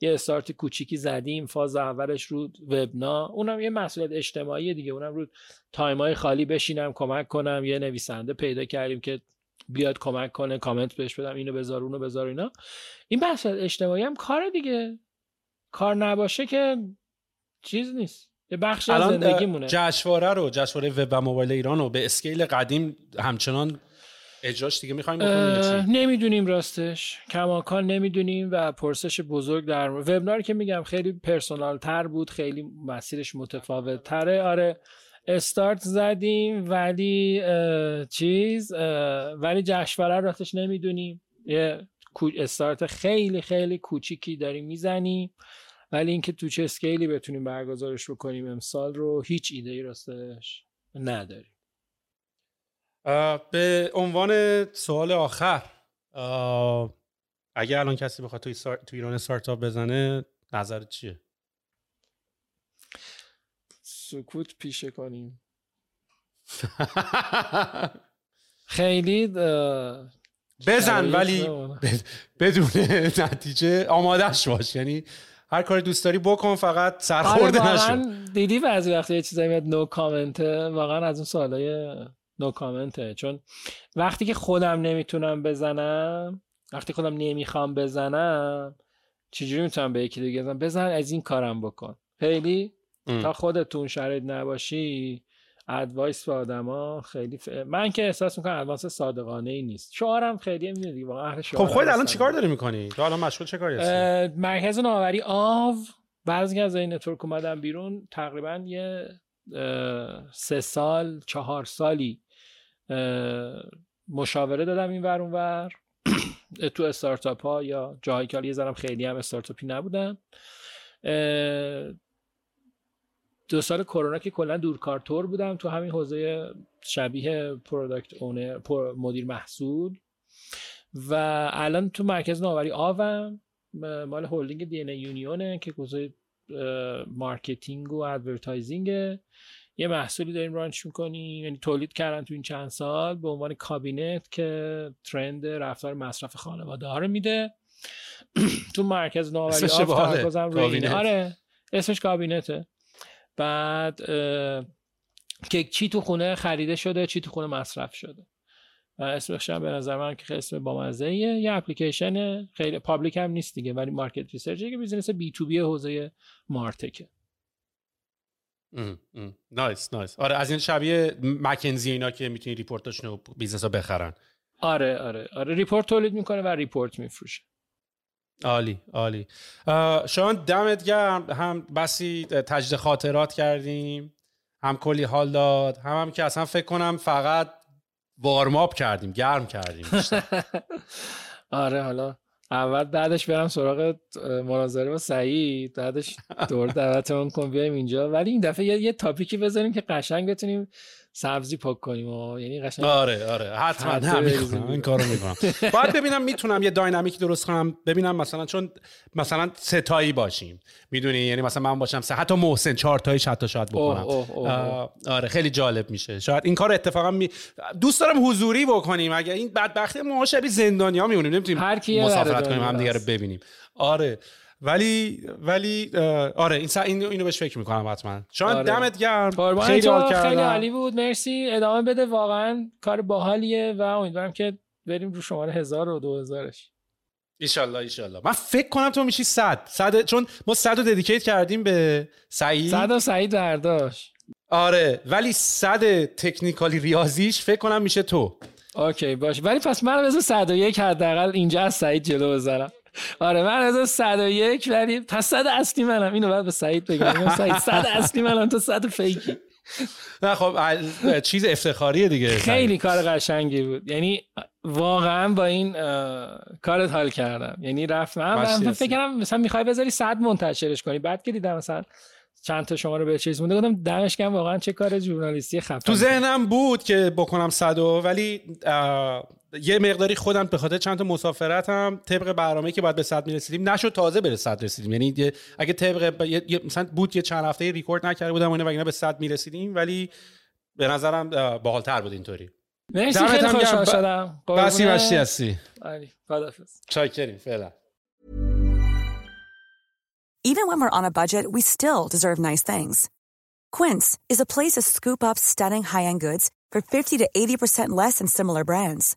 یه استارت کوچیکی زدیم فاز اولش رو وبنا. اونم یه مسئولیت اجتماعی دیگه. اونم رو تایمای خالی بشینم کمک کنم. یه نویسنده پیدا کردیم که بیاد کمک کنه کامنت بهش بدم اینو بذار اونو بذار اینا. این بحث اجتماعی هم کار دیگه. کار نباشه که چیز نیست. یه بخش از زندگیمونه. جشنواره رو جشنواره وب و موبایل ایران رو به اسکیل قدیم همچنان اجراش دیگه می‌خوایم بکنیم نمی‌دونیم راستش. کماکان نمی‌دونیم و پرسش بزرگ در وبنار که میگم خیلی پرسونال تر بود خیلی مسیرش متفاوت تره آره استارت زدیم ولی چیز ولی جشنواره راستش نمی‌دونیم. یه استارت خیلی خیلی کوچیکی داریم می‌زنیم. ولی اینکه تو چه اسکیلی بتونیم برگزارش بکنیم امسال رو هیچ ایده ای راستش نداریم. به عنوان سوال آخر اگه الان کسی بخواد توی, تو ایران استارتاپ بزنه نظرت چیه؟ سکوت پیشه کنیم. [laughs] خیلی بزن ولی [laughs] بدون نتیجه آمادهش باش. یعنی هر کاری دوست داری بکن فقط سرخورده آره نشو. دیدی بعضی وقتی یه چیزایی میاد نو کامنته واقعا از اون سوالای نو کامنته چون وقتی که خودم نمی‌تونم بزنم وقتی خودم نمی‌خوام بزنم چجوری می‌تونم به یکی دیگه بزنم؟ بزن از این کارم بکن. خیلی؟ تا خودتون شرایط نباشی advice به آدما خیلی ف... من که احساس می‌کنم advice صادقانه ای نیست. شعارم خیلی می‌دونی واقعا اهل خب خود الان چیکار داری می‌کنی؟ تو الان مشغول چه کاری هستی؟ مرکز نوآوری آو. بعضی از این نتورک اومدم بیرون تقریبا یه سه سال چهار سالی مشاوره دادم این ور ور. [clears throat] تو استارتاپ ها یا جایی که یه ذرم خیلی هم استارتاپی نبودم دو سال کرونا که کلا دورکارتور بودم تو همین حوزه شبیه product owner مدیر محصول. و الان تو مرکز نوآوری آوم مال هولدینگ دی ان یونیونه که حوزه marketing و advertising یه محصولی داریم launch می‌کنیم یعنی تولید کردن تو این چند سال به عنوان کابینت که trend رفتار مصرف خانواده ها رو میده. [clears throat] تو مرکز نوآوری آف آره اسمش کابینته. بعد که چی تو خونه خریده شده چی تو خونه مصرف شده. و اسمش هم به نظر من که اسم با یه اپلیکیشن خیلی public هم نیست دیگه ولی market research که business B2B حوزه martech ه nice nice. آره از این شبیه مکنزی اینا که می‌تونی report اشون رو business ها بخرن. آره آره. آره report تولید می‌کنه و report میفروشه. عالی عالی. شما دمت گرم. هم بسی تجدید خاطرات کردیم هم کلی حال داد هم هم که اصلا فکر کنم فقط warm up کردیم گرم کردیم [laughs] آره حالا اول بعدش برم سراغ مناظره با سعید بعدش دور دعوتمون کن بیایم اینجا. ولی این دفعه یه, یه topic ی بذاریم که قشنگ بتونیم سبزی پاک کنیم و یعنی قشنگ آره آره حتما. این کارو می‌کنم. [laughs] باید ببینم می‌تونم یه داینامیک درست کنم. ببینم مثلا چون مثلا سه تایی باشیم. می‌دونی؟ یعنی مثلا من باشم سه حتی محسن چهار تایی حتی شاید بکنم. اوه اوه اوه. آره خیلی جالب میشه. شاید این کار اتفاقا می... دوست دارم حضوری بکنیم. اگه این بدبختی ما شبیه زندانیا میمونیم. نمی‌تونیم مسافرت کنیم هم دیگه رو ببینیم. آره. ولی ولی آره این این اینو بهش فکر می‌کنم حتما. شما آره. دمت گرم. خیلی حال خیلی عالی بود. مرسی. ادامه بده. واقعا کار باحالیه و امیدوارم که بریم رو شماره هزار و دو هزارش. ایشالله ایشالله. من فکر کنم تو میشی صد. صد چون ما صد رو ددیکیت کردیم به سعید. صد و سعید برداشت. آره ولی صد تکنیکالی ریاضیش فکر کنم میشه تو. اوکی باش. ولی پس من از 101 حداقل اینجا از سعید جلو بذارم. آره من از 101 ولی پس صد اصلی منم. اینو بعد به سعید بگم. سعید صد اصلی منم تو صد فیکی. نه خب چیز افتخاریه دیگه. خیلی کار قشنگی بود. یعنی واقعا با این کارت حال کردم. یعنی رفت من فکر کنم مثلا می‌خوای بذاری صد منتشرش کنی. بعد که دیدم مثلا چند تا شما رو به چیز مونده گفتم دمش واقعا چه کار ژورنالیستی خفن تو ذهنم بود که بکنم صدو ولی یه مقداری خودم به خاطر چند تا مسافرتم طبق برنامه‌ای که باید به صد می‌رسیدیم نشد تازه به صد رسیدیم. یعنی اگه طبق مثلا بود یه چند هفته ریکورد نکرده بودم و اینا به صد می‌رسیدیم ولی به نظرم باحالتر بود اینطوری. مرسی خیلی خوشحال شدم بسی مشتی هستی. چاکریم فعلا. Even when we're on a budget, we still deserve nice things. Quince is a place to scoop up stunning high-end goods for 50 to 80% less than similar brands.